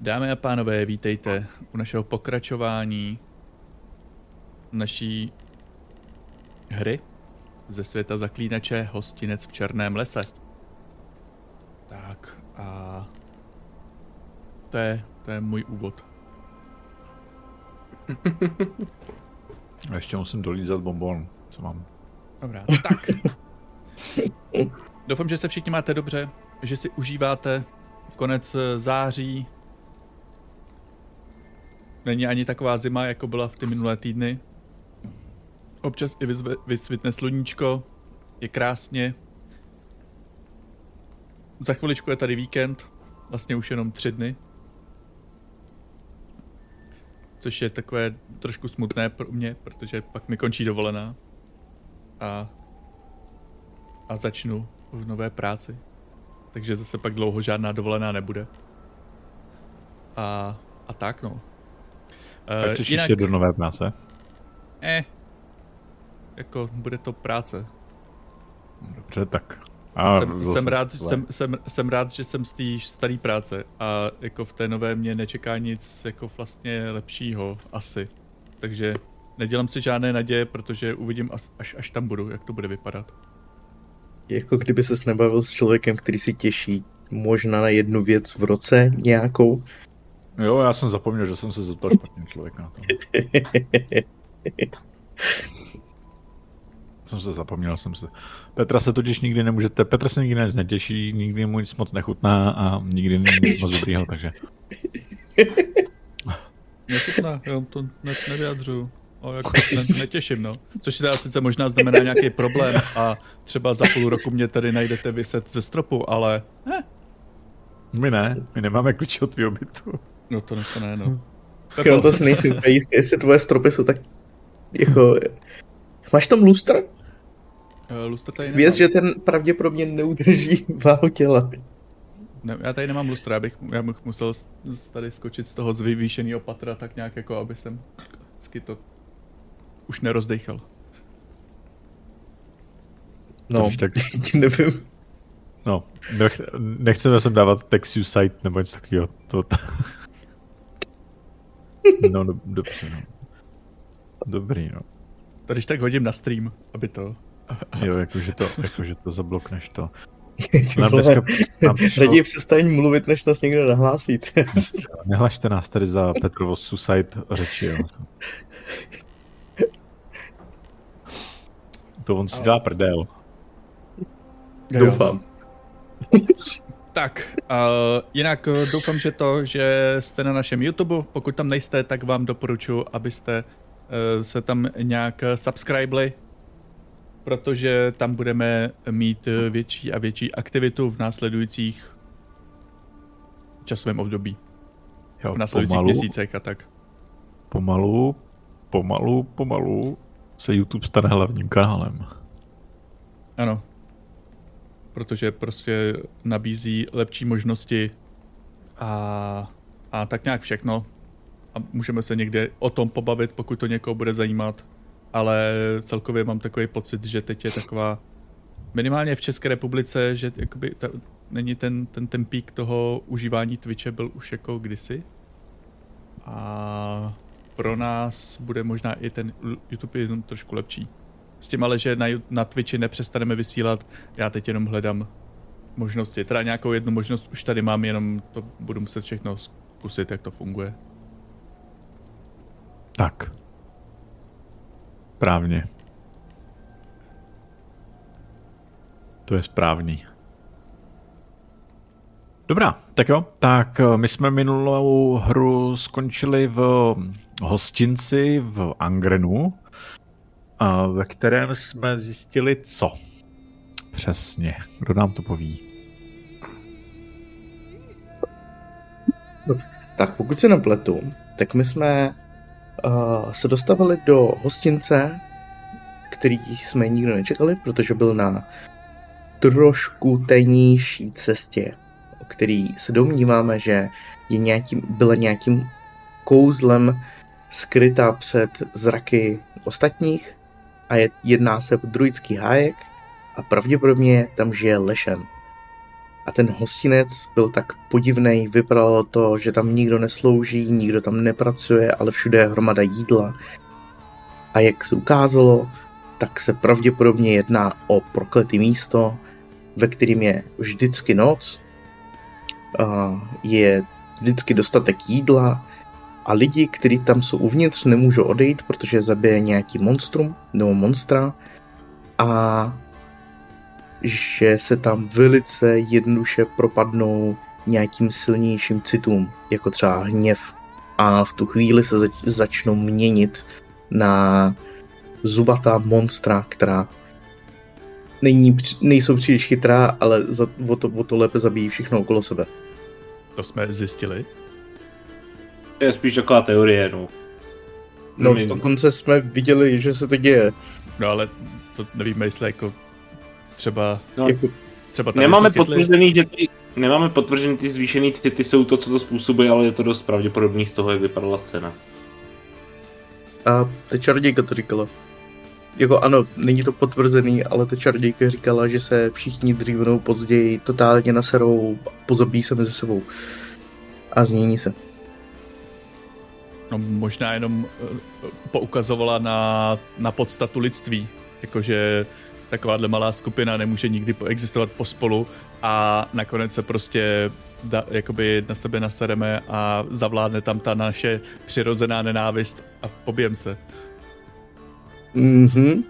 Dámy a pánové, vítejte u našeho pokračování naší hry ze světa zaklínače Hostinec v Černém lese. Tak a to je, to je můj úvod. A ještě musím dolízat bonbon, co mám. Dobrá, tak. Doufám, že se všichni máte dobře, že si užíváte konec září. Není ani taková zima, jako byla v ty minulé týdny. Občas i vyzve, vysvitne sluníčko, je krásně. Za chviličku je tady víkend, vlastně už jenom tři dny. Což je takové trošku smutné pro mě, protože pak mi končí dovolená. A, a začnu v nové práci. Takže zase pak dlouho žádná dovolená nebude. A, a tak no. Tak těšíš jinak, se do nové práce? Eh, jako bude to práce. Dobře, tak. A jsem, jsem, rád, jsem, jsem, jsem rád, že jsem z té staré práce a jako v té nové mě nečeká nic jako vlastně lepšího asi. Takže nedělám si žádné naděje, protože uvidím až, až, až tam budu, jak to bude vypadat. Jako kdyby ses nebavil s člověkem, který si těší možná na jednu věc v roce nějakou. Jo, já jsem zapomněl, že jsem se zeptal špatný člověk na to. jsem se zapomněl, jsem se. Petra se totiž nikdy nemůžete, Petr se nikdy nic netěší, nikdy mu nic moc nechutná a nikdy není nic moc dobrýho, takže. Nechutná, já to ne, nevyjadřuju. O, jako ne, netěším, no. Což teda sice možná znamená nějaký problém a třeba za půl roku mě tady najdete vyset ze stropu, ale ne. My ne, my nemáme klíč od tvýho bytu. No to, to ne, no. Pepo. to si nejsem jistý, jestli tvoje stropy jsou tak jako... Máš tam lustr? Uh, lustr tady Věc, že ten pravděpodobně neudrží váhu těla. Ne, já tady nemám lustra, já bych, já bych musel tady skočit z toho vyvýšeného patra tak nějak jako, aby jsem vždycky to už nerozdechal. No, tak nevím. No, nech, nechceme sem dávat text site nebo něco takového. To, to... no, do, dobře, no. Dobrý, no. To když tak hodím na stream, aby to... jo, jakože to, jakože to zablokneš to. Nám dneska, nám přišlo... Přestaň mluvit, než nás někdo nahlásí. Nehlašte nás tady za Petrovo Suicide řeči, jo. To on si dělá prdel. Doufám. tak, uh, jinak uh, doufám, že to, že jste na našem YouTube, pokud tam nejste, tak vám doporučuji, abyste uh, se tam nějak subscribeli, protože tam budeme mít větší a větší aktivitu v následujících časovém období. Jo, v následujících pomalu, měsících a tak. Pomalu, pomalu, pomalu se YouTube stane hlavním kanálem. Ano. Protože prostě nabízí lepší možnosti a, a tak nějak všechno. A můžeme se někde o tom pobavit, pokud to někoho bude zajímat. Ale celkově mám takový pocit, že teď je taková minimálně v České republice, že jakoby ta, není ten, ten, ten pík toho užívání Twitche byl už jako kdysi. A pro nás bude možná i ten YouTube jenom trošku lepší. S tím ale, že na, na Twitchi nepřestaneme vysílat, já teď jenom hledám možnosti. Teda nějakou jednu možnost už tady mám, jenom to budu muset všechno zkusit, jak to funguje. Tak. Správně. To je správný. Dobrá, tak jo. Tak eh, my jsme minulou hru skončili v hostinci v Angrenu, ve kterém jsme zjistili co? Přesně. Kdo nám to poví? Tak pokud se nepletu, tak my jsme uh, se dostavili do hostince, který jsme nikdo nečekali, protože byl na trošku tajnější cestě, o který se domníváme, že je nějakým, byla nějakým kouzlem skrytá před zraky ostatních a je, jedná se o druidský hájek a pravděpodobně tam žije Lešen. A ten hostinec byl tak podivný, vypadalo to, že tam nikdo neslouží, nikdo tam nepracuje, ale všude je hromada jídla. A jak se ukázalo, tak se pravděpodobně jedná o prokletý místo, ve kterým je vždycky noc, je vždycky dostatek jídla a lidi, kteří tam jsou uvnitř, nemůžou odejít, protože zabije nějaký monstrum nebo monstra a že se tam velice jednoduše propadnou nějakým silnějším citům, jako třeba hněv. A v tu chvíli se zač- začnou měnit na zubatá monstra, která není, nejsou příliš chytrá, ale za, o, to, o to lépe zabíjí všechno okolo sebe. To jsme zjistili? To je spíš taková teorie, no. No, dokonce jsme viděli, že se to děje. No ale to nevíme, jestli jako třeba... No, jako, třeba nemáme potvrzený, že ty, nemáme potvrzený ty zvýšený city jsou to, co to způsobuje, ale je to dost pravděpodobný z toho, jak vypadala scéna. A ta čarodějka to říkala. Jako ano, není to potvrzený, ale ta čarodějka říkala, že se všichni dřívenou později totálně naserou, pozabíjí se mezi sebou. A změní se. No možná jenom uh, poukazovala na, na podstatu lidství. Jakože takováhle malá skupina nemůže nikdy existovat pospolu a nakonec se prostě da, jakoby na sebe nasereme a zavládne tam ta naše přirozená nenávist a pobijem se. Mhm.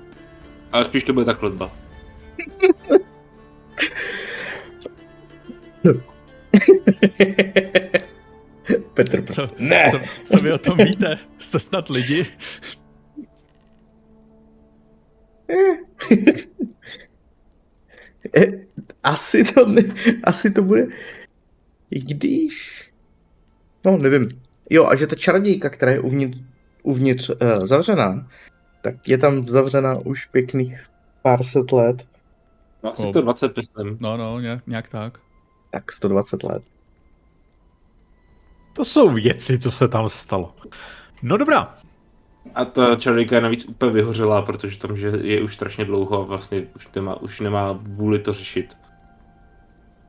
Ale spíš to bude tak letba. Petr, co, ne. Co, co vy o tom víte? Jste snad lidi? Eh, asi to, ne, asi to bude, i když, no nevím. Jo, a že ta čarodějka, která je uvnitř, uvnitř uh, zavřená, tak je tam zavřená už pěkných pár set let. No, asi 120, myslím. No, no, nějak, nějak tak. Tak 120 let. To jsou věci, co se tam stalo. No dobrá. A ta čarodějka je navíc úplně vyhořela, protože tam že je už strašně dlouho a vlastně už nemá, už nemá vůli to řešit.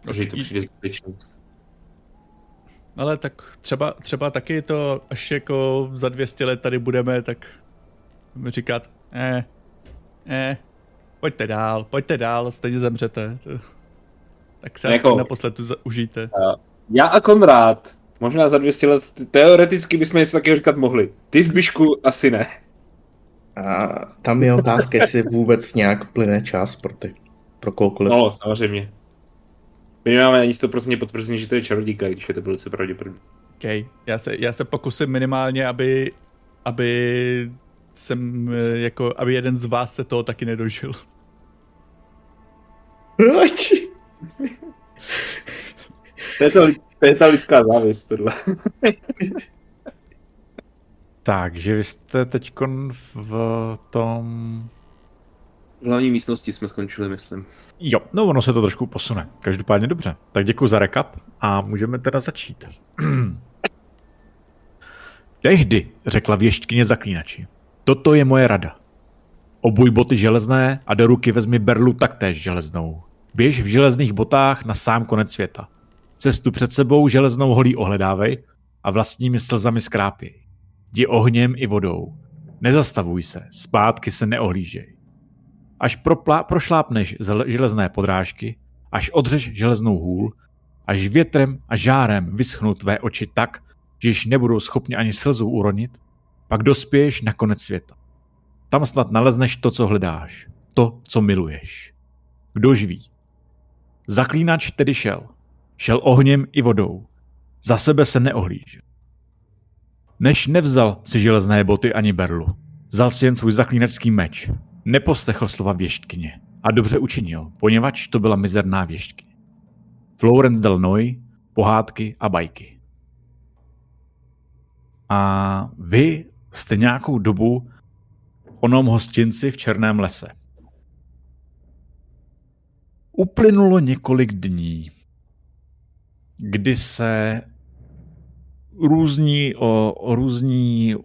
Takže to přijde zbytečný. Ale tak třeba, třeba taky to, až jako za 200 let tady budeme, tak říkat, eh, eh, pojďte dál, pojďte dál, stejně zemřete. Tak se jako, naposled užijte. Já a Konrád, možná za 200 let, teoreticky bychom něco takového říkat mohli. Ty zbyšku asi ne. A tam je otázka, jestli vůbec nějak plyne čas pro ty, pro koukoliv. No, samozřejmě. My nemáme ani 100% potvrzení, že to je čarodějka, když je to velice pravděpodobné. OK, já se, já se pokusím minimálně, aby, aby jsem, jako, aby jeden z vás se toho taky nedožil. Proč? to, je to, to je ta lidská závěst, tohle. Takže vy jste teď v tom... V hlavní místnosti jsme skončili, myslím. Jo, no ono se to trošku posune. Každopádně dobře. Tak děkuji za recap a můžeme teda začít. Tehdy, řekla věštkyně zaklínači. Toto je moje rada. Obuj boty železné a do ruky vezmi berlu taktéž železnou. Běž v železných botách na sám konec světa. Cestu před sebou železnou holí ohledávej a vlastními slzami skrápěj. Jdi ohněm i vodou. Nezastavuj se, zpátky se neohlížej. Až proplá, prošlápneš železné podrážky, až odřeš železnou hůl, až větrem a žárem vyschnou tvé oči tak, že již nebudou schopni ani slzu uronit, pak dospěješ na konec světa. Tam snad nalezneš to, co hledáš, to, co miluješ. Kdož ví? Zaklínač tedy šel. Šel ohněm i vodou. Za sebe se neohlížel. Než nevzal si železné boty ani berlu. Vzal si jen svůj zaklínačský meč. Neposlechl slova věštkyně. A dobře učinil, poněvadž to byla mizerná věštkyně. Florence del Noy, pohádky a bajky. A vy jste nějakou dobu onom hostinci v Černém lese. Uplynulo několik dní, kdy se různí, o, o různí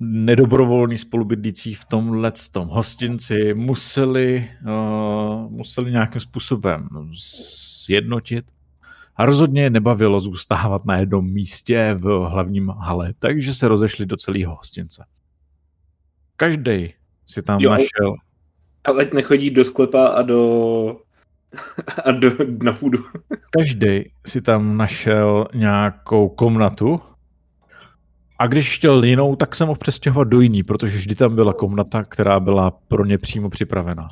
nedobrovolní spolubydlící v tomhle tom hostinci museli, uh, museli nějakým způsobem sjednotit a rozhodně je nebavilo zůstávat na jednom místě v hlavním hale, takže se rozešli do celého hostince. Každý si tam jo, našel. Ale nechodí do sklepa a do a do, na půdu. Každý si tam našel nějakou komnatu a když chtěl jinou, tak se mohl přestěhovat do jiný, protože vždy tam byla komnata, která byla pro ně přímo připravená.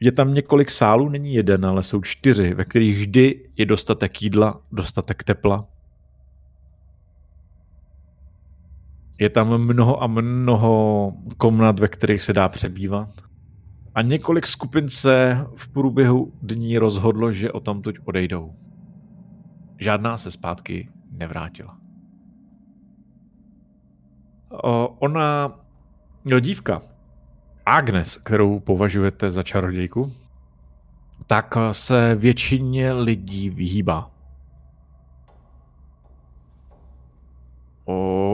Je tam několik sálů, není jeden, ale jsou čtyři, ve kterých vždy je dostatek jídla, dostatek tepla. Je tam mnoho a mnoho komnat, ve kterých se dá přebývat. A několik skupin se v průběhu dní rozhodlo, že o tamtuť odejdou. Žádná se zpátky nevrátila. O, ona, no dívka, Agnes, kterou považujete za čarodějku, tak se většině lidí vyhýbá.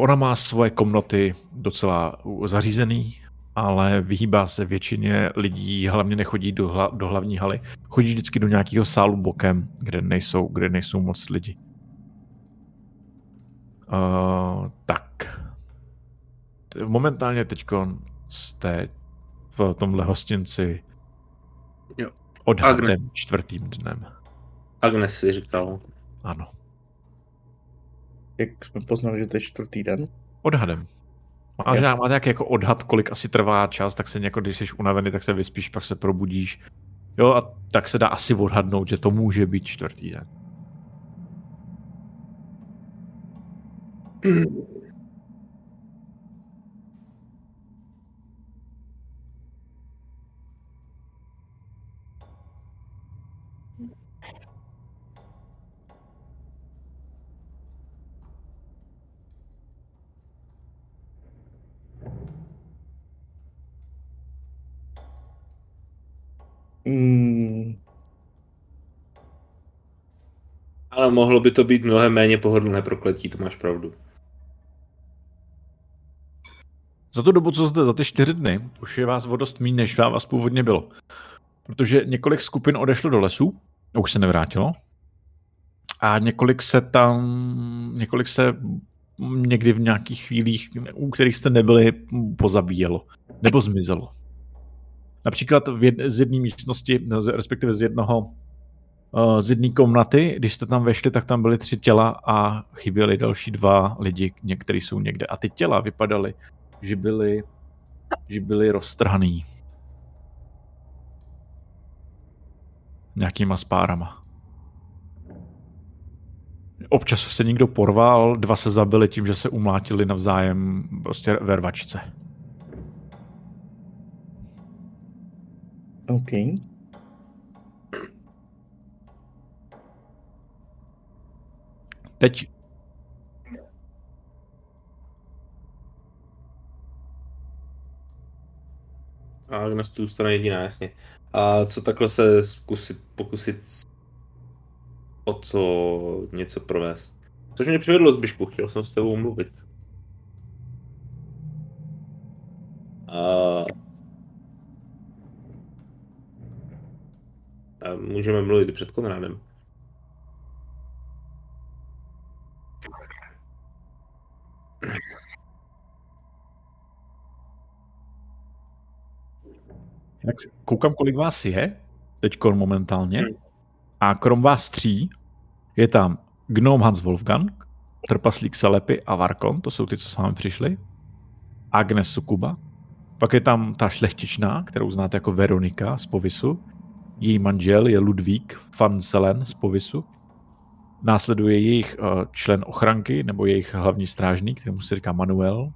Ona má svoje komnaty docela zařízený, ale vyhýbá se většině lidí, hlavně nechodí do, hla, do hlavní haly. Chodí vždycky do nějakého sálu bokem, kde nejsou, kde nejsou moc lidi. Uh, tak. Momentálně teď jste v tomhle hostinci jo. odhadem čtvrtým dnem. Agnes si říkal. Ano. Jak jsme poznali, že to je čtvrtý den? Odhadem. A že máte nějaký jako odhad, kolik asi trvá čas, tak se jako, když jsi unavený, tak se vyspíš, pak se probudíš. Jo, a tak se dá asi odhadnout, že to může být čtvrtý den. Mm. Ale mohlo by to být mnohem méně pohodlné prokletí, to máš pravdu. Za tu dobu, co jste za ty čtyři dny, už je vás o dost méně, než vás původně bylo. Protože několik skupin odešlo do lesu, už se nevrátilo. A několik se tam, několik se někdy v nějakých chvílích, u kterých jste nebyli, pozabíjelo. Nebo zmizelo. Například v jed, z jedné místnosti, no, respektive z jednoho uh, z jedné komnaty, když jste tam vešli, tak tam byly tři těla a chyběly další dva lidi, někteří jsou někde. A ty těla vypadaly, že byly, že byly roztrhaný. Nějakýma spárama. Občas se někdo porval, dva se zabili tím, že se umlátili navzájem prostě ve OK. Teď A Agnes tu zůstane jediná, jasně. A co takhle se zkusit, pokusit o to něco provést? Což mě přivedlo z Byšku, chtěl jsem s tebou mluvit. A A můžeme mluvit před Konrádem. Jak koukám, kolik vás je teď momentálně. Hmm. A krom vás tří je tam Gnom Hans Wolfgang, Trpaslík Salepy a Varkon, to jsou ty, co s vámi přišli. Agnes Sukuba. Pak je tam ta šlechtičná, kterou znáte jako Veronika z Povisu. Její manžel je Ludvík van Selen z Povisu. Následuje jejich eh, člen ochranky, nebo jejich hlavní strážník, kterému se říká Manuel.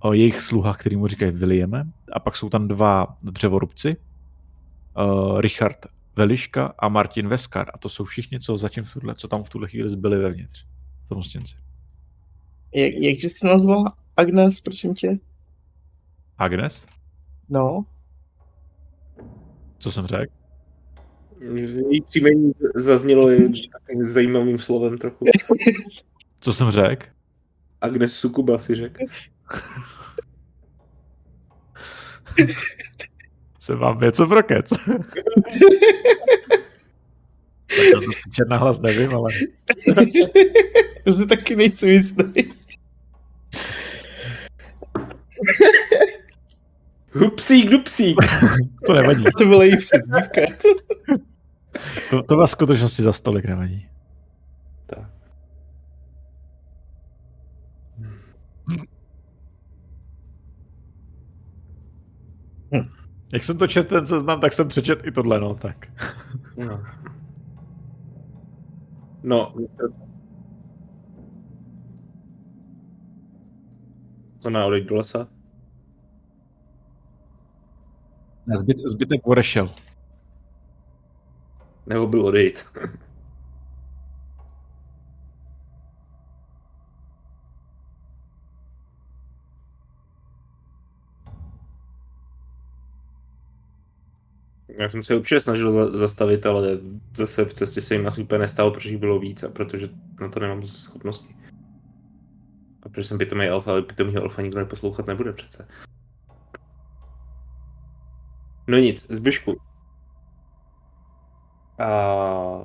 O jejich sluha, který mu říkají Williame. A pak jsou tam dva dřevorubci. Uh, Richard Veliška a Martin Veskar. A to jsou všichni, co zatím v tuhle, co tam v tuhle chvíli zbyli vevnitř. V tom hostinci. Jak, jak jsi nazval Agnes, prosím tě? Agnes? No. Co jsem řekl? Její příjmení zaznělo takovým zajímavým slovem trochu. Co jsem řekl? Agnes Sukuba si řekl. Se vám něco pro kec. Tak na hlas nevím, ale... to si taky nejsem jistý. Hupsík, dupsík. to nevadí. To byla její přezdívka. to, to vás skutečnosti za stolik nevadí. Tak. Hm. Jak jsem to četl ten seznam, tak jsem přečet i tohle, no, tak. No. No. To na odejď do lesa? Ne, zbyt, zbytek odešel. Nebo byl odejít. Já jsem se určitě snažil zastavit, ale zase v cestě se jim asi úplně nestalo, protože jich bylo víc a protože na to nemám schopnosti. A protože jsem pitomý alfa, ale pitomýho alfa nikdo neposlouchat nebude přece. No nic, zbyšku. A...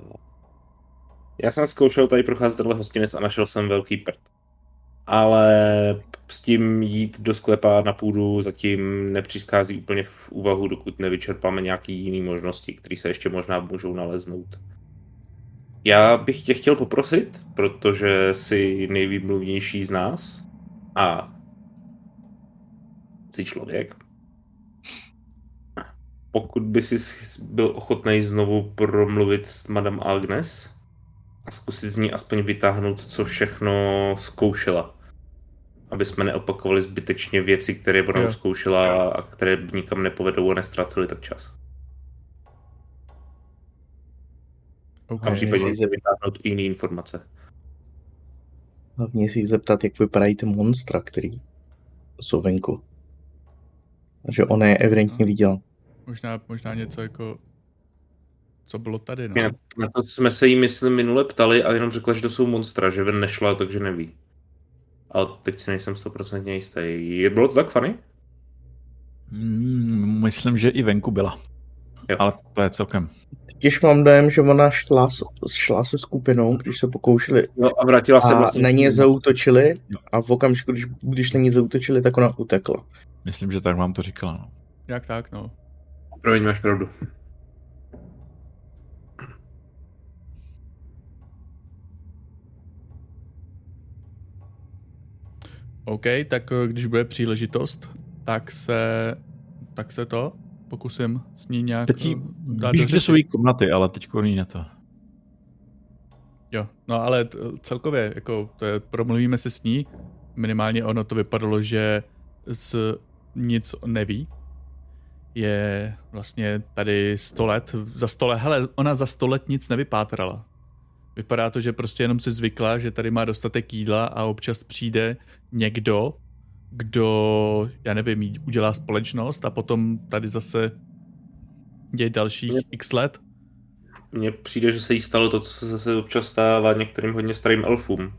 Já jsem zkoušel tady procházet tenhle hostinec a našel jsem velký prd. Ale s tím jít do sklepa na půdu zatím nepřiskází úplně v úvahu, dokud nevyčerpáme nějaký jiný možnosti, které se ještě možná můžou naleznout. Já bych tě chtěl poprosit, protože jsi nejvýmluvnější z nás a jsi člověk. Pokud by si byl ochotný znovu promluvit s Madame Agnes a zkusit z ní aspoň vytáhnout, co všechno zkoušela aby jsme neopakovali zbytečně věci, které ona zkoušela a které nikam nepovedou a nestráceli tak čas. Okay. A případně se vytáhnout i jiné informace. Hlavně si jich zeptat, jak vypadají ty monstra, který jsou venku. Takže ona je evidentně viděl. Možná, možná něco jako co bylo tady, no. Na, to jsme se jí, myslím, minule ptali a jenom řekla, že to jsou monstra, že ven nešla, takže neví. Ale teď si nejsem stoprocentně jistý. Bylo to tak funny? Mm, myslím, že i venku byla. Jo. Ale to je celkem. Když mám dojem, že ona šla, šla se skupinou, když se pokoušeli no a vrátila se a vlastně na ně zautočili a v okamžiku, když, když na ně zautočili, tak ona utekla. Myslím, že tak vám to říkala. No. Jak tak, no. Promiň, máš pravdu. OK, tak eh, když bude příležitost, tak se, tak se to pokusím s ní nějak teď jí, eh, dát víš, kde jsou její komnaty, ale teď ní na to. Jo, no ale t- celkově, jako to je, promluvíme se s ní, minimálně ono to vypadalo, že z nic neví. Je vlastně tady 100 let, za 100 let, hele, ona za 100 let nic nevypátrala. Vypadá to, že prostě jenom si zvykla, že tady má dostatek jídla a občas přijde někdo, kdo, já nevím, udělá společnost a potom tady zase děje dalších mě, x let. Mně přijde, že se jí stalo to, co se zase občas stává některým hodně starým elfům,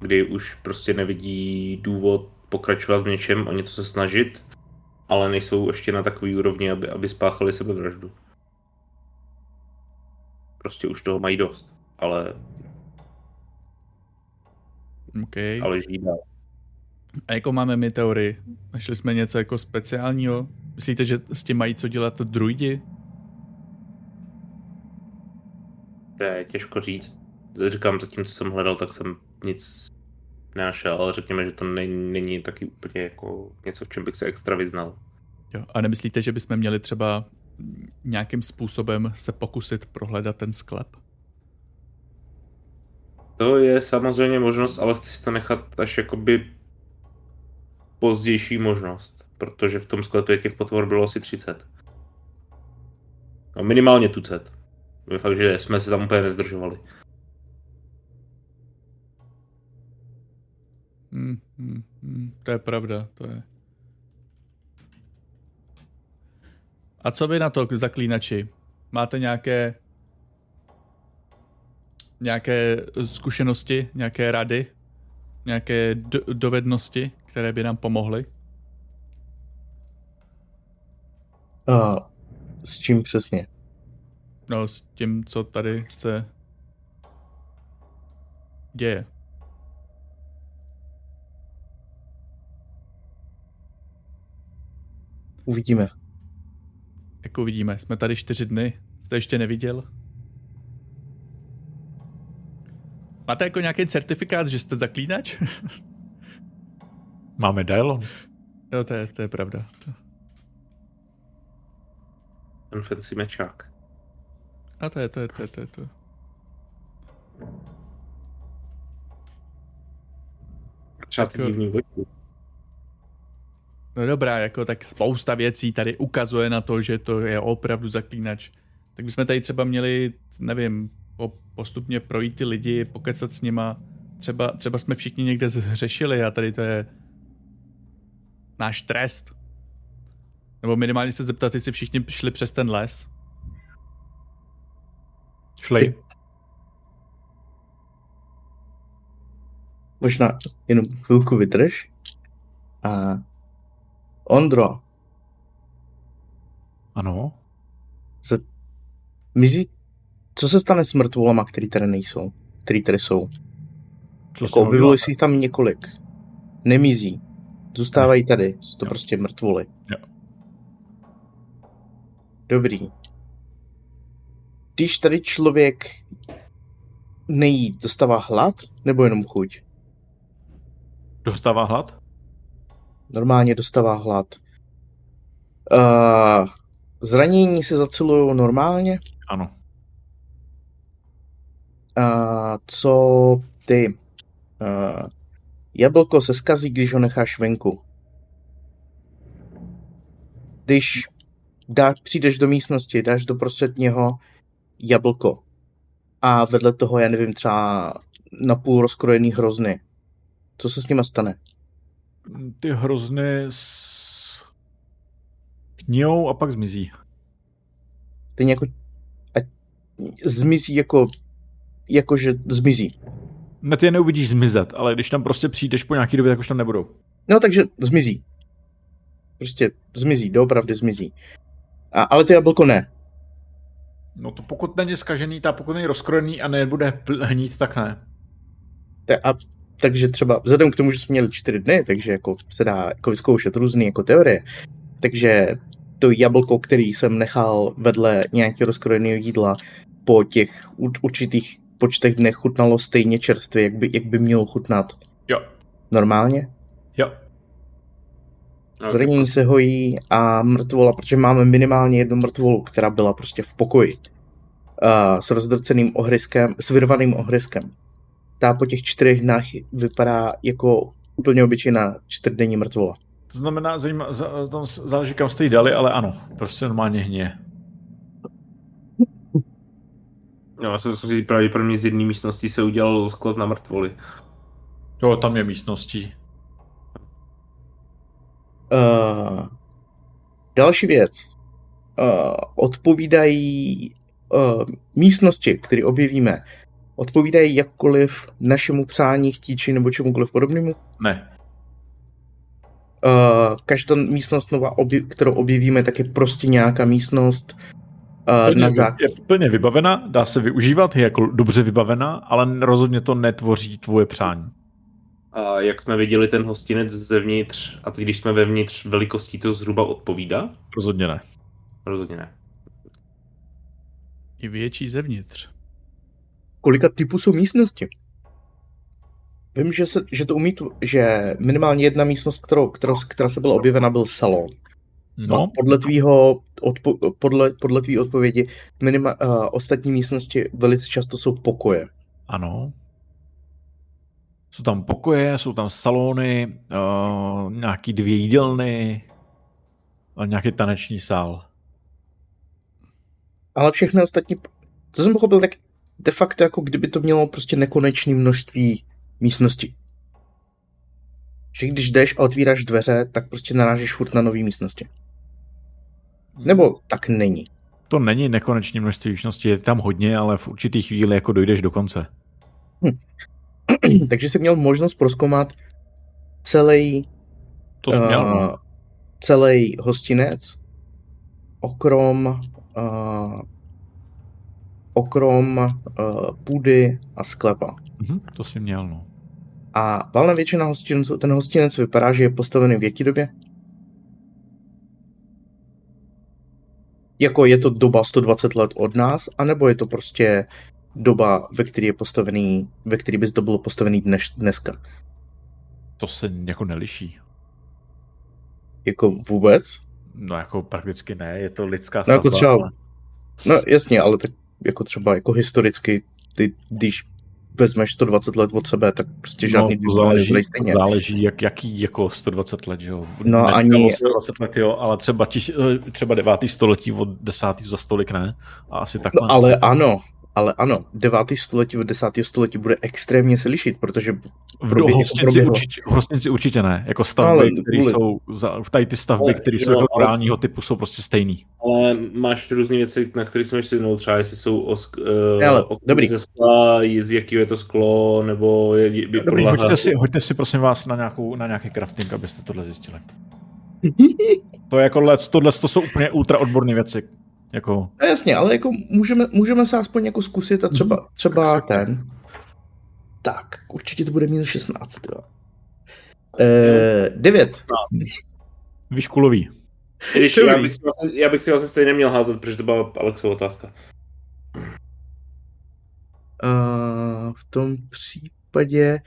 kdy už prostě nevidí důvod pokračovat v něčem, o něco se snažit, ale nejsou ještě na takový úrovni, aby, aby spáchali sebevraždu. Prostě už toho mají dost ale... Okay. Ale žijí dál. A jako máme my teorii? Našli jsme něco jako speciálního? Myslíte, že s tím mají co dělat druidi? To je těžko říct. Říkám, zatím, co jsem hledal, tak jsem nic nenašel, ale řekněme, že to není, není taky úplně jako něco, v čem bych se extra vyznal. Jo, a nemyslíte, že bychom měli třeba nějakým způsobem se pokusit prohledat ten sklep? To je samozřejmě možnost, ale chci si to nechat až jakoby pozdější možnost, protože v tom sklepě těch potvor bylo asi 30. No, minimálně tucet. Je fakt, že jsme se tam úplně nezdržovali. Hmm, hmm, hmm, to je pravda, to je. A co vy na to, zaklínači? Máte nějaké nějaké zkušenosti, nějaké rady nějaké do- dovednosti, které by nám pomohly? Uh, s čím přesně? No, s tím, co tady se děje. Uvidíme. Jak uvidíme, jsme tady čtyři dny. Jste ještě neviděl? Máte jako nějaký certifikát, že jste zaklínač? Máme dialog. jo, to je, to je pravda. Ten fancy mečák. A to je, to je, to je, to je, to je. Třeba ty Tak jo. divný vojku. No dobrá, jako tak spousta věcí tady ukazuje na to, že to je opravdu zaklínač. Tak bychom tady třeba měli, nevím, po, postupně projít ty lidi, pokecat s nima. Třeba, třeba jsme všichni někde zhřešili a tady to je náš trest. Nebo minimálně se zeptat, jestli všichni šli přes ten les. Šli. Možná jenom chvilku vydrž. A Ondro, Ano. mizí, co se stane s mrtvolama, který tady nejsou? Který tady jsou? Co Jako objevilo se jich tam několik. Nemizí. Zůstávají tady. Jsou to Jo. prostě mrtvoly. Jo. Dobrý. Když tady člověk nejí, dostává hlad nebo jenom chuť? Dostává hlad? Normálně dostává hlad. Uh, zranění se zacelují normálně. Ano. Uh, co ty? Uh, jablko se skazí, když ho necháš venku. Když dá, přijdeš do místnosti, dáš do prostřed něho jablko a vedle toho, já nevím, třeba napůl rozkrojený hrozny. Co se s nima stane? Ty hrozny s... knijou a pak zmizí. Ten jako a zmizí jako jakože zmizí. Ne, ty je neuvidíš zmizet, ale když tam prostě přijdeš po nějaký době, tak už tam nebudou. No takže zmizí. Prostě zmizí, doopravdy zmizí. A, ale to jablko ne. No to pokud není skažený, ta pokud není rozkrojený a nebude hnít, tak ne. Te- A, takže třeba vzhledem k tomu, že jsme měli čtyři dny, takže jako se dá jako vyzkoušet různé jako teorie, takže to jablko, který jsem nechal vedle nějakého rozkrojeného jídla po těch ur- určitých počtech dnech chutnalo stejně čerstvě, jak by, jak by mělo chutnat Jo. normálně. Jo. No, Zranění se hojí a mrtvola, protože máme minimálně jednu mrtvolu, která byla prostě v pokoji. Uh, s rozdrceným ohryskem, s vyrvaným ohryskem. Ta po těch čtyřech dnech vypadá jako úplně obyčejná čtyřdenní mrtvola. To znamená, zajímá, za, tam záleží, kam jste jí dali, ale ano, prostě normálně hně. No, já jsem si pravděpodobně z jedné místnosti se udělal sklad na mrtvoly. Jo, tam je místností. Uh, další věc. Uh, odpovídají uh, místnosti, které objevíme, odpovídají jakkoliv našemu přání, chtíči nebo čemukoliv podobnému. Ne. Uh, každá místnost nová, obje, kterou objevíme, tak je prostě nějaká místnost uh, Plně, na vy- zák- je plně vybavená, dá se využívat, je jako dobře vybavená, ale rozhodně to netvoří tvoje přání. A jak jsme viděli ten hostinec zevnitř, a teď když jsme vevnitř, velikostí to zhruba odpovídá? Rozhodně ne. Rozhodně ne. I větší zevnitř. Kolika typů jsou místnosti? Vím, že, se, že to umí, tvo- že minimálně jedna místnost, kterou, kterou, která se byla objevena, byl salon. A No, podle tvýho, odpo, podle, podle tvý odpovědi, minima, uh, ostatní místnosti velice často jsou pokoje. ano. Jsou tam pokoje, jsou tam salony, uh, nějaký dvě jídelny a nějaký taneční sál. Ale všechny ostatní, co jsem pochopil, tak de facto jako kdyby to mělo prostě nekonečné množství místností. Že když jdeš a otvíráš dveře, tak prostě narážíš furt na nové místnosti. Nebo tak není. To není nekonečné množství výšností, je tam hodně, ale v určitý chvíli jako dojdeš do konce. takže jsi měl možnost proskoumat celý, To jsi měl. uh, celý hostinec, okrom, uh, okrom uh, půdy a sklepa. Mhm, to jsi měl, no. A valná většina hostinců, ten hostinec vypadá, že je postavený v jaký době? Jako je to doba 120 let od nás, anebo je to prostě doba, ve které je postavený, ve které bys to bylo postavený dnes, dneska? To se jako neliší. Jako vůbec? No jako prakticky ne, je to lidská No jako stavba, třeba, ale- no jasně, ale tak jako třeba jako historicky, ty, když vezmeš 120 let od sebe, tak prostě žádný no, no, to záleží, stejně. záleží jak, jaký jako 120 let, že jo. No, Dneska ani- o 120 let, jo, ale třeba, tis, eh, třeba 9. století od 10. za stolik ne. A asi takhle. No, ale ano, ale ano, 9. století od 10. století bude extrémně se lišit, protože v probě- hostinci, určitě, v hostinci určitě ne. Jako stavby, Ale které kvůli- jsou, za, tady ty stavby, Ale které jsou jo, jako ale- typu, jsou prostě stejný. Ale máš různé věci, na kterých se můžeš sednout, třeba jestli jsou osk, uh, Hele, dobrý. ze skla, z jakého je to sklo, nebo je, je, je Dobrý, podlaha. hoďte si, hoďte si prosím vás na, nějakou, na nějaký crafting, abyste tohle zjistili. To je jako let, tohle to jsou úplně ultra odborné věci. Jako, No jasně, ale jako můžeme, můžeme se aspoň jako zkusit a třeba, třeba ten. Tak, určitě to bude minus 16, jo. Eh, 9. víš, kulový. Když já bych, si vlastně, já bych si vlastně stejně měl házet, protože to byla Alexova otázka. Uh, v tom případě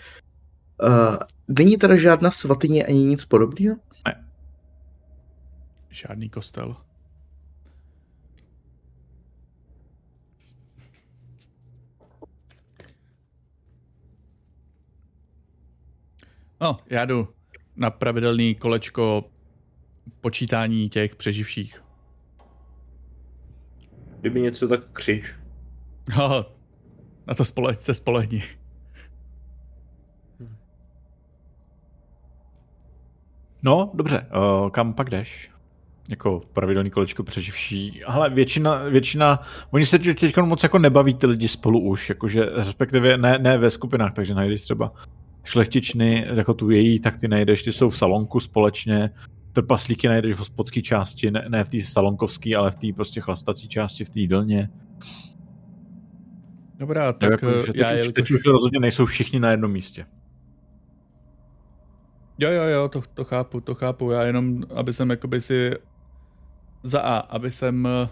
uh, není teda žádná svatyně ani nic podobného? Žádný kostel. No, já jdu na pravidelný kolečko počítání těch přeživších. Kdyby něco tak křič. Haha, na to spole, se spolehni. No, dobře, uh, kam pak jdeš? Jako pravidelný kolečko přeživší. Ale většina, většina, oni se teď moc jako nebaví ty lidi spolu už, jakože respektive ne, ne ve skupinách, takže najdeš třeba šlechtičny, jako tu její, tak ty najdeš, ty jsou v salonku společně, trpaslíky najdeš v hospodské části, ne, ne v té salonkovské, ale v té prostě chlastací části, v té jídelně. Dobrá, Tak tak jako, eh, že teď, já už, jelikož... teď už rozhodně nejsou všichni na jednom místě. Jo, jo, jo, to, to chápu, to chápu. Já jenom, aby jsem jakoby si za A, aby jsem eh,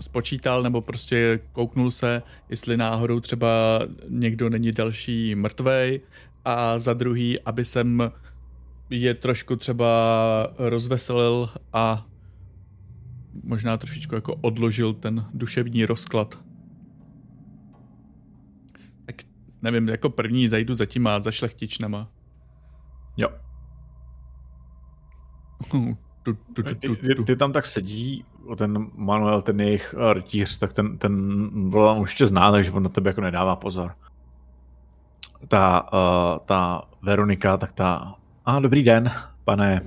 spočítal nebo prostě kouknul se, jestli náhodou třeba někdo není další mrtvej a za druhý, aby jsem je trošku třeba rozveselil a možná trošičku jako odložil ten duševní rozklad. Tak nevím, jako první zajdu za těma, za šlechtičnama. Jo. Tu, tu, tu, Ty, tu, ty, tu. ty tam tak sedí, ten Manuel, ten jejich rytíř, tak ten, ten Roland už tě zná, takže on na tebe jako nedává pozor. Ta, uh, ta Veronika, tak ta, a dobrý den, pane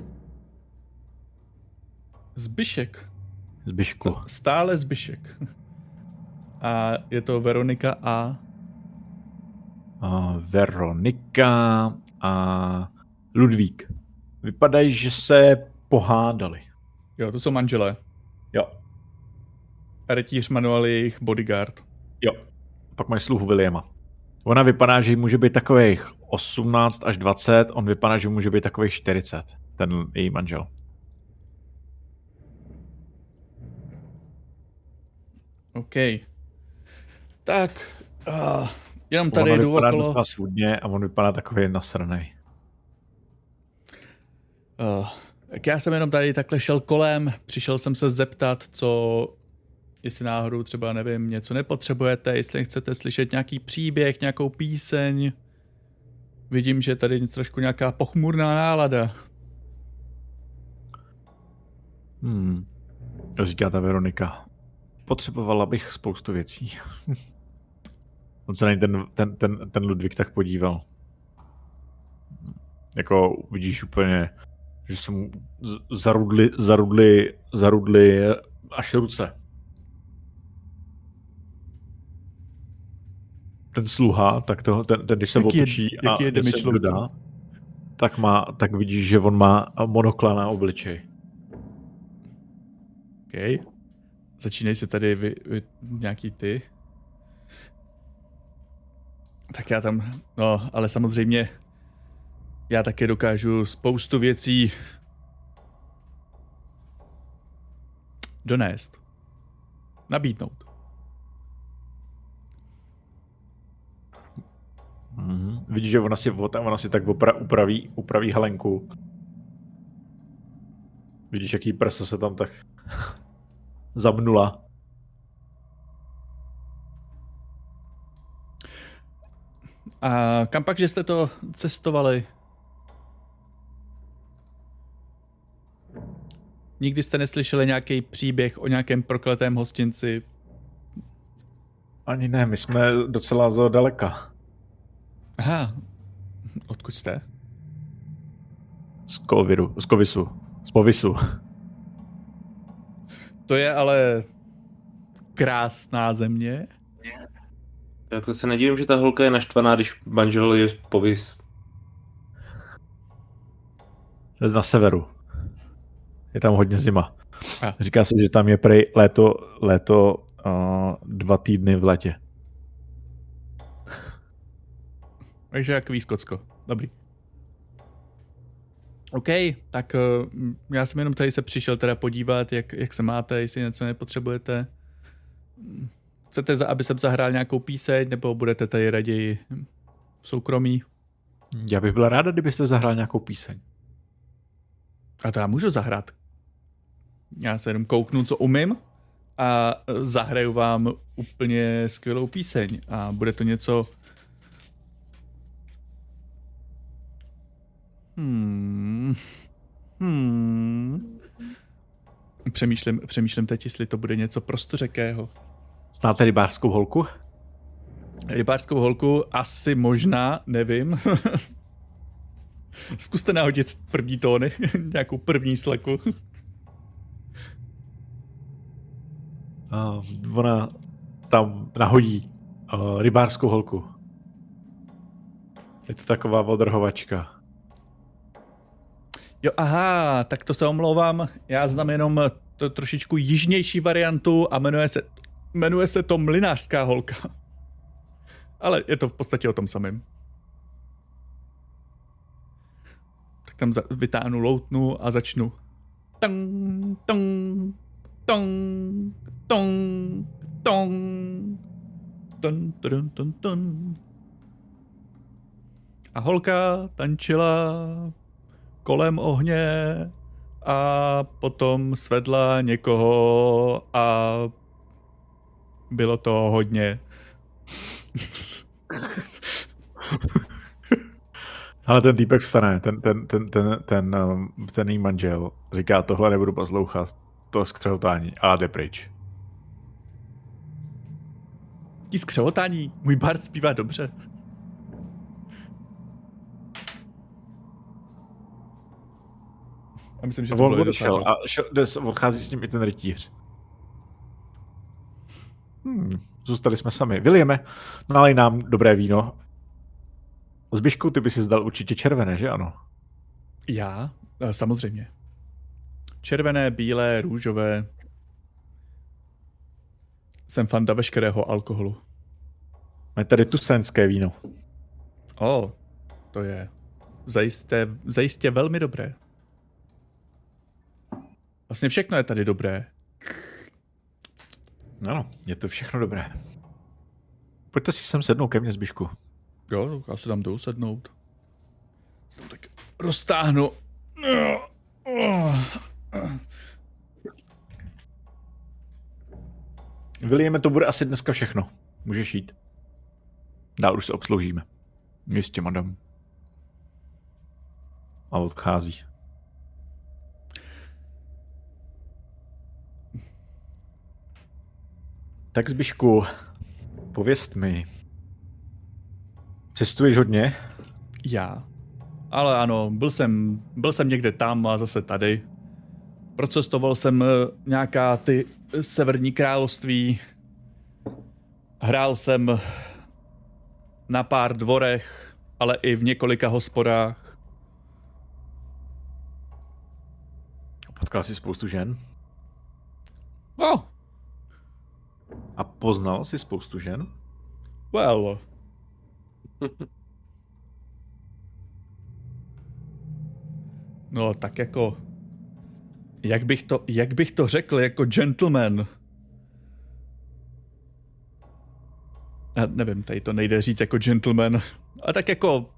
Zbyšek. Zbyšku. Stále Zbyšek. A je to Veronika a... Uh, Veronika a Ludvík. Vypadají, že se pohádali. Jo, to jsou manželé. Jo, A rytíř Manuel je jejich bodyguard. jo. Pak mají sluhu Williama. Ona vypadá, že může být takových 18 až 20, on vypadá, že může být takových 40, ten její manžel. OK. Tak, uh, jenom tady Ona jdu okolo. docela svůdně a on vypadá takový nasranej. Uh, tak já jsem jenom tady takhle šel kolem, přišel jsem se zeptat, co, jestli náhodou třeba, nevím, něco nepotřebujete, jestli chcete slyšet nějaký příběh, nějakou píseň. Vidím, že tady je trošku nějaká pochmurná nálada. Hmm. Říká ta Veronika. Potřebovala bych spoustu věcí. On se na ten, ten, ten, ten Ludvík tak podíval. Jako vidíš úplně, že se mu z- zarudly, zarudly, zarudly až ruce. Ten sluha, tak to, ten, ten když se Jaký je- otočí jaký a je damage jim dodá, tak, má, tak vidíš, že on má monokla na obličej. OK. Začínají se tady vy, vy, nějaký ty. Tak já tam, no, ale samozřejmě já taky dokážu spoustu věcí donést. Nabídnout. Mhm. Vidíš, že ona si, ona si tak opra, upraví, upraví Helenku. Vidíš, jaký prsa se tam tak zamnula. A kam pak, že jste to cestovali? Nikdy jste neslyšeli nějaký příběh o nějakém prokletém hostinci? Ani ne, my jsme docela z daleka. Aha, odkud jste? Z Koviru, z Kovisu, z Povisu. To je ale krásná země. Já to se nedivím, že ta holka je naštvaná, když manžel je povis. To je na severu. Je tam hodně zima. A. Říká se, že tam je prej léto, léto uh, dva týdny v letě. Takže jak Skotsko. Dobrý. OK, tak uh, já jsem jenom tady se přišel teda podívat, jak, jak se máte, jestli něco nepotřebujete. Chcete, za- aby jsem zahrál nějakou píseň, nebo budete tady raději v soukromí? Já bych byla ráda, kdybyste zahrál nějakou píseň. A to já můžu zahrát. Já se jenom kouknu, co umím a zahraju vám úplně skvělou píseň. A bude to něco... Hmm. Hmm. Přemýšlím, přemýšlím teď, jestli to bude něco prostořekého. Znáte rybářskou holku? Rybářskou holku asi možná, nevím. Zkuste nahodit první tóny, nějakou první sleku. Uh, ona tam nahodí uh, rybářskou holku. Je to taková odrhovačka. Jo, aha, tak to se omlouvám. Já znám jenom to trošičku jižnější variantu a jmenuje se, jmenuje se to Mlinářská holka. Ale je to v podstatě o tom samém. Tak tam za, vytáhnu loutnu a začnu. Tong, tong, tong, tong, tong. Ton, ton, ton, ton. A holka tančila kolem ohně a potom svedla někoho a bylo to hodně. Ale ten týpek vstane, ten, ten, ten, ten, ten, um, ten její manžel říká, tohle nebudu poslouchat, to skřeltání a jde pryč. Tí skřehotání, můj bard zpívá dobře. A myslím, že A to on bylo odešel a šel, odchází s ním i ten rytíř. Hmm, zůstali jsme sami. Williame, nalej nám dobré víno. Zbyšku, ty by si zdal určitě červené, že ano? Já? Eh, Samozřejmě. Červené, bílé, růžové. Jsem fanda veškerého alkoholu. Máme tady tusenské víno. O, to je zajisté, zajistě velmi dobré. Vlastně všechno je tady dobré. Ano, je to všechno dobré. Pojďte si sem sednout ke mně, Zbyšku. Jo, já se tam jdu sednout. Se tam tak roztáhnu. Williame, to bude asi dneska všechno. Můžeš jít. Dál už se obsloužíme. Jistě, madam. A odchází. Tak Zbyšku, pověst mi. Cestuješ hodně? Já. Ale ano, byl jsem, byl jsem někde tam a zase tady. Procestoval jsem eh, nějaká ty severní království. Hrál jsem na pár dvorech, ale i v několika hospodách. Potkal jsi spoustu žen? No, A poznal jsi spoustu žen? well. No, tak jako... Jak bych to, jak bych to řekl jako gentleman? Já nevím, tady to nejde říct jako gentleman. A tak jako,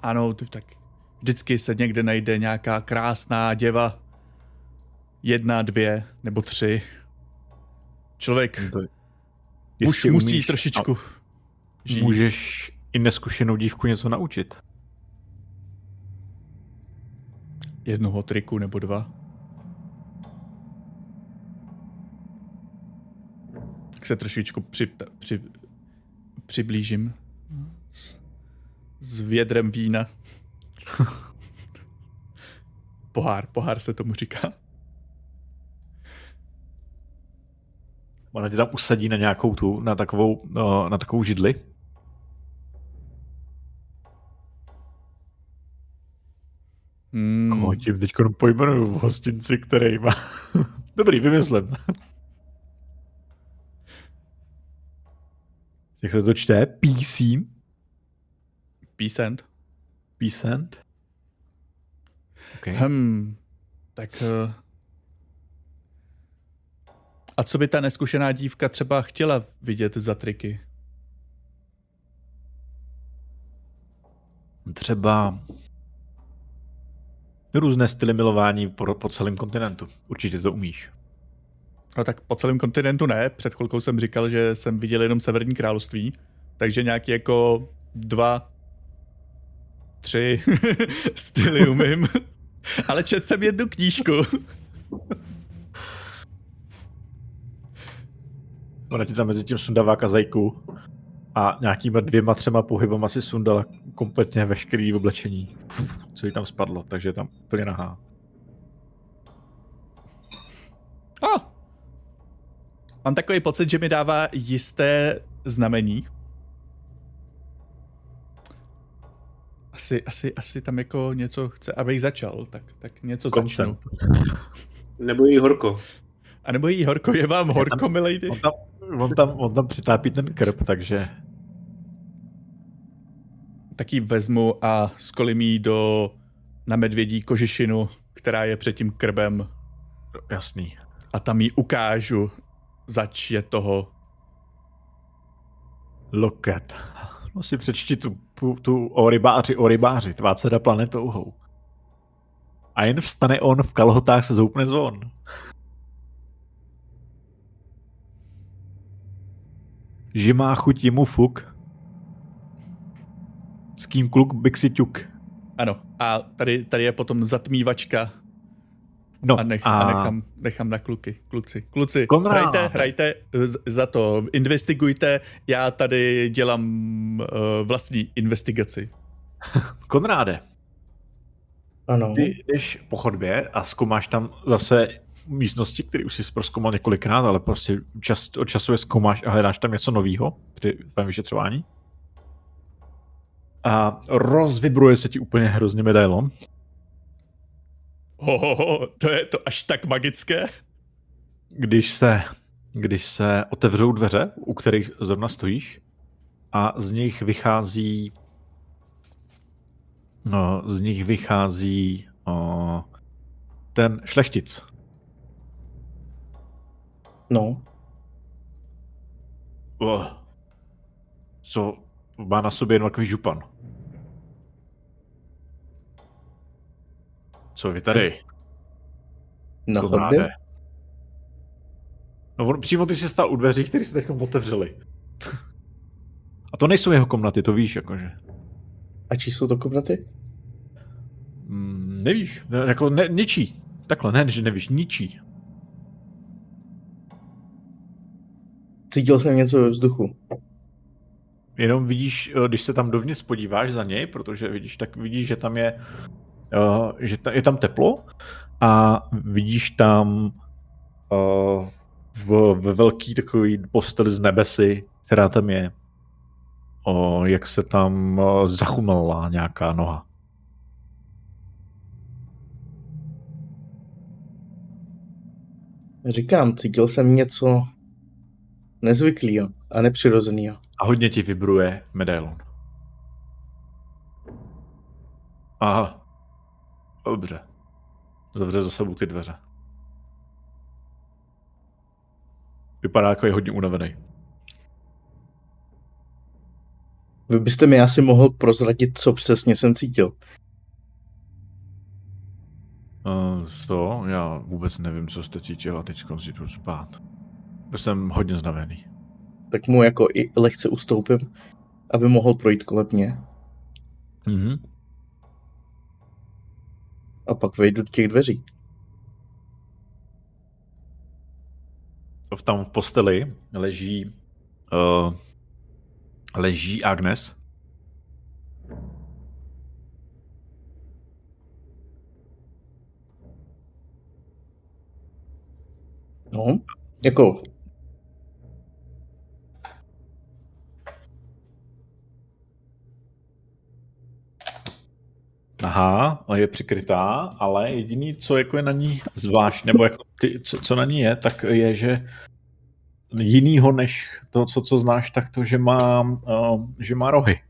ano, tak vždycky se někde najde nějaká krásná děva. Jedna, dvě nebo tři. Člověk To- muž Jestli musí umíš trošičku žít. Můžeš i neskušenou dívku něco naučit. Jednoho triku nebo dva. Tak se trošičku při, při, přiblížím s, s vědrem vína. pohár, pohár se tomu říká. Ona tě tam usadí na nějakou tu, na takovou, no, na takovou židli. Hmm, Koho tím teď pojmenuju v hostinci, který má... Dobrý, vymyslím. Jak se to čte? Písín? Písent. Písent? Okay. Hm, tak... eh, A co by ta neskušená dívka třeba chtěla vidět za triky? Třeba různé styly milování po, po celém kontinentu. Určitě to umíš. No tak po celém kontinentu ne. Před chvilkou jsem říkal, že jsem viděl jenom Severní království, takže nějaký jako dva, tři styly umím. Ale četl jsem jednu knížku. Ona ti tam mezi tím sundává kazajku a nějakýma dvěma, třema pohybama si sundala kompletně veškerý oblečení, co jí tam spadlo, takže je tam úplně nahá. Ah. Mám takový pocit, že mi dává jisté znamení. Asi, asi, asi tam jako něco chce, abych začal, tak, tak něco Koncent. začnu. Nebo jí horko. A nebo jí horko, je vám horko, milady? On tam, on tam, on tam přitápí ten krb, takže tak ji vezmu a skolím jí do na medvědí kožešinu, která je před tím krbem jasný. a tam jí ukážu, zač je toho. Loket. No si přečti tu, tu, tu o rybáři, o rybáři, tvá dcera planetouhou. A jen vstane on, v kalhotách se zoupne zvon. Že má chuť jemu fuk. S kým kluk byk si ťuk. Ano, a tady, tady je potom zatmívačka No a, nech, a nechám, nechám na kluky. Kluci, kluci, Konrád. hrajte, hrajte z- za to, investigujte, já tady dělám uh, vlastní investigaci. Konráde, Ano. ty jdeš po chodbě a zkoumáš tam zase místnosti, které už jsi proskoumal několikrát, ale prostě čas, od času je zkoumáš a hledáš tam něco nového při tvém vyšetřování. A rozvibruje se ti úplně hrozně medailon. Ho, ho, ho, to je to až tak magické? když se, když se otevřou dveře, u kterých zrovna stojíš, a z nich vychází no, z nich vychází o, ten šlechtic. No. Oh, co má na sobě jenom takový župan. Co vy tady? Na Konráde? chodbě? No on, přímo ty jsi stál u dveří, které se teď otevřely. A to nejsou jeho komnaty, to víš, jakože. A čí jsou to komnaty? Mm, nevíš, ne, jako ne, ničí. Takhle, ne, že nevíš, ničí. Cítil jsem něco ve vzduchu. Jenom vidíš, eh, když se tam dovnitř podíváš za něj, protože vidíš, tak vidíš, že tam je, uh, že ta, je tam teplo a vidíš tam uh, v, ve velký takový postel z nebesy, která tam je, o, jak se tam zachumala nějaká noha. Říkám, cítil jsem něco nezvyklého a nepřirozeného. A hodně ti vibruje medailon. Aha. Dobře. Zavře za sebou ty dveře. Vypadá jako je hodně unavený. Vy byste mi asi mohl prozradit, co přesně jsem cítil. Uh, to, já vůbec nevím, co jste cítil a teď si jdu spát. Jsem hodně znavený. Tak mu jako i lehce ustoupím, aby mohl projít kolem mě. Mhm. A pak vejdu do těch dveří. V Tam v posteli leží uh, leží Agnes. No, jako Aha, a je přikrytá, ale jediný, co jako je na ní zvlášť, nebo jako ty, co, co na ní je, tak je, že jinýho než to, co, co znáš, tak to, že má, uh, že má rohy.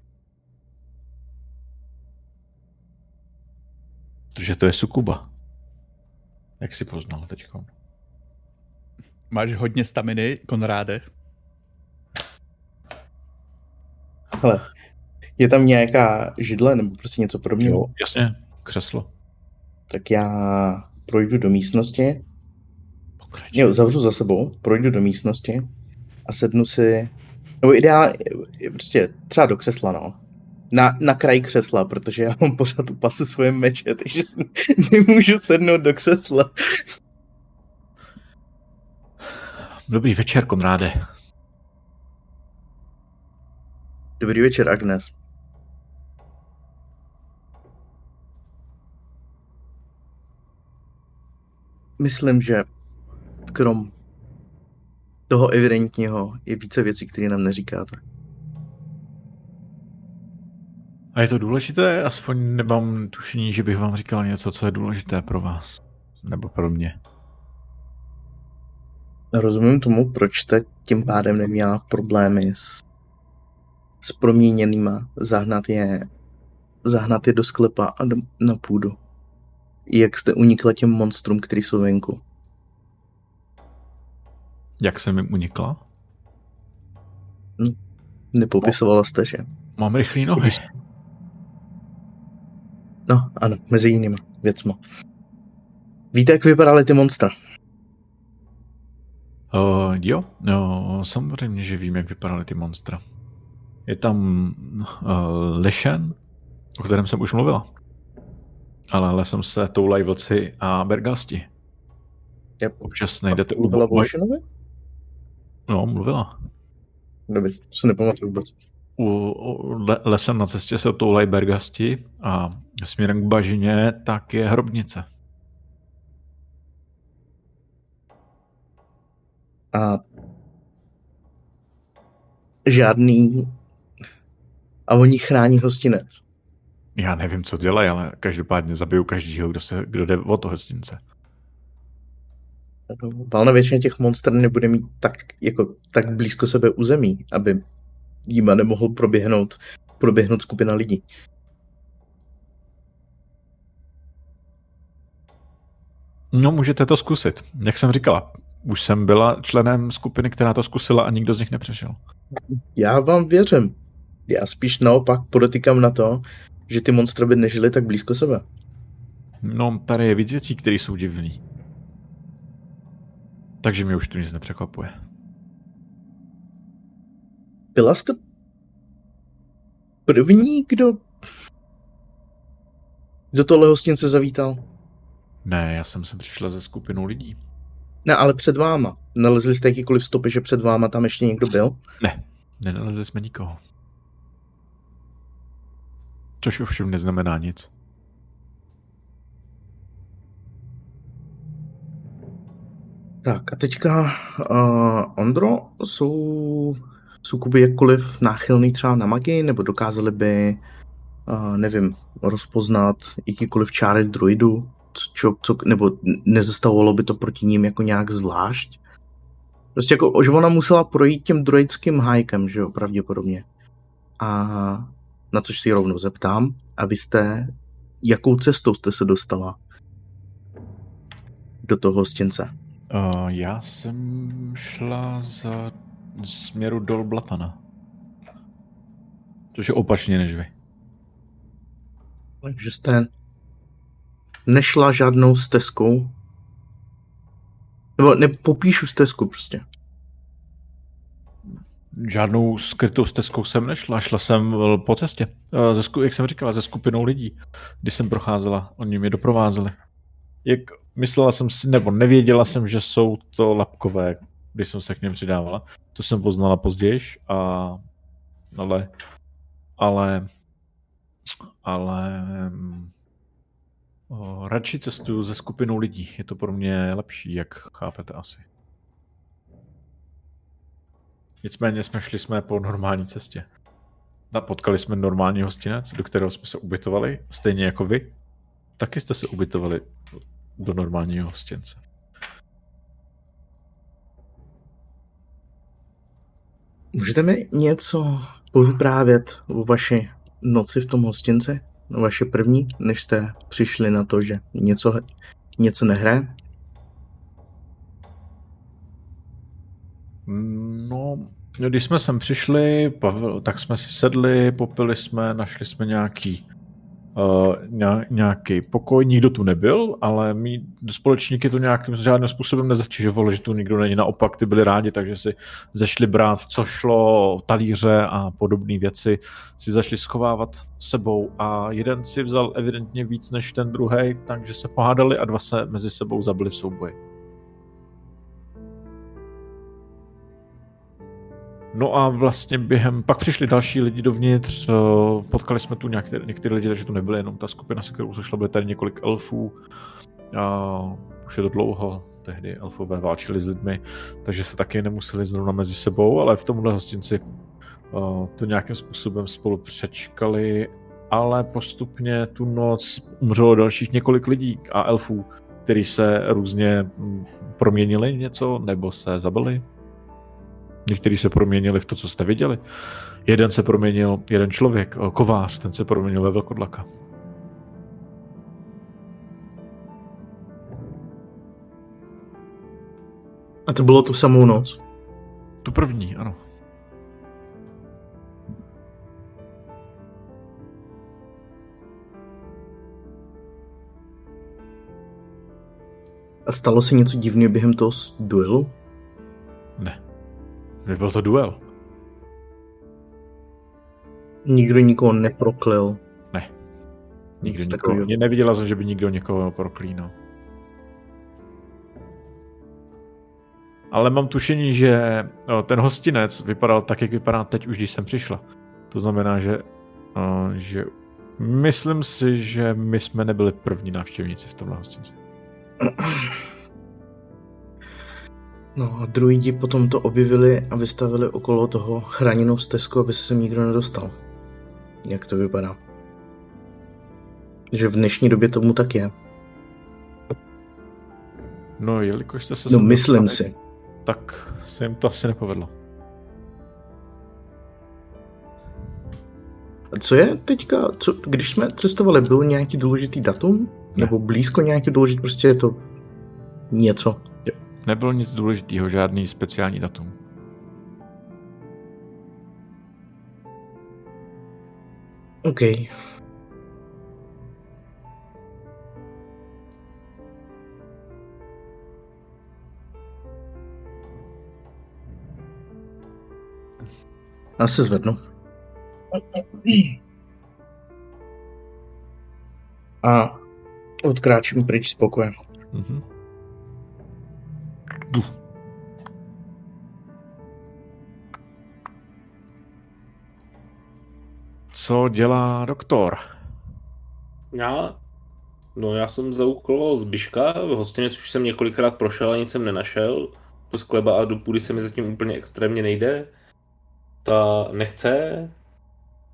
Protože to je sukuba. Jak si poznal teď? Máš hodně staminy, Konráde? Hele, je tam nějaká židle nebo prostě něco podobného? Jo, jasně, křeslo. Tak já projdu do místnosti, Pokračuj. jo, zavřu za sebou, projdu do místnosti a sednu si, nebo ideálně, prostě třeba do křesla, no. Na, na kraj křesla, protože já mám pořád u pasu svoje meče, takže si nemůžu sednout do křesla. Dobrý večer, Konráde. Dobrý večer, Agnes. Myslím, že krom toho evidentního je více věcí, které nám neříkáte. A je to důležité? Aspoň nemám tušení, že bych vám říkal něco, co je důležité pro vás. Nebo pro mě. Rozumím tomu, proč jste tím pádem neměla problémy s, s proměněnýma, zahnat je, zahnat je do sklepa a do, na půdu. Jak jste unikla těm monstrům, který jsou venku. Jak jsem jim unikla? Nepopisovala jste, že? Mám rychlý nohy. No, ano, mezi jinými věcmi. Víte, jak vypadaly ty monstra? Uh, jo, jo, samozřejmě, že vím, jak vypadaly ty monstra. Je tam uh, Lešen, o kterém jsem už mluvila. Ale lesem se toulají vlci a bergasti. Yep. Občas najdete u... Mluvila Volšinovi? No, mluvila. Dobrý, se nepamatuju vůbec. U, u le, lesem na cestě se toulají bergasti a směrem k bažině tak je hrobnice. A žádný... A oni chrání hostinec. Já nevím, co dělají, ale každopádně zabiju každýho, kdo, se, kdo jde o to hostince. Valna většina těch monster nebude mít tak, jako, tak blízko sebe území, aby jima nemohl proběhnout, proběhnout skupina lidí. No, můžete to zkusit. Jak jsem říkala, už jsem byla členem skupiny, která to zkusila a nikdo z nich nepřešel. Já vám věřím. Já spíš naopak podotýkám na to, že ty monstra by nežily tak blízko sebe. No, tady je víc věcí, které jsou divné. Takže mi už tu nic nepřekvapuje. Byla jste první, kdo do tohle hostince zavítal? Ne, já jsem sem přišla ze skupinou lidí. Ne, ale před váma. Nalezli jste jakýkoliv stopy, že před váma tam ještě někdo byl? Ne, nenalezli jsme nikoho. Což ovšem neznamená nic. Tak a teďka, uh, Ondro, jsou sukuby jakkoliv náchylný třeba na magii, nebo dokázali by, uh, nevím, rozpoznat jakýkoliv čáry druidu, co, co, nebo nezastavovalo by to proti ním jako nějak zvlášť? Prostě jako, že ona musela projít tím druidským hajkem, že jo, pravděpodobně. A na což si rovnou zeptám, a vy jste, jakou cestou jste se dostala do toho hostince? Uh, já jsem šla z směru dol Blatana. Což je opačně než vy. Takže jste nešla žádnou stezkou? Nebo nepopíšu stezku prostě. Žádnou skrytou stezkou jsem nešla, šla jsem po cestě. Ze, jak jsem říkala, ze skupinou lidí, když jsem procházela, oni mě doprovázeli. Jak myslela jsem si, nebo nevěděla jsem, že jsou to lapkové, když jsem se k něm přidávala. To jsem poznala později, a, ale, ale, ale o, radši cestuju ze skupinou lidí. Je to pro mě lepší, jak chápete asi. Nicméně jsme šli jsme po normální cestě. A potkali jsme normální hostinec, do kterého jsme se ubytovali, stejně jako vy. Taky jste se ubytovali do normálního hostince. Můžete mi něco povyprávět o vaší noci v tom hostinci? No vaše první, než jste přišli na to, že něco, něco nehraje? No, když jsme sem přišli, tak jsme si sedli, popili jsme, našli jsme nějaký uh, nějaký pokoj. Nikdo tu nebyl, ale mý společníky to nějakým žádným způsobem nezatěžovalo, že tu nikdo není. Naopak ty byli rádi, takže si zešli brát, co šlo, talíře a podobné věci si zašli schovávat sebou a jeden si vzal evidentně víc než ten druhý, takže se pohádali a dva se mezi sebou zabili v souboji. No a vlastně během, pak přišli další lidi dovnitř, eh, potkali jsme tu některé, některé lidi, takže tu nebyly jenom ta skupina, se kterou se šla, byly tady několik elfů. A už je to dlouho, tehdy elfové válčili s lidmi, takže se taky nemuseli zrovna mezi sebou, ale v tomhle hostinci eh, to nějakým způsobem spolu přečkali, ale postupně tu noc umřelo dalších několik lidí a elfů, kteří se různě hm, proměnili něco nebo se zabili. Někteří se proměnili v to, co jste viděli. Jeden se proměnil, jeden člověk, eh, kovář, ten se proměnil ve velkodlaka. A to bylo tu samou noc? Tu první, ano. A stalo se něco divného během toho duelu? Ne. Byl to duel. Nikdo nikoho neproklil. Ne. Nikdo nikoho. Mě neviděla jsem, že by nikdo někoho proklínal. Ale mám tušení, že ten hostinec vypadal tak, jak vypadá teď už, když jsem přišla. To znamená, že, že myslím si, že my jsme nebyli první návštěvníci v tomhle hostinci. No a druidi potom to objevili a vystavili okolo toho chráněnou stezku, aby se sem nikdo nedostal. Jak to vypadá? Že v dnešní době tomu tak je. No, jelikož jste se... No, myslím dostali, si. Tak se jim to asi nepovedlo. A co je teďka, co, když jsme cestovali, byl nějaký důležitý datum? Ne. Nebo blízko nějaký důležitý, prostě je to něco? Nebylo nic důležitého, žádný speciální datum. OK. Já se zvednu. A odkráčím pryč z pokoje. Mm-hmm. Co dělá doktor? Já? No já jsem zaukoloval zbyška, v hostinec už jsem několikrát prošel a nic jsem nenašel. Do skleba a do půdy se mi zatím úplně extrémně nejde. ta nechce,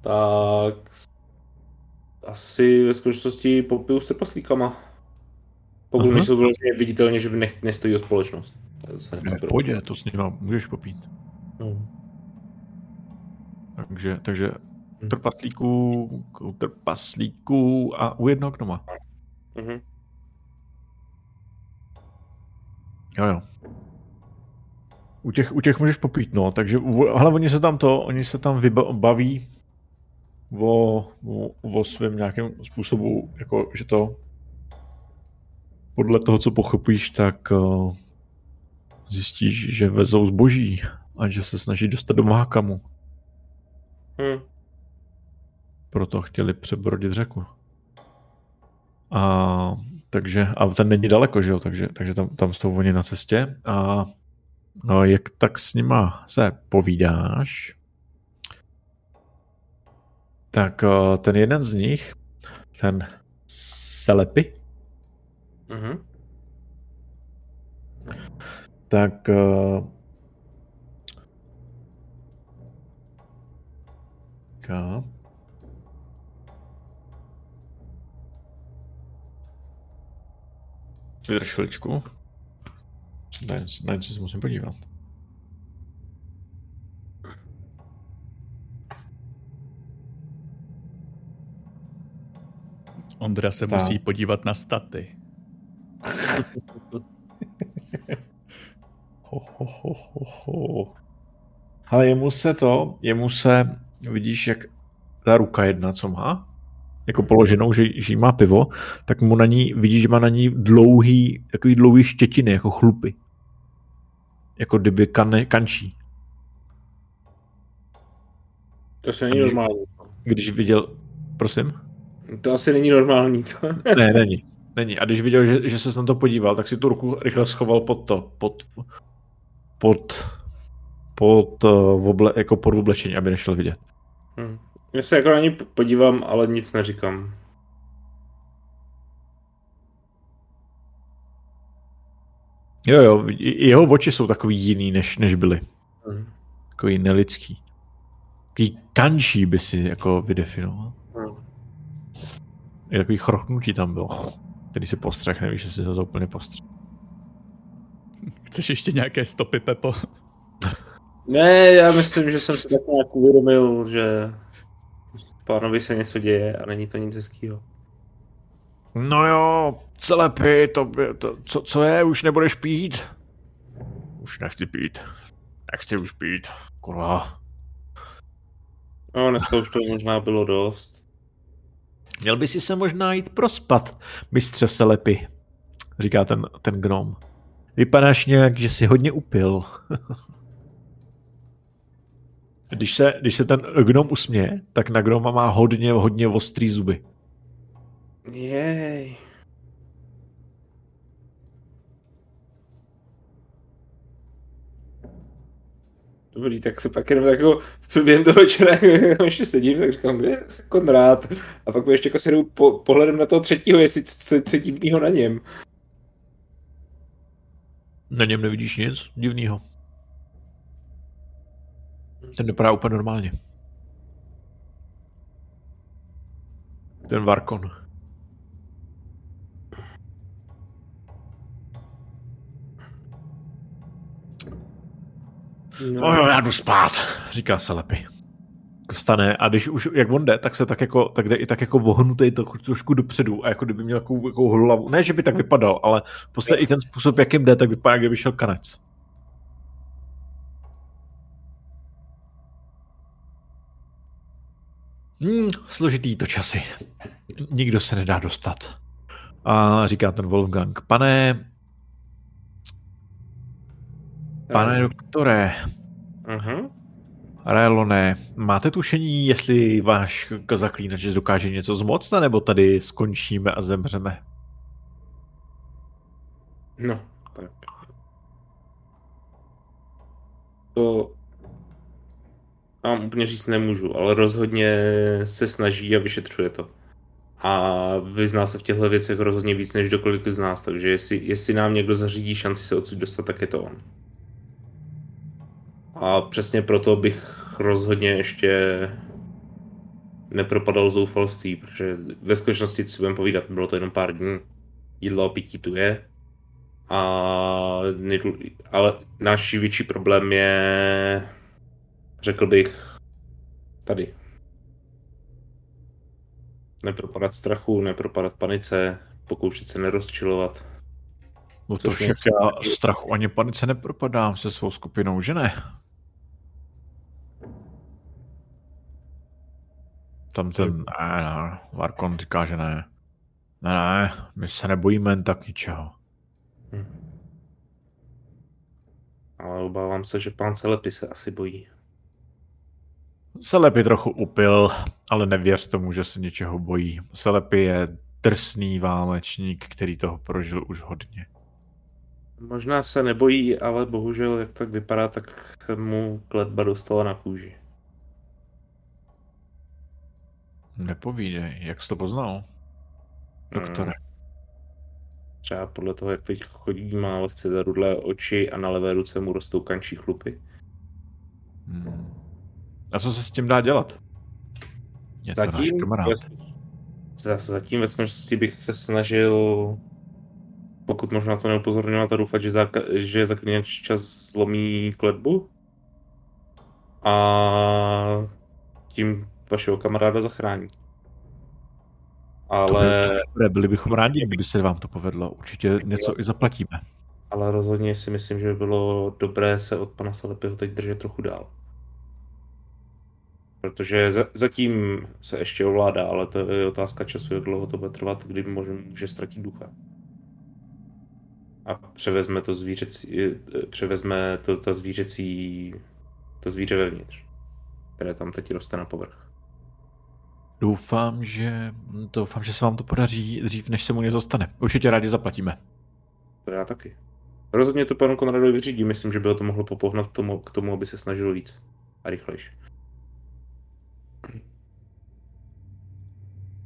tak asi ve skutečnosti popiju s trpaslíkama. Pokud Aha. nejsou vyloženě viditelně, že by nech, nestojí o společnost. Ne, pojď, to s nima můžeš popít. No. Takže, takže. Trpaslíků, trpaslíků a u jednoho gnoma. Mhm. Jo, jo. U těch, u těch můžeš popít, no, takže, ale oni se tam to, oni se tam vyba, baví o, o, o svém nějakém způsobu, jako, že to podle toho, co pochopíš, tak uh, zjistíš, že vezou zboží a že se snaží dostat do Mahakamu. Hm. Proto chtěli přebrodit řeku. A takže, a ten není daleko, že jo, takže, takže tam, tam jsou oni na cestě a, a jak tak s nima se povídáš, tak eh, ten jeden z nich, ten Selepy, Mhm. tak ka- Vydrž chviličku. Na něco se musím podívat. Ondra se Tak. musí podívat na staty. Ho, ho, ho, ho, ho. Ale jemu se to, jemu se, vidíš, jak ta ruka jedna, co má, jako položenou, že, že jí má pivo, tak mu na ní, vidíš, že má na ní dlouhý, takový dlouhý štětiny, jako chlupy. Jako kdyby kan, kančí. To asi není normální. Když viděl, prosím? To asi není normální, co? Ne, není. Není. A když viděl, že, že se na to podíval, tak si tu ruku rychle schoval pod to, pod, pod, pod, uh, oble, jako pod oblečení, aby nešel vidět. Hm. Já se jako na ní podívám, ale nic neříkám. Jo, jo, jeho oči jsou takový jiný, než, než byly. Hm. Takový nelidský. Takový kanší by si jako vydefinoval. I takový chrochnutí tam bylo. Který si postřeh, nevíš, jestli to úplně postřeh. Chceš ještě nějaké stopy, Pepo? Ne, já myslím, že jsem si tak nějak uvědomil, že pánovi se něco děje a není to nic hezkýho. No jo, celepy, to, by- to co, co je, už nebudeš pít? Už nechci pít. Nechci už pít. Kurva. No, dneska už to možná bylo dost. Měl by si se možná jít prospat, mistře Selepy, říká ten, ten gnom. Vypadáš nějak, že jsi hodně upil. když, se, když se ten gnom usměje, tak na gnoma má hodně, hodně ostrý zuby. Jej. Dobrý, tak se pak jenom jako během toho večera ještě sedím, tak říkám, kde je Konrád? A pak ještě jako se jdu po, pohledem na toho třetího, jestli co, co na něm. Na něm nevidíš nic divného. Ten vypadá úplně normálně. Ten Varkon. No jo, já jdu spát, říká Selepy. Vstane a když už, jak on jde, tak se tak jako, tak jde i tak jako vohnutý to trošku dopředu a jako kdyby měl takovou, takovou hlavu. Ne, že by tak vypadal, ale v podstatě i ten způsob, jakým jde, tak vypadá, jak kdyby šel kanec. Hmm, složitý to časy. Nikdo se nedá dostat. A říká ten Wolfgang, pane, pane doktore, Uh-huh. Raelone, máte tušení, jestli váš zaklínač dokáže něco zmoct, nebo tady skončíme a zemřeme? No, tak. To vám úplně říct nemůžu, ale rozhodně se snaží a vyšetřuje to. A vyzná se v těchto věcech rozhodně víc než kdokoliv z nás, takže jestli, jestli nám někdo zařídí šanci se odsud dostat, tak je to on. A přesně proto bych rozhodně ještě nepropadal zoufalství, protože ve skutečnosti, co budeme povídat, bylo to jenom pár dní. Jídlo a pití tu je. A, ale náš větší problém je, řekl bych, tady. Nepropadat strachu, nepropadat panice, pokoušet se nerozčilovat. No to však já strachu ani panice nepropadám se svou skupinou, že ne? Tam ten, ne, ne, Varkon říká, že ne. Ne, ne, my se nebojíme jen tak ničeho. Hm. Ale obávám se, že pán Selepy se asi bojí. Selepy trochu upil, ale nevěř tomu, že se něčeho bojí. Selepy je drsný válečník, který toho prožil už hodně. Možná se nebojí, ale bohužel, jak tak vypadá, tak se mu kletba dostala na kůži. Nepovídej, jak jsi to poznal, doktore? Hmm. Třeba podle toho, jak teď chodí, má lehce zarudlé oči a na levé ruce mu rostou kančí chlupy. Hmm. A co se s tím dá dělat? Je zatím, to ve, zatím ve skutečnosti bych se snažil pokud možná to neupozorňovat a doufat, že, za, že zaklínač čas zlomí kletbu a tím vašeho kamaráda zachrání. Ale... By, byli bychom rádi, kdyby se vám to povedlo. Určitě něco i zaplatíme. Ale rozhodně si myslím, že by bylo dobré se od pana Salepyho teď držet trochu dál. Protože za, zatím se ještě ovládá, ale to je otázka času, jak dlouho to bude trvat, kdy může, může ztratit ducha. A převezme to zvířecí, převezme to, to zvířecí, to zvíře vevnitř, které tam teď roste na povrch. Doufám, že, doufám, že se vám to podaří dřív, než se mu něco stane. Určitě rádi zaplatíme. To já taky. Rozhodně to panu Konradovi vyřídí. Myslím, že by to mohlo popohnat k tomu, k tomu, aby se snažil víc a rychlejš.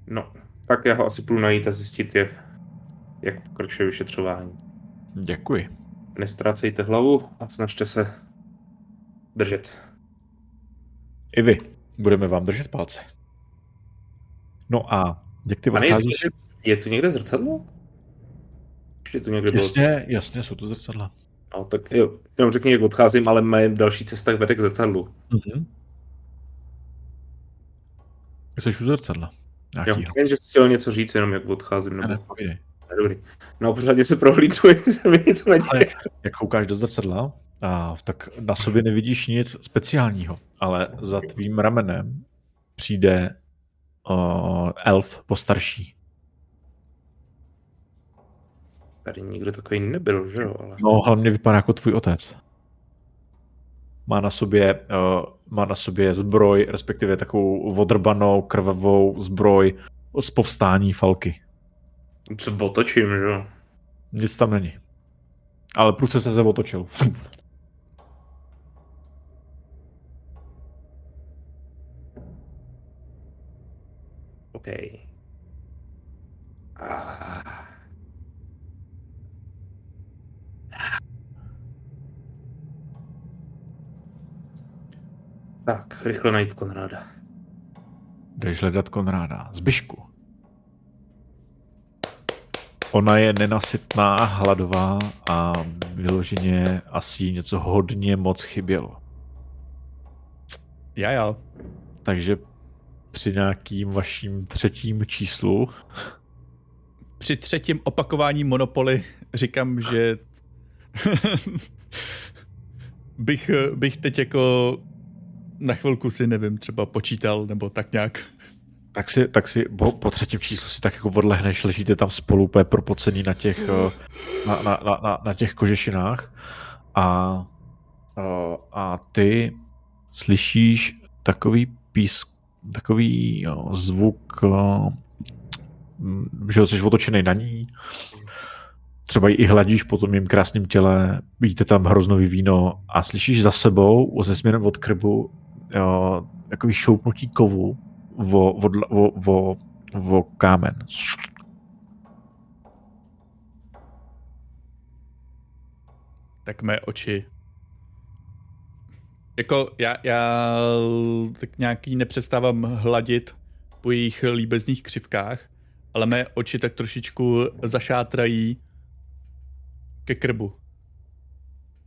No, tak já ho asi půjdu najít a zjistit, jak, jak pokračuje vyšetřování. Děkuji. Nestrácejte hlavu a snažte se držet. I vy. Budeme vám držet palce. No a jak ty odcházíš? Je, je tu někde zrcadlo? Ještě tu někde jasně, bylo... jasně, jsou tu zrcadla. No tak jo, jenom řekni, jak odcházím, ale moje další cesta vede k zrcadlu. Mm-hmm. Jsi u zrcadla. Jo, jen, že jsi chtěl něco říct, jenom jak odcházím. Nebo... Ne, ne, Dobrý. No, pořádně se prohlídnu, jestli se mi něco neděje. Ale jak koukáš do zrcadla, a, tak na sobě nevidíš nic speciálního, ale za tvým ramenem přijde uh, elf postarší. Tady nikdo takový nebyl, že jo? Ale... No, hlavně vypadá jako tvůj otec. Má na sobě, uh, má na sobě zbroj, respektive takovou odrbanou, krvavou zbroj z povstání Falky. Co otočím, že jo? Nic tam není. Ale průce se se otočil. OK. Ah. Tak, rychle najít Konráda. Jdeš hledat Konráda. Zbyšku. Ona je nenasytná, hladová a vyloženě asi něco hodně moc chybělo. Já, já. Takže při nějakým vaším třetím číslu. Při třetím opakování Monopoly říkám, že bych, bych teď jako na chvilku si nevím, třeba počítal nebo tak nějak. Tak si, tak si po, po třetím číslu si tak jako odlehneš, ležíte tam spolu úplně propocený na těch, eh, na, na, na, na, na těch kožešinách. A, eh, a ty slyšíš takový písk, takový jo, zvuk, eh, že jsi otočený na ní, třeba i hladíš po tom jim krásném těle, vidíte tam hroznový víno a slyšíš za sebou, ze směrem od krbu, takový šoupnutí kovu vo, vo, vo, vo, vo kámen. Tak mé oči Jako já, já tak nějaký nepřestávám hladit po jejich líbezných křivkách, ale mé oči tak trošičku zašátrají ke krbu.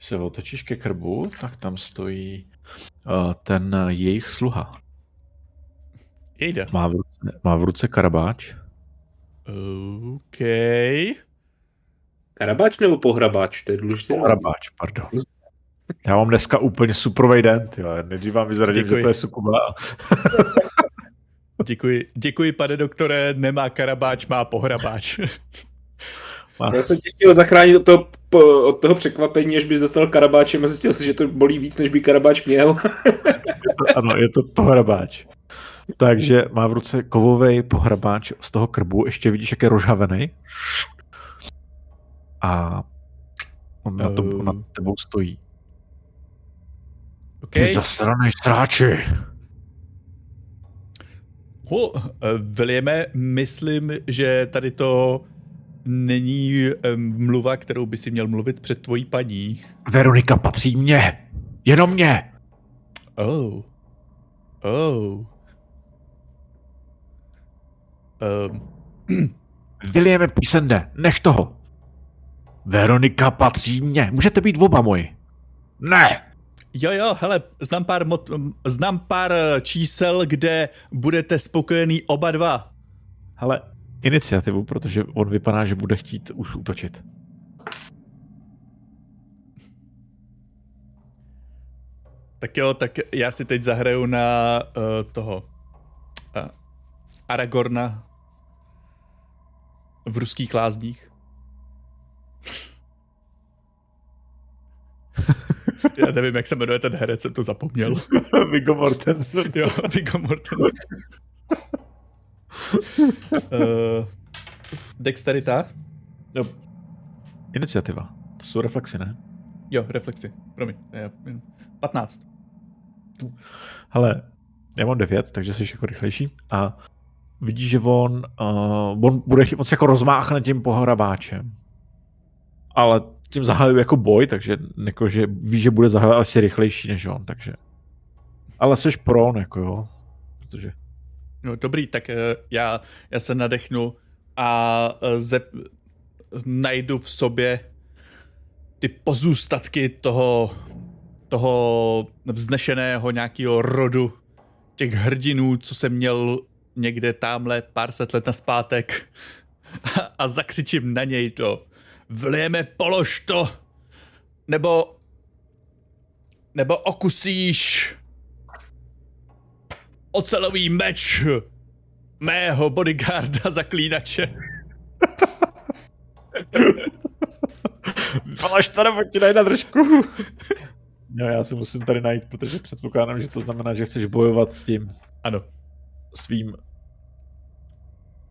Se otočíš ke krbu, tak tam stojí uh, ten uh, jejich sluha. Jejda. Má v ruce, má v ruce karabáč. OK. Karabáč nebo pohrabáč? To je důležité. Karabáč, pardon. Já mám dneska úplně superový den, tyjo. Nejdřív vám vyzradím, že to je sukuba. Děkuji, děkuji, pane doktore, nemá karabáč, má pohrabáč. Já jsem tě chtěl zachránit od toho, od toho překvapení, až bys dostal karabáčem a zjistil si, že to bolí víc, než by karabáč měl. ano, je to pohrabáč. Takže má v ruce kovový pohrabáč z toho krbu, ještě vidíš, jak je rozhavený. A on na tom, Oh. nad tebou stojí. OK. Ty zasranej sráči. Ho, Williame, myslím, že tady to není em, mluva, kterou by si měl mluvit před tvojí paní. Veronika patří mně. Jenom mně. Oh. Oh. Um, Williame Písende, nech toho. Veronika patří mně. Můžete být oba moji. Ne. jo, jo, hele, znám pár, mot, znám pár eh, čísel, kde budete spokojený oba dva. Hele, iniciativu, protože on vypadá, že bude chtít už útočit. Tak jo, tak já si teď zahraju na uh, toho uh, Aragorna v ruských lázních. Já nevím, jak se jmenuje ten herec, jsem to zapomněl. Viggo Mortensen. Jo, Viggo Mortensen. uh, dexterita? No. Iniciativa. To jsou reflexy, ne? Jo, reflexy. Promiň. Já, jen- 15. Hele, já mám 9, takže jsi jako rychlejší. A vidíš, že on, uh, on bude moc jako rozmáchne tím pohrabáčem. Ale tím zahajuje jako boj, takže jako, že ví, že bude zahajovat asi rychlejší než on, takže. Ale jsi prone, jako jo. Protože No dobrý, tak eh, já, já se nadechnu a eh, ze, najdu v sobě ty pozůstatky toho, toho vznešeného nějakého rodu těch hrdinů, co jsem měl někde tamhle pár set let naspátek a, a zakřičím na něj to Vlijeme, polož to, nebo nebo okusíš ocelový meč mého bodyguarda zaklínače. Palaš to nebo ti daj na držku. No já si musím tady najít, protože předpokládám, že to znamená, že chceš bojovat s tím Ano. svým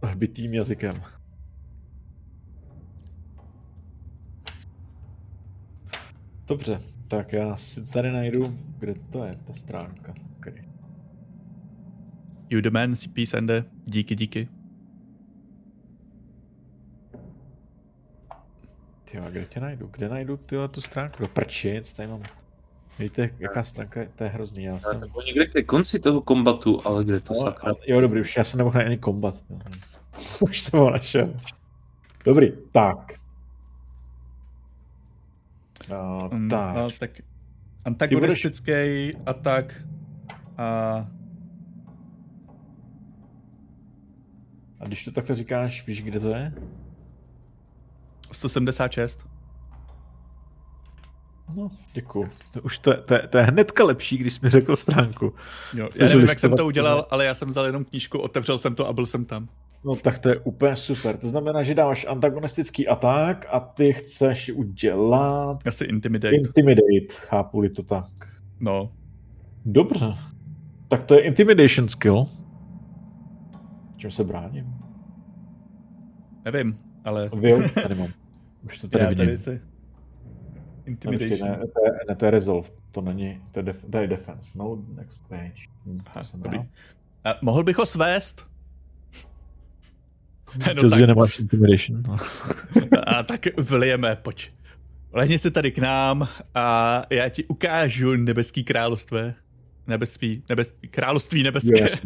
hbitým jazykem. Dobře, tak já si tady najdu, kde to je, ta stránka. Okay. You the man, CP Sende. Díky, díky. Tyjo, a kde tě najdu? Kde najdu tyhle tu stránku? Do prčic, tady mám. Víte, jaká stránka je? To je hrozný, já jsem... To někde ke konci toho kombatu, ale kde to No, sakra? ale- jo, dobrý, už já jsem nemohl ani kombat. no. už jsem ho našel. Dobrý, tak. No, Mm, tak. No, tak antagonistický atak a A když to takhle říkáš, víš, kde to je? 176. No, děkuju. To už to, je- to, je- to je hnedka lepší, když jsi mi řekl stránku. Jo, já nevím, jak jsem to udělal, ale já jsem vzal jenom knížku, otevřel jsem to a byl jsem tam. No tak to je úplně super. To znamená, že dáváš antagonistický atak a ty chceš udělat Asi intimidate. intimidate, chápu-li to tak. No. Dobře. Tak to je intimidation skill. Čím se bráním? Nevím, ale Will, tady mám. Už to tady já vidím. tady si... Intimidation. ne, to je, ne, to je resolve, to není, to je, def, to je defense, no next page. Hm, to Aha, dobrý. A mohl bych ho svést? No tak. že nemáš intimidation. No. A tak vlijeme, pojď. lehni se tady k nám a já ti ukážu nebeský království. Nebeský, nebeský, království nebeské. Yes.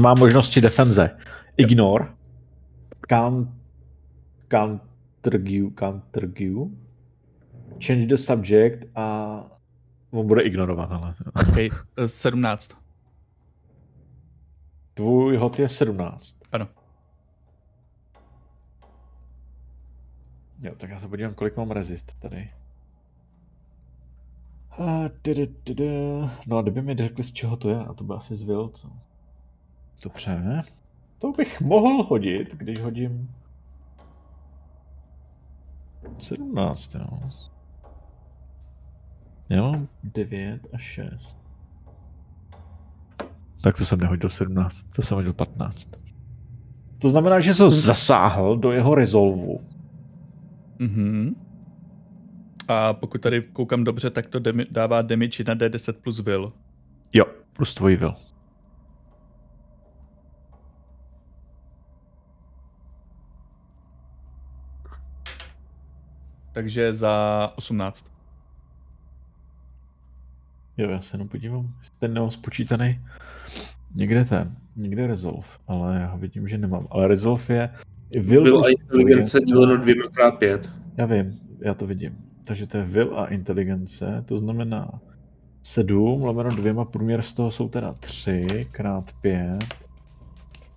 Má možnosti defenze. Ignore. Can't, countergue, countergue. Change the subject a on bude ignorovat, ale. Okay, 17. Tvůj hod je 17. Ano. Jo, tak já se podívám, kolik mám resist tady. A. No a kdyby mi řekli, z čeho to je, a to by asi zvil, co? Dobře. To bych mohl hodit, když hodím 17, jo. Jo, 9 a 6. Tak to jsem nehodil 17, to jsem hodil 15. To znamená, že jsem zasáhl do jeho rezolvu. Mhm. A pokud tady koukám dobře, tak to demi- dává damage na D10 plus will. Jo, plus tvůj will. Takže za 18. Jo, já se jenom podívám, jestli ten nemám spočítaný. Někde ten, někde Resolve, ale já ho vidím, že nemám. Ale Resolve je... Will, will a inteligence děleno dvěma krát pět. Já vím, já to vidím. Takže to je Will a inteligence, to znamená 7, lomeno dvěma, průměr z toho jsou teda 3 krát 5.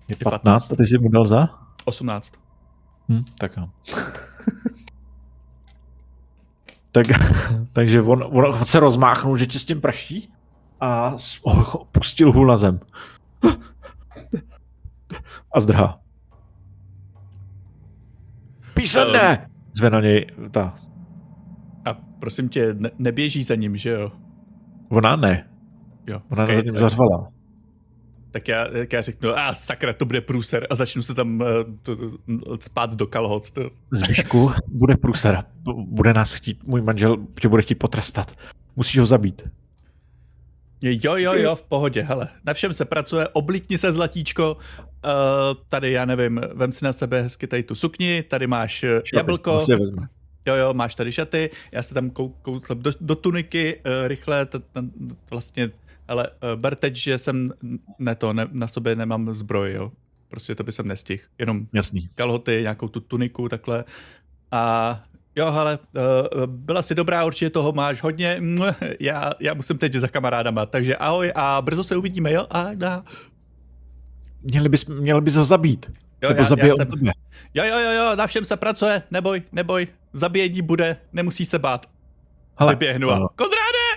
Je 15, a ty jsi mu dal za? 18. Hm, tak jo. Tak, takže on, on se rozmáchnul, že ti s tím praští a pustil hůl na zem. A zdrhá. Písemné! Zve na něj ta. A prosím tě, ne- neběží za ním, že jo? Ona ne. Jo. Ona okay, na něm tak, zařvala. Tak, já, tak já řeknu, a ah, sakra, to bude průser a začnu se tam uh, to, to, spát do kalhot. To. Zbyšku, bude průser. Bude nás chtít, můj manžel tě bude chtít potrestat. Musíš ho zabít. Jo, jo, jo, v pohodě, hele, na všem se pracuje, oblíkni se zlatíčko, uh, tady, já nevím, vem si na sebe hezky tady tu sukni, tady máš eh, jablko, je vezme. jo, jo, máš tady šaty, já se tam kou, koukám do, do tuniky, uh, rychle, t, t, vlastně, ale uh, ber teď, že jsem, ne to, ne, na sobě nemám zbroj, jo, prostě to by jsem nestihl, jenom Jasný. kalhoty, nějakou tu tuniku, takhle. A jo, hele, uh, byla si dobrá, určitě toho máš hodně. Já, já musím teď za kamarádama, takže ahoj a brzo se uvidíme, jo? A, a. Měli bys, měl bys ho zabít. Jo, Nebo já- zabije já jsem- tebe. jo, jo, jo, jo, na všem se pracuje, neboj, neboj, zabíjení bude, nemusí se bát. Hele, Vyběhnu a. Konráde!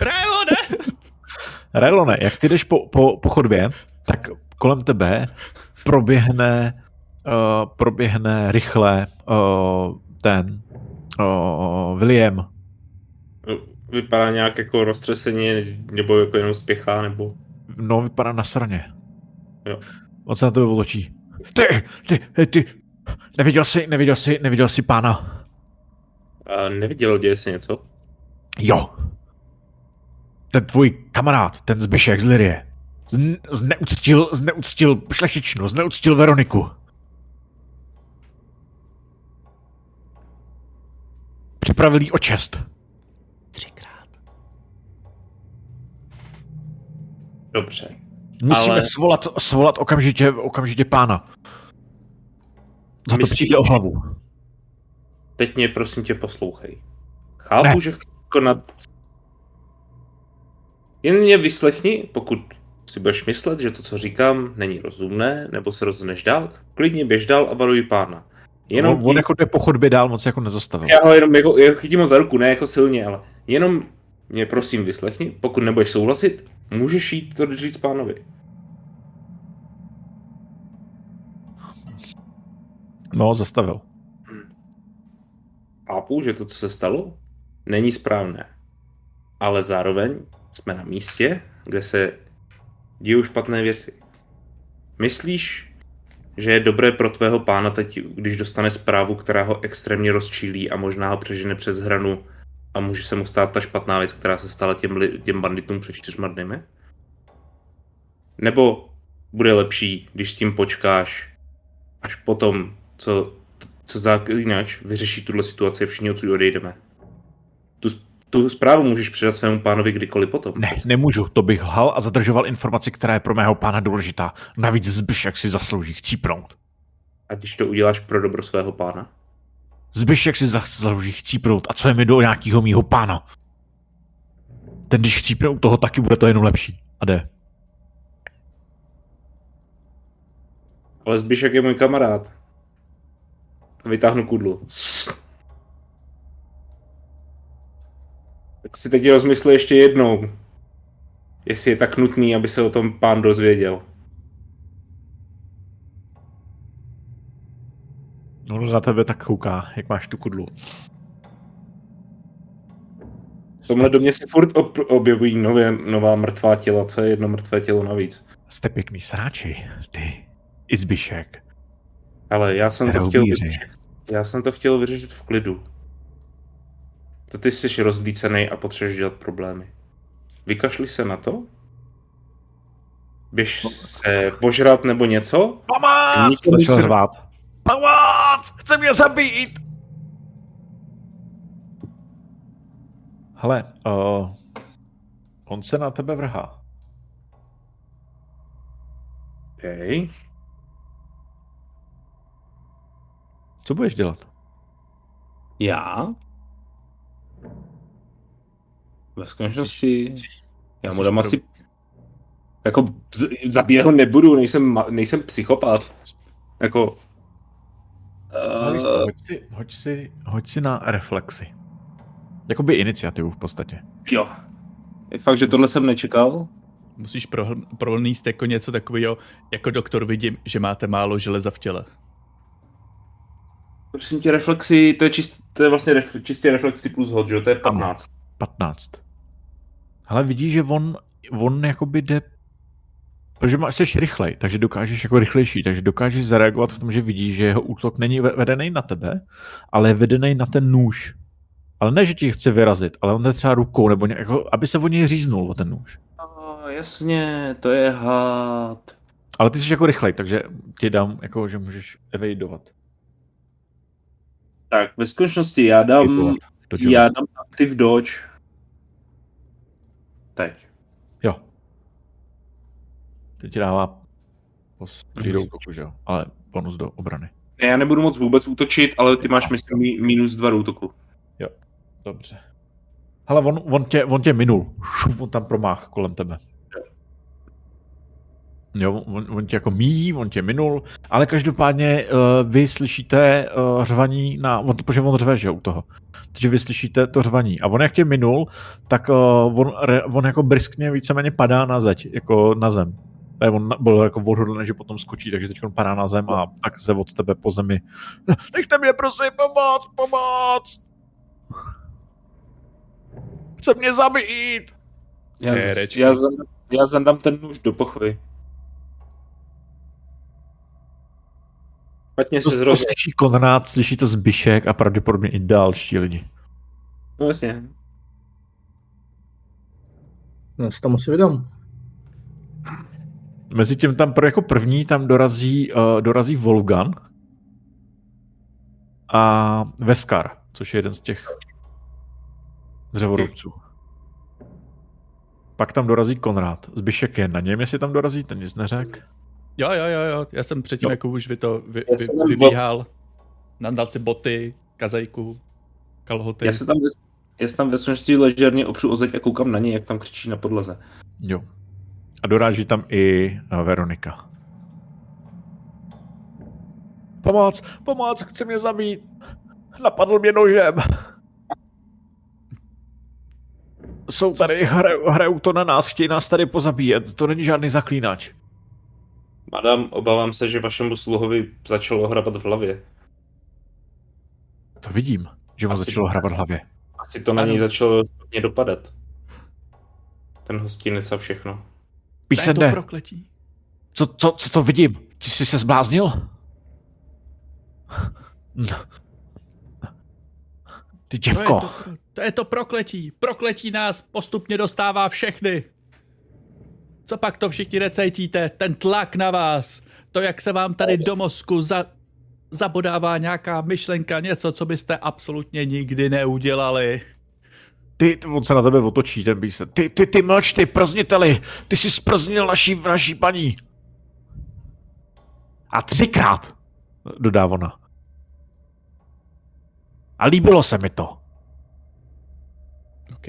Rajone! Relone, jak ty jdeš po, po, po chodbě, tak kolem tebe proběhne, uh, proběhne rychle uh, ten uh, William. Vypadá nějak jako roztřesení, nebo jako jenom spěchá, nebo... No, vypadá na sraně. Jo. On se na tebe otočí. Ty, ty, ty, neviděl jsi, neviděl jsi, neviděl jsi pána? A neviděl, děje se něco? Jo. Ten tvůj kamarád, ten Zbyšek z Lirie, zne, zneuctil, zneuctil šlechtičnu, zneuctil Veroniku. Připravil jí o čest. Třikrát. Dobře. Musíme Ale- svolat, svolat okamžitě, okamžitě pána. Za to přijde o hlavu. Teď mě prosím tě poslouchej. Chápu, Ne. že chci konat... Jen mě vyslechni, pokud si budeš myslet, že to, co říkám, není rozumné, nebo se rozhodneš dál, klidně běž dál a varuj pána. Jenom on, on jako jde po chodbě dál, moc jako nezastavil. Já ho jenom jako, jako chytím ho za ruku, ne jako silně, ale jenom mě prosím vyslechni, pokud nebudeš souhlasit, můžeš jít to říct pánovi. No, zastavil. Chápu, že to, co se stalo, není správné. Ale zároveň jsme na místě, kde se dějou špatné věci. Myslíš, že je dobré pro tvého pána teď, když dostane zprávu, která ho extrémně rozčílí a možná ho přežene přes hranu a může se mu stát ta špatná věc, která se stala těm, těm banditům před čtyřma dny? Nebo bude lepší, když s tím počkáš až potom, co co zaklínač vyřeší tuhle situaci a všichni odsud odejdeme. Tu, zprávu můžeš předat svému pánovi kdykoliv potom. Ne, nemůžu, to bych lhal a zadržoval informaci, která je pro mého pána důležitá. Navíc Zbyšek si zaslouží chcípnout. A když to uděláš pro dobro svého pána? Zbyšek si zaslouží chcípnout. A co je mi do nějakého mýho pána? Ten, když chcípne u toho, taky bude to jenom lepší. A jde. Ale Zbyšek je můj kamarád. Vytáhnu kudlu. Tak si teď rozmysli ještě jednou, jestli je tak nutný, aby se o tom pán dozvěděl. No, na tebe tak kouká, jak máš tu kudlu. V tomhle domě se furt ob- objevují nové, nová mrtvá těla, co je jedno mrtvé tělo navíc. Jste pěkný sráči, ty. I Zbyšek. Ale já jsem to chtěl vyřešit. Já jsem to chtěl vyřešit v klidu. To ty jsi rozlícený a potřebuješ dělat problémy. Vykašli se na to? Běž se požrat nebo něco? Nikomu Začal se- řvát. Pomoc! Chce mě zabít! Hele, uh, on se na tebe vrhá. Okay. Co budeš dělat? Já? Ve skutečnosti já mu dám asi... Jako zabíjet ho nebudu, nejsem, nejsem psychopat. Jako... Uh, hoď, si, hoď, si, hoď si na reflexy. Jakoby iniciativu v podstatě. Jo. Je fakt, že tohle jsem nečekal. Musíš prohl- prolníst jako něco takového, jako doktor vidím, že máte málo železa v těle. Prosím tě, reflexy, to je, čist, to je vlastně ref, čistě reflexy plus hod, že jo? To je 15. 15. Ale vidíš, že on, on jakoby jde Protože máš, jsi rychlej, takže dokážeš jako rychlejší, takže dokážeš zareagovat v tom, že vidíš, že jeho útok není ve- vedený na tebe, ale je vedený na ten nůž. Ale ne, že ti chce vyrazit, ale on jde třeba rukou, nebo nějak, jako, aby se o něj říznul o ten nůž. Oh, jasně, to je had. Ale ty jsi jako rychlej, takže ti dám, jako, že můžeš evadovat. Tak, ve skutečnosti já dám, já dám active dodge. Teď. Jo. Teď ti dává pos- přijdou útoku, že jo? Ale bonus do obrany. Ne, já nebudu moc vůbec útočit, ale ty máš, myslím, mí- minus dva do útoku. Dobře. Hele, on, on, tě, on tě minul. Šup, on tam promáh kolem tebe. Jo, on, on tě jako míjí, on tě minul, ale každopádně uh, vy slyšíte uh, řvaní na, on, protože on řve, že jo, u toho. Takže vy slyšíte to řvaní. A on jak tě minul, tak uh, on, re, on jako briskně víceméně padá na zeď, jako na zem. Ne, on byl jako odhodlený, že potom skočí, takže teď on padá na zem a tak se od tebe po zemi. Nechte mě prosím, pomoc, pomoc! Chce mě zabít! Já, Herečky. Já, zandám, já zandám ten nůž do pochvy. Špatně se to zrozil. slyší Konrád, slyší to Zbyšek a pravděpodobně i další lidi. No jasně. No, se tam asi vydám. Mezitím tam pro jako první tam dorazí, uh, dorazí Wolfgan a Veskar, což je jeden z těch dřevorubců. Pak tam dorazí Konrád. Zbyšek je na něm, jestli tam dorazí, ten nic neřek. Jo, jo, jo, jo. Já jsem předtím, Jo. jako už vy to vy, vy, vybíhal. Nandal si boty, kazajku, kalhoty. Já se tam, ve- já se tam ve skutečnosti ležerně opřu o zeď a koukám na něj, jak tam křičí na podlaze. Jo. A doráží tam i uh, Veronika. Pomoc, pomoc, chce mě zabít. Napadl mě nožem. Jsou tady, hrajou, hrajou to na nás, chtějí nás tady pozabíjet. To není žádný zaklínač. Madam, obávám se, že vašemu sluhovi začalo hrabat v hlavě. To vidím, že mu Asi- začalo hrabat v hlavě. Asi to na něj začalo špatně dopadat. Ten hostinec a všechno. to je to Písende, prokletí. co, co, co to vidím? Ty jsi se zbláznil? Ty To je děvko. to, to je to prokletí. Prokletí nás postupně dostává všechny. Co pak to všichni necítíte? Ten tlak na vás. To, jak se vám tady do mozku za... zabodává nějaká myšlenka, něco, co byste absolutně nikdy neudělali. Ty, on se na tebe otočí, ten se. Ty, ty, ty mlč, ty przniteli, ty jsi sprznil naší, naší paní. A třikrát, dodá ona. A líbilo se mi to. OK.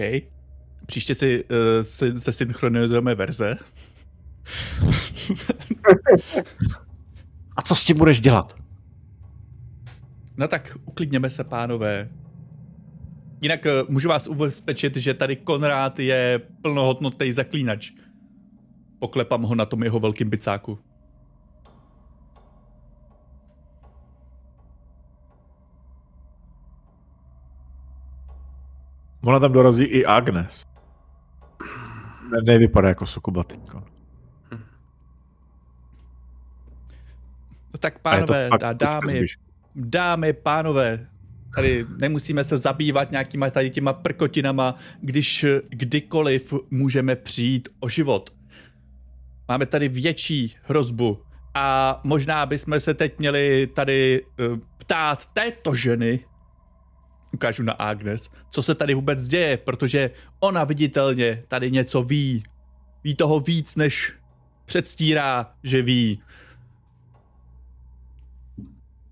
Příště si, uh, si sesynchronizujeme verze. A co s tím budeš dělat? No tak uklidněme se, pánové. Jinak uh, můžu vás ubezpečit, že tady Konrád je plnohodnotný zaklínač. Poklepám ho na tom jeho velkým bicáku. Ona tam dorazí i Agnes. Ne, nevypadá jako sukuba teďko. No tak pánové, a dámy, dámy, pánové, tady nemusíme se zabývat nějakýma tady těma prkotinama, když eh, kdykoliv můžeme přijít o život. Máme tady větší hrozbu a možná bychom se teď měli tady uh, ptát této ženy, ukážu na Agnes, co se tady vůbec děje, protože ona viditelně tady něco ví. Ví toho víc, než předstírá, že ví.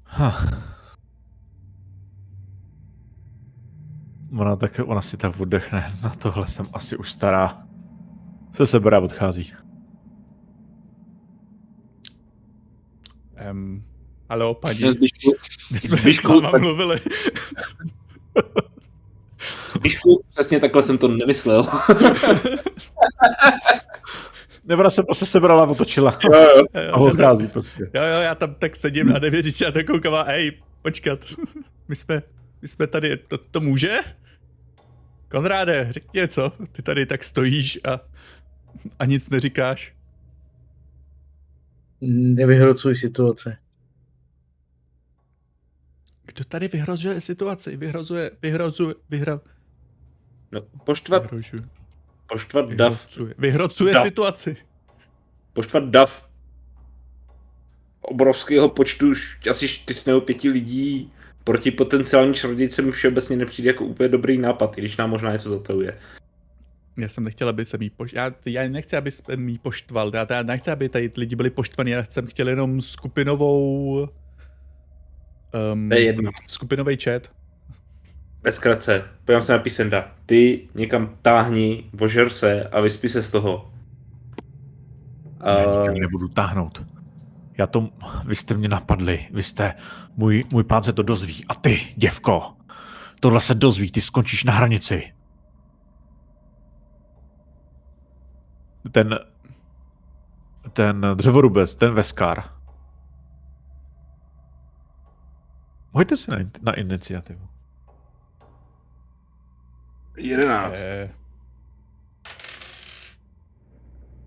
Ha. Ona, tak, ona si tak oddechne. Na tohle jsem asi už stará. Se sebere a odchází. Um, halo, paní, Zbyšku, my jsme Zbyšku, s váma mluvili. Zbyšku, přesně takhle jsem to nemyslel. Nebo ona se prostě sebrala a otočila. Jo, jo. A odchází prostě. Jo, jo, já tam tak sedím na devětiči a tak koukám a hej, počkat, my jsme, my jsme tady, to, to může? Konráde, řekni něco, ty tady tak stojíš a, a nic neříkáš. Nevyhrocuj situace. Kdo tady vyhrozuje situaci? Vyhrozuje, vyhrozuje, vyhra, No, poštvat, vyhrožuje, poštvat dav, vyhrocuje, Dav. situaci. poštvat dav obrovského počtu, asi 4 nebo 5 lidí proti potenciální čarodějce mi všeobecně nepřijde jako úplně dobrý nápad, i když nám možná něco zatajuje. Já jsem nechtěl, aby se mý poš... já, já nechci, aby se mý poštval. Já, já nechci, aby tady lidi byli poštvaní. Já jsem chtěl jenom skupinovou... Um, To je jedno. skupinový chat. Ve zkratce, podívám se na písenda. Ty někam táhni, vožer se a vyspí se z toho. Ne, Uh, nikam nebudu táhnout. Já to, vy jste mě napadli, vy jste, můj, můj pán se to dozví. A ty, děvko, tohle se dozví, ty skončíš na hranici. Ten, ten dřevorubec, ten Veskar. Hoďte si na, in- na iniciativu. 11. Eh,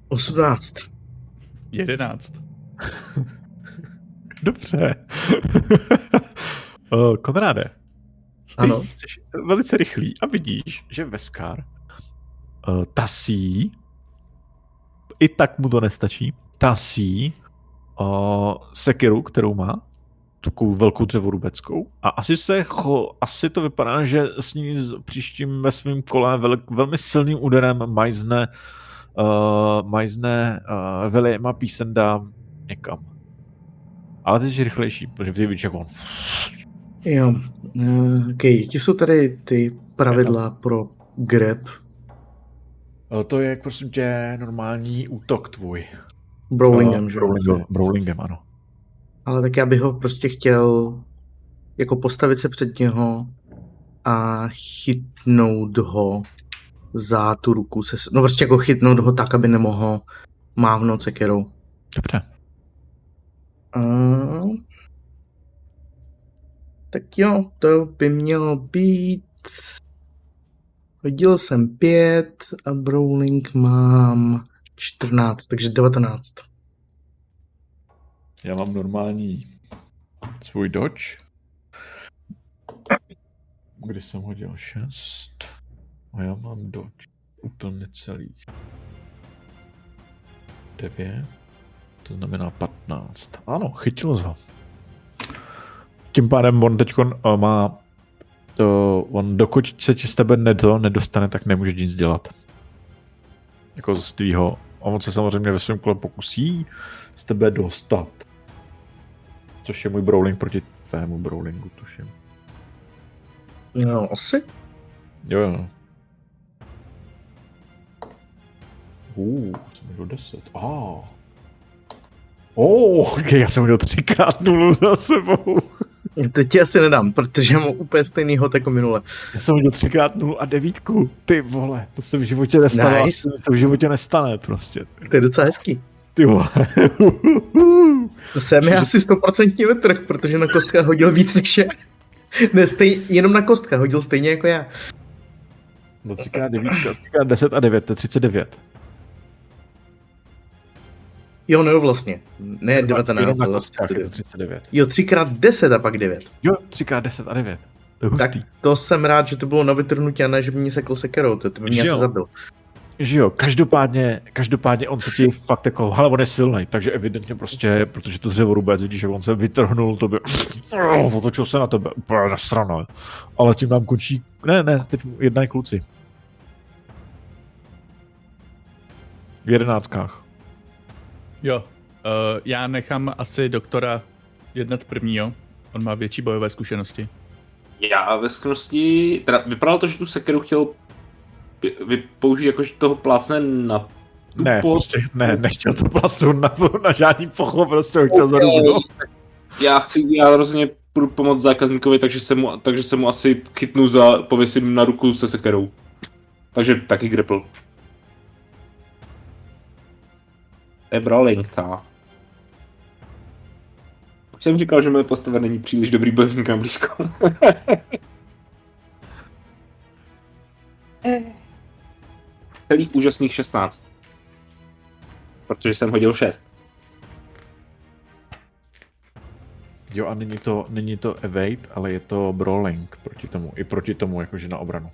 18. 11. Dobře. uh, Konráde, Ano. Jsi velice rychlý a vidíš, že Veskar uh, tasí, i tak mu to nestačí, tasí uh, sekiru, kterou má, takovou velkou dřevorubeckou a asi se cho, asi to vypadá, že s ní příštím ve svém kole vel, velmi silným úderem majzne uh, majzne uh, Williama Písenda někam. Ale ty jsi rychlejší, protože ty víš, jak on. Jo. Uh, okay. Ti jsou tady ty pravidla pro grab. Eh, To je, prosím tě, normální útok tvůj. Brawlingem, Eh, že? Brawlingem, brawlingem, ano. Ale tak já bych ho prostě chtěl jako postavit se před něho a chytnout ho za tu ruku. Se, no prostě jako chytnout ho tak, aby nemohl mávnout sekerou. Dobře. Uh, tak jo, to by mělo být... Hodil jsem pět a Brawling mám 14, takže 19. Já mám normální svůj dodge. Kdy jsem hodil 6. A já mám dodge úplně celý. 9. To znamená 15. Ano, chytil jsi ho. tím pádem on teď má to, on dokud se ti z tebe nedo, nedostane, tak nemůže nic dělat. Jako z tvýho. A on se samozřejmě ve svém kole pokusí z tebe dostat. Což je můj brawling proti tvému brawlingu, tuším. No, asi. Jo, jo. Uh, jsem do 10. Ah. Oh, okay, já jsem měl třikrát nulu za sebou. Teď ti asi nedám, protože mám úplně stejný hot jako minule. Já jsem měl třikrát nulu a devítku. Ty vole, to se v životě nestane. Nice. To se v životě nestane prostě. To je docela hezký. Ty vole. To jsem je asi 100% vytrh, protože na kostka hodil víc než je. Ne, stej, jenom na kostka hodil stejně jako já. No třikrát devítka, třikrát deset a devět, to je 39. Jo, no jo, vlastně. Ne, Jenom 19, na ale kostkách je to 39. 39. Jo, třikrát 10 a pak 9. Jo, třikrát deset a devět. To je Tak hustý. to jsem rád, že to bylo na vytrhnutí a ne, že by mě sekl sekerou, to, to by mě asi zabil. Že jo, každopádně, každopádně on se ti fakt jako, hele, on je silný, takže evidentně prostě, protože to dřevo rubec, vidíš, že on se vytrhnul tobě, otočil se na tebe, úplně nasrano. Ale tím nám končí, ne, ne, teď jednají kluci. V jedenáctkách. Jo, uh, já nechám asi doktora jednat prvního. On má větší bojové zkušenosti. Já ve skutečnosti, teda vypadalo to, že tu sekeru chtěl vy- použít jako, že toho plácne na tu Ne, prostě, ne, nechtěl to plasnout na, na žádný pocho, prostě ho chtěl za ruku. Já chci, já rozhodně budu pomoct zákazníkovi, takže se mu, takže se mu asi chytnu za, pověsím na ruku se sekerou. Takže taky grapple. Je brawling, ta. Už jsem říkal, že moje postava není příliš dobrý bojovník na blízko. Celých úžasných 16. Protože jsem hodil 6. Jo a není to, není to evade, ale je to brawling proti tomu, i proti tomu, jakože na obranu.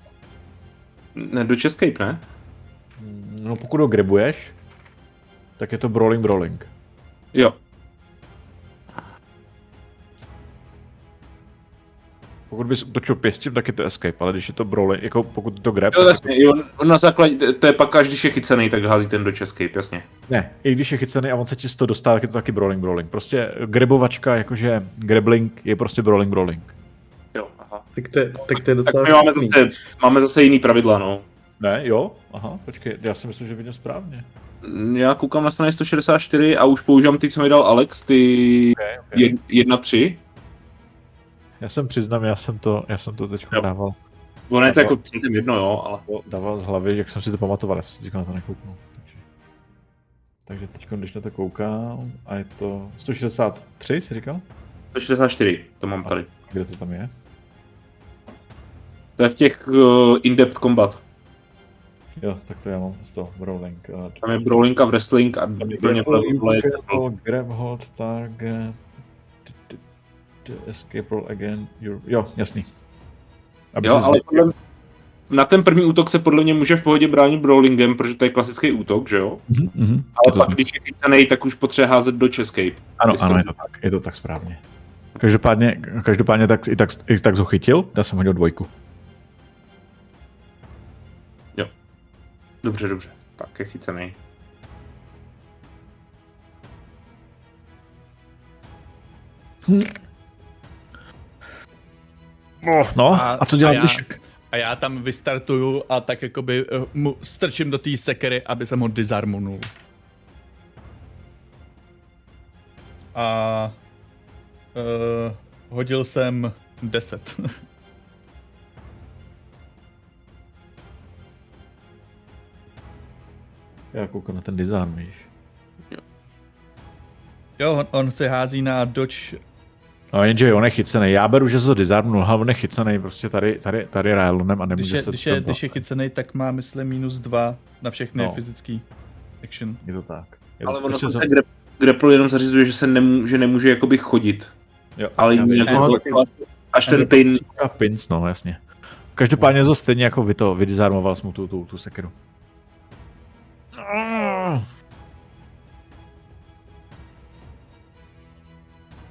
Ne, do Escape, ne? No pokud ho grabuješ, tak je to brawling brawling. Jo. Pokud bys útočil pěstím, tak je to escape, ale když je to brawling, jako pokud je to grab, Jo, tak jasně, jo, on na základě, to je pak až když je chycený, tak hází ten do Escape, jasně. to, ne, i když je chycený a on se ti z toho dostává, tak je to taky brawling brawling. Prostě grabovačka, jakože grabling je prostě brawling brawling. Jo, aha. Tak to, je- tak to je Tak docela my máme zase, máme zase jiný pravidla, no. Ne, jo? Aha, počkej, já si myslím, že viděl správně. Já koukám na straně 164 a už používám ty, co mi dal Alex, ty Okay, okay. jed- jedna tři. Já jsem přiznám, já jsem to, já jsem to teď dával, Ono je to jako celkem jedno, jo, ale... dával z hlavy, jak jsem si to pamatoval, já jsem si teď na to nekouknul. Takže, takže teď, když na to koukám, a je to 163, jsi říkal? 164, to mám tady. Kde to tam je? To je v těch uh, in-depth combat. Jo, tak to já mám z toho brawling. Uh, Tam je brawling a wrestling a úplně je grab hold target, escape roll again, you're... jo, jasný. Aby Jo, ale podle, na ten první útok se podle mě může v pohodě bránit brawlingem, protože to je klasický útok, že jo? Mhm, mhm. Je Ale pak, když je chycený, tak už potřebuje házet do Escape. Ano, ano, je to tak, je to tak správně. Každopádně, každopádně tak, i tak, i tak ho chytil, já jsem hodil dvojku. Dobře, dobře. Tak je chycený. Oh, no, a, a co děláš, a já, když... a já tam vystartuju a tak jakoby eh, mu strčím do té sekery, aby jsem ho disarmunul. A uh, hodil jsem 10. Já koukám na ten design, víš. jo, on, on se hází na dodge. No jenže on je chycený. Já beru, že se to disarmnul, ale on je chycený prostě tady, tady, tady Rylonem a Když nemůže je, se... když, je, to- když je chycený, tak má, myslím, minus 2 na všechny No. no. fyzický action. Je to tak. Je Ale to, ono prostě to se- grap, grapple jenom zařizuje, že se nemů, že nemůže jakoby chodit. jo, Ale No, jako, až ten pain, A pins, no, jasně. Každopádně to stejně jako vy to, vydizarmoval jsem mu tu, tu, tu sekeru.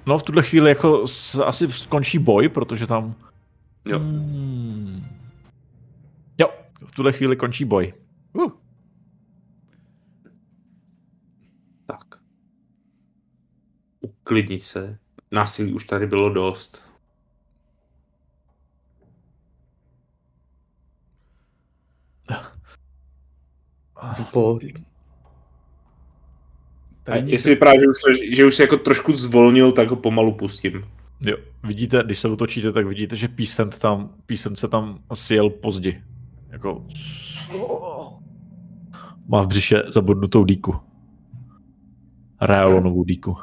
No v tuhle chvíli jako s, asi skončí boj, protože tam... Jo. Hmm. Jo, v tuhle chvíli končí boj. Uh, Tak. Uklidni se. Násilí už tady bylo dost. Po, A tady jestli vypadá, že už, se- že už se jako trošku zvolnil, tak ho pomalu pustím. Jo, vidíte, když se otočíte, tak vidíte, že písent tam, písent se tam sjel pozdě. Jako... Má v břiše zabodnutou dýku. Realonovou dýku.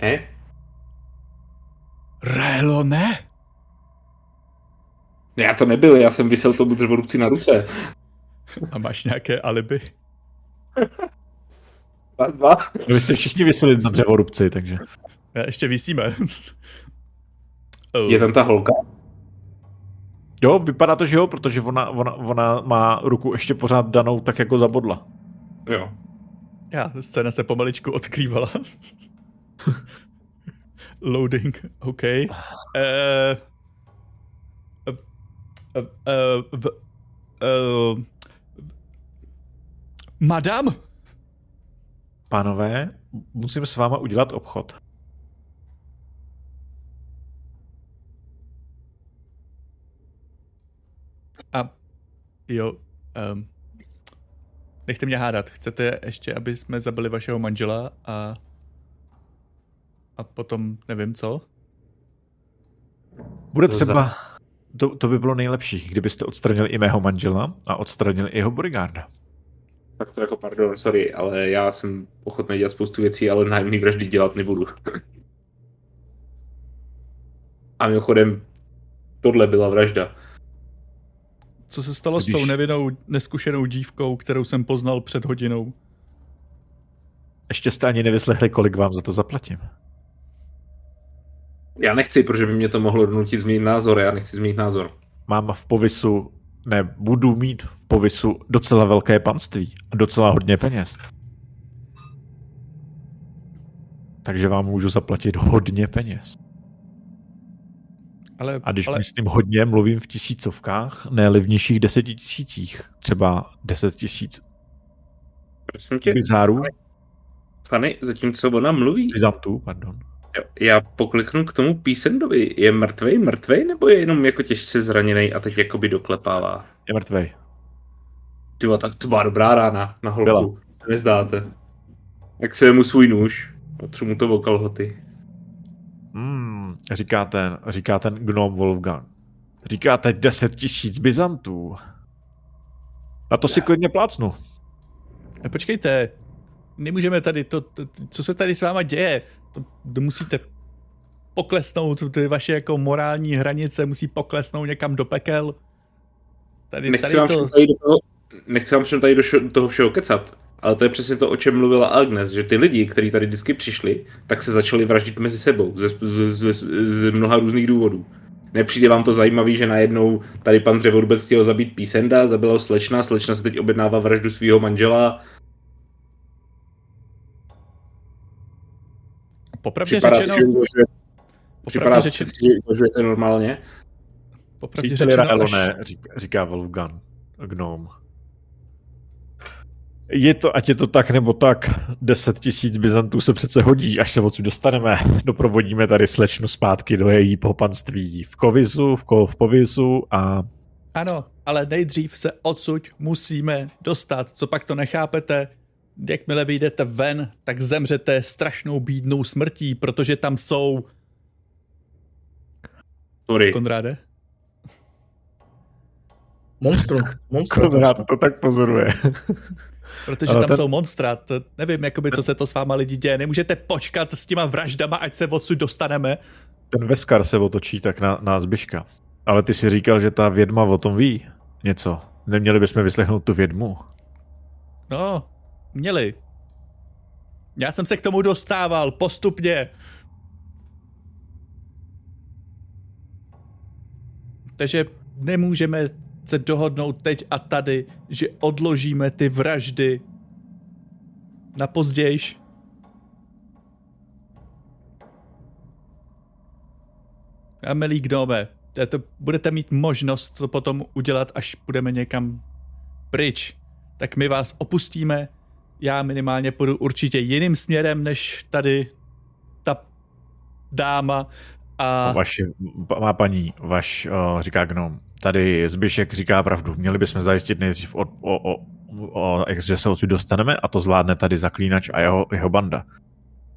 He? Rélo, ne? Ne, já to nebyl, já jsem vysel tomu dřevorubci na ruce. A máš nějaké alibi? Dva, dva. No, Vy jste všichni vyseli na dřevorubci, takže... Já ještě vysíme. oh. Je tam ta holka? Jo, vypadá to, že jo, protože ona, ona, ona má ruku ještě pořád danou tak jako zabodla. Jo. Já, scéna se pomaličku odkrývala. Loading, OK. Uh, uh, uh, uh, v, uh, madam? Pánové, musím s váma udělat obchod. A jo, um, nechte mě hádat. Chcete ještě, aby jsme zabili vašeho manžela a a potom nevím co? Bude To třeba... To, to by bylo nejlepší, kdybyste odstranili i mého manžela a odstranili i jeho bodyguarda. Tak to jako pardon, sorry, ale já jsem ochotný dělat spoustu věcí, ale nájemný vraždy dělat nebudu. A mimochodem, tohle byla vražda. Co se stalo Když- s tou nevinnou, neskušenou dívkou, kterou jsem poznal před hodinou? Ještě jste ani nevyslechli, kolik vám za to zaplatím. Já nechci, protože by mě to mohlo donutit změnit názor, já nechci změnit názor. Mám v povisu, ne, budu mít v povisu docela velké panství a docela hodně peněz. Takže vám můžu zaplatit hodně peněz. Ale, A když ale myslím hodně, mluvím v tisícovkách, ne v nižších deseti tisících. Třeba deset tisíc Prosím tě, bizárů, Fanny, zatímco ona mluví, byzantů, pardon. jo, já pokliknu k tomu písendovi. Je mrtvej, mrtvej, nebo je jenom jako těžce zraněný a teď jakoby doklepává? Je mrtvej. Ty vole, tak to byla dobrá rána na holku. Byla. Nezdáte. Jak se mu svůj nůž, otřu mu to o kalhoty. Hmm, říká ten, říká ten gnom Wolfgang. Říká teď 10 tisíc byzantů. Na to si klidně plácnu. A počkejte, nemůžeme tady, to, to, co se tady s váma děje? To, to musíte poklesnout, ty vaše jako morální hranice musí poklesnout někam do pekel. Tady, Nechci tady vám, to, tady do toho, nechci vám všem tady do, šo, toho všeho kecat, ale to je přesně to, o čem mluvila Agnes, že ty lidi, kteří tady vždycky přišli, tak se začali vraždit mezi sebou ze, ze, ze, z mnoha různých důvodů. Nepřijde vám to zajímavý, že najednou tady pan Dřevorubec chtěl zabít písenda, zabila ho slečna, slečna se teď objednává vraždu svého manžela. popravdě Připadá, řečeno, si, že připadá řečeno, si, že normálně? popravdě Příteli řečeno, Raelone, až, říká, říká Wolfgang, gnom. Je to, ať je to tak nebo tak, 10 tisíc byzantů se přece hodí, až se odsud dostaneme. Doprovodíme tady slečnu zpátky do její popanství v Kovizu, v, Ko, v Povizu a ano, ale nejdřív se odsud musíme dostat, co pak to nechápete? Jakmile vyjdete ven, tak zemřete strašnou bídnou smrtí, protože tam jsou... Sorry. Konráde? monstrum. monstrum. Konrad to tak pozoruje. Protože Ale tam ten- jsou monstra. To, nevím, jakoby, co se to s váma lidi děje. Nemůžete počkat s těma vraždama, ať se odsud dostaneme. Ten Veskar se otočí tak na, na Zbyška. Ale ty si říkal, že ta vědma o tom ví něco. Neměli bychom vyslechnout tu vědmu. No, měli. Já jsem se k tomu dostával postupně. Takže nemůžeme se dohodnout teď a tady, že odložíme ty vraždy na pozdějiš. A milí gnome, to budete mít možnost to potom udělat, až půjdeme někam pryč. Tak my vás opustíme, já minimálně půjdu určitě jiným směrem, než tady ta dáma. A... Vaši, má paní, vaš, eh, říká gnom, tady Zbyšek říká pravdu. Měli bychom zajistit nejdřív, o, o, o, o, jak že se odsud dostaneme a to zvládne tady zaklínač a jeho, jeho banda.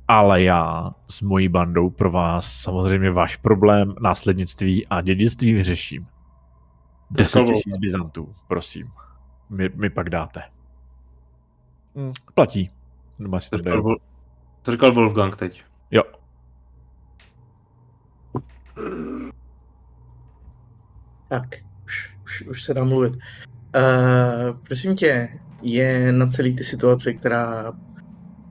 Ale já s mojí bandou pro vás samozřejmě váš problém, následnictví a dědictví vyřeším. 10 Jako tisíc Byzantů, prosím. Mi, mi pak dáte. Hm, platí. Doma si to To říkal, to říkal Wolfgang teď. Jo, Tak, už, už, už se dá mluvit. Uh, prosím tě, je na celý ty situace, která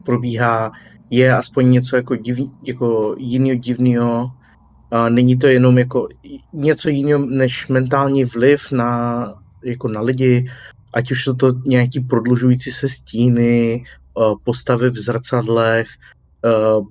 probíhá, je aspoň něco jako, div, jako jiného divného. Uh, není to jenom jako něco jiného než mentální vliv na, jako na lidi, ať už jsou to nějaký prodlužující se stíny, uh, postavy v zrcadlech, uh,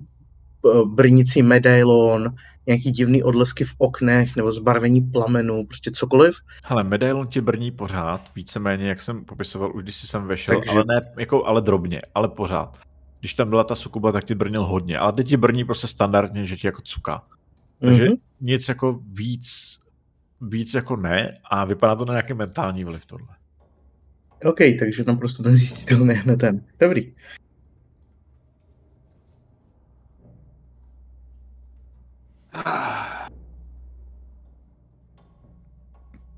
brnící medailon, nějaký divný odlesky v oknech nebo zbarvení plamenů, prostě cokoliv. Hele, medailon ti brní pořád, víceméně, jak jsem popisoval, už když jsi sem vešel, Takže- ale ne, jako, ale drobně, ale pořád. Když tam byla ta sukuba, tak ti brnil hodně, ale teď ti brní prostě standardně, že ti jako cuká. Takže Mhm. nic jako víc, víc jako ne a vypadá to na nějaký mentální vliv tohle. OK, takže tam prostě nezjistitelný hned ten. Dobrý.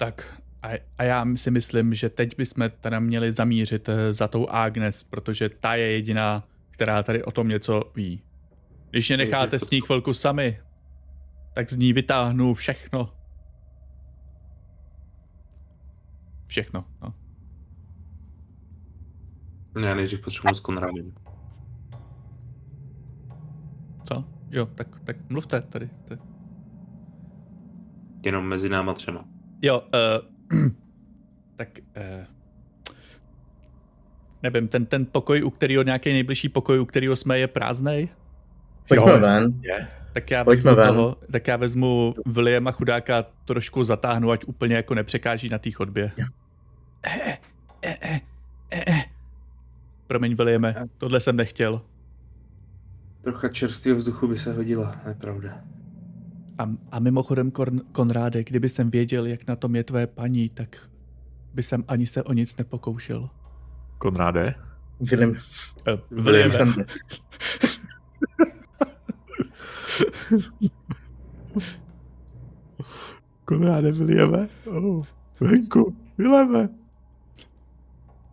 Tak a, a já si myslím, že teď bychom teda měli zamířit eh, za tou Agnes, protože ta je jediná, která tady o tom něco ví. Když mě necháte s ní chvilku sami, tak z ní vytáhnu všechno. Všechno, no. Já nejdřív potřebuji s Konradem. Co? Jo, tak, tak mluvte tady. Jste. Jenom mezi náma třema. Jo, uh, tak uh, nevím, ten, ten pokoj, u kterého nějaký nejbližší pokoj, u kterého jsme, je prázdnej. Pojďme Jo. ven. Je. Tak já Pojďme vezmu ven. toho, tak já vezmu Williama chudáka trošku zatáhnu, ať úplně jako nepřekáží na té chodbě. Eh, eh, eh, eh, eh. Promiň, Williame, tohle jsem nechtěl. Trocha čerstvého vzduchu by se hodila, nepravda. A, a mimochodem, Kon, Konráde, kdyby jsem věděl, jak na tom je tvoje paní, tak by jsem ani se o nic nepokoušel. Konráde? William, Uh, William Williame, jsem Konráde, Williame? Oh, venku, Williame.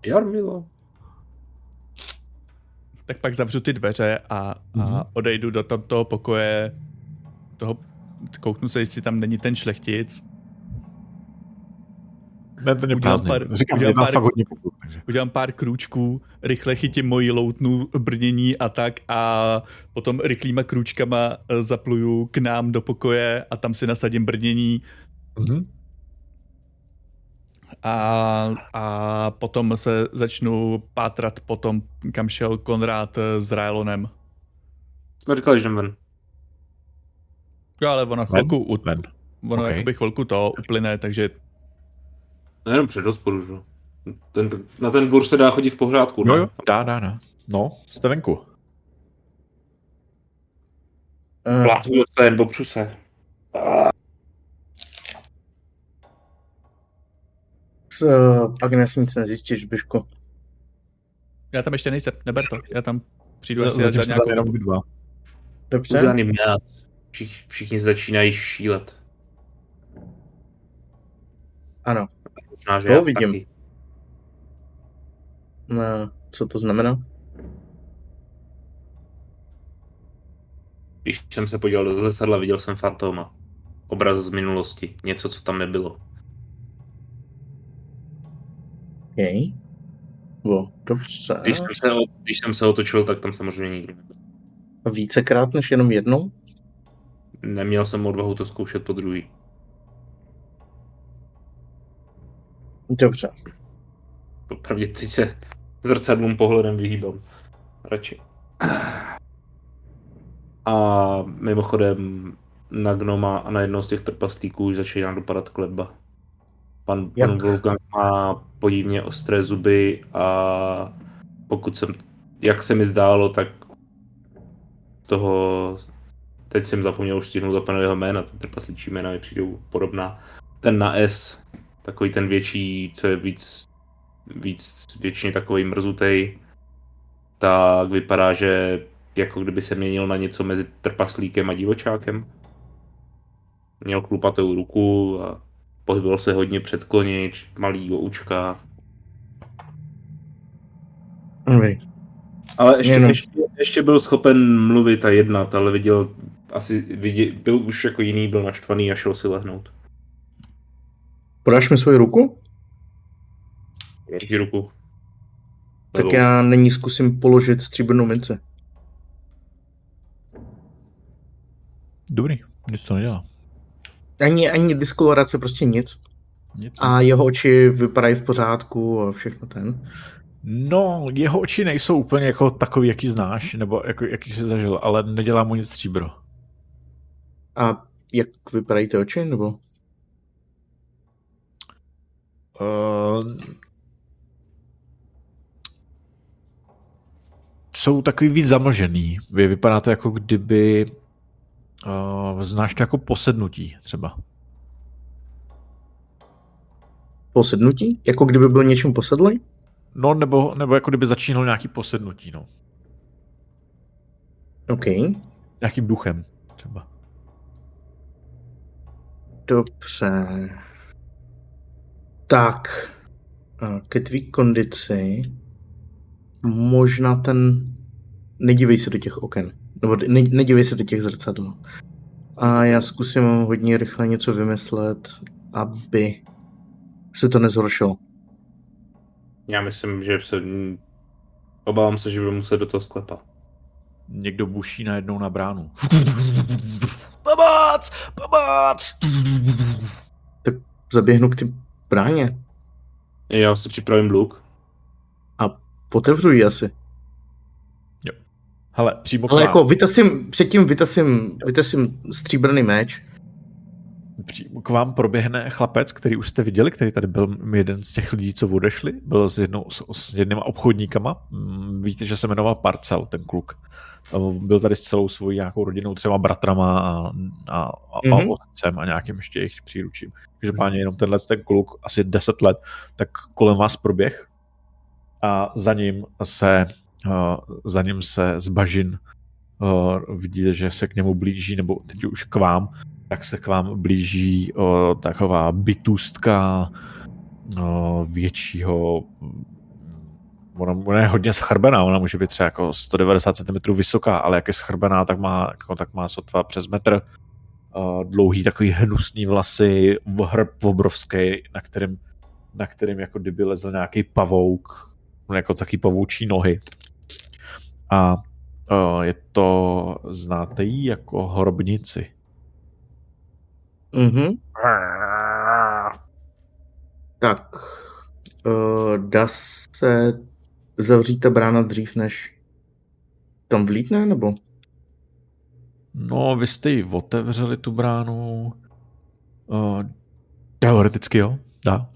Jarmilo. tak pak zavřu ty dveře a, a Mhm. odejdu do tam toho pokoje, toho, kouknu se, jestli tam není ten šlechtic, Ne, to je Udělám prázdný. pár- Říkám, udělám pár- fakt hodně takže. udělám pár krůčků, rychle chytím moji loutnu brnění a tak a potom rychlýma krůčkama eh, zapluju k nám do pokoje a tam si nasadím brnění Mhm. a, a potom se začnu pátrat potom, kam šel Konrád eh, s Rylonem. Jsme říkali, že ven. Jo, ale ono chvilku, u, Ven. ono Ok. jakoby chvilku to uplyne, takže No jenom před hospodu, že? Ten, na ten dvůr se dá chodit v pořádku, Jo, ne? jo, dá, dá, dá. No, jste venku. uh, Plátu do ten, popřu se. s uh, Agnes nic nezjistíš, Byšku. já tam ještě nejsem, neber to, já tam přijdu asi Zatím za jste nějakou jenom dva. Dobře? Všich, všichni začínají šílet. Ano. Možná, že To já vidím. taky. No, co to znamená? Když jsem se podíval do zrcadla, viděl jsem fantoma. Obraz z minulosti. Něco, co tam nebylo. Jej. Bo, dobře. Když jsem, se, když jsem se otočil, tak tam samozřejmě nikdo nebyl. Vícekrát než jenom jednou? Neměl jsem odvahu to zkoušet po druhý. Dobře. Popravdě teď se zrcadlům pohledem vyhýbám. Radši. A mimochodem na gnoma a na jednou z těch trpaslíků už začíná dopadat kletba. Pan, Jak? pan Wolfgang má podivně ostré zuby a pokud jsem, jak se mi zdálo, tak toho, teď jsem zapomněl už stihnout zapomenout jeho jména, ty trpaslíčí jména mi přijdou podobná. Ten na S, takový ten větší, co je víc, víc většině takový mrzutej, tak vypadá, že jako kdyby se měnil na něco mezi trpaslíkem a divočákem. Měl chlupatou ruku a pohyboval se hodně předklonič, malý oučka. Dobrý. Ale ještě, Jenom. ještě, ještě, byl schopen mluvit a jednat, ale viděl, asi viděl, byl už jako jiný, byl naštvaný a šel si lehnout. Podáš mi svoji ruku? Drží ruku. Tak já nyní zkusím položit stříbrnou minci. Dobrý, nic to nedělá. Ani, ani diskolorace, prostě nic. Nic. A jeho oči vypadají v pořádku a všechno ten. No, jeho oči nejsou úplně jako takový, jaký znáš, nebo jako, jaký jsi zažil, ale nedělá mu nic stříbro. A jak vypadají ty oči, nebo? Uh, jsou takový víc zamlžený. Vy vypadá to jako kdyby uh, znáš to jako posednutí třeba. Posednutí? Jako kdyby byl něčím posedlý? No, nebo, nebo jako kdyby začínalo nějaký posednutí, no. OK. Nějakým duchem třeba. Dobře. Tak. a Ke tvý kondici možná ten... Nedívej se do těch oken. Nebo ne, nedívej se do těch zrcadel. A já zkusím hodně rychle něco vymyslet, aby se to nezhoršilo. Já myslím, že se... Obávám se, že budu muset do toho sklepa. Někdo buší najednou na bránu. Pomoc! Pomoc! Zaběhnu k ty bráně Já si připravím luk. a otevřu ji asi. Hele, přímo k Ale vám. jako vytasím, předtím vytasím, vytasím stříbrný meč. K vám proběhne chlapec, který už jste viděli, který tady byl jeden z těch lidí, co odešli, byl s, jednou, s, s jednýma obchodníkama. Mm, Víte, že se jmenoval Parcel, ten kluk. Byl tady s celou svojí nějakou rodinou, třeba bratrama a, a, a, Mhm. a otcem a nějakým ještě jejich příručím. Každopádně jenom tenhle ten kluk, asi 10 let, tak kolem vás proběh a za ním se, uh, za ním se z bažin uh, vidíte, že se k němu blíží, nebo teď už k vám, tak se k vám blíží o, taková bytustka o, většího ona, ona, je hodně schrbená, ona může být třeba jako 190 cm vysoká, ale jak je schrbená, tak má, jako, tak má sotva přes metr o, dlouhý takový hnusný vlasy, hrb obrovský, na kterým, na kterým jako kdyby lezl nějaký pavouk, jako taky pavoučí nohy. A o, je to, znáte ji jako horobnici. Mhm. Tak. Uh, dá se zavřít ta brána dřív, než tam vlítne, nebo? No, vy jste ji otevřeli tu bránu. Uh, teoreticky jo, dá.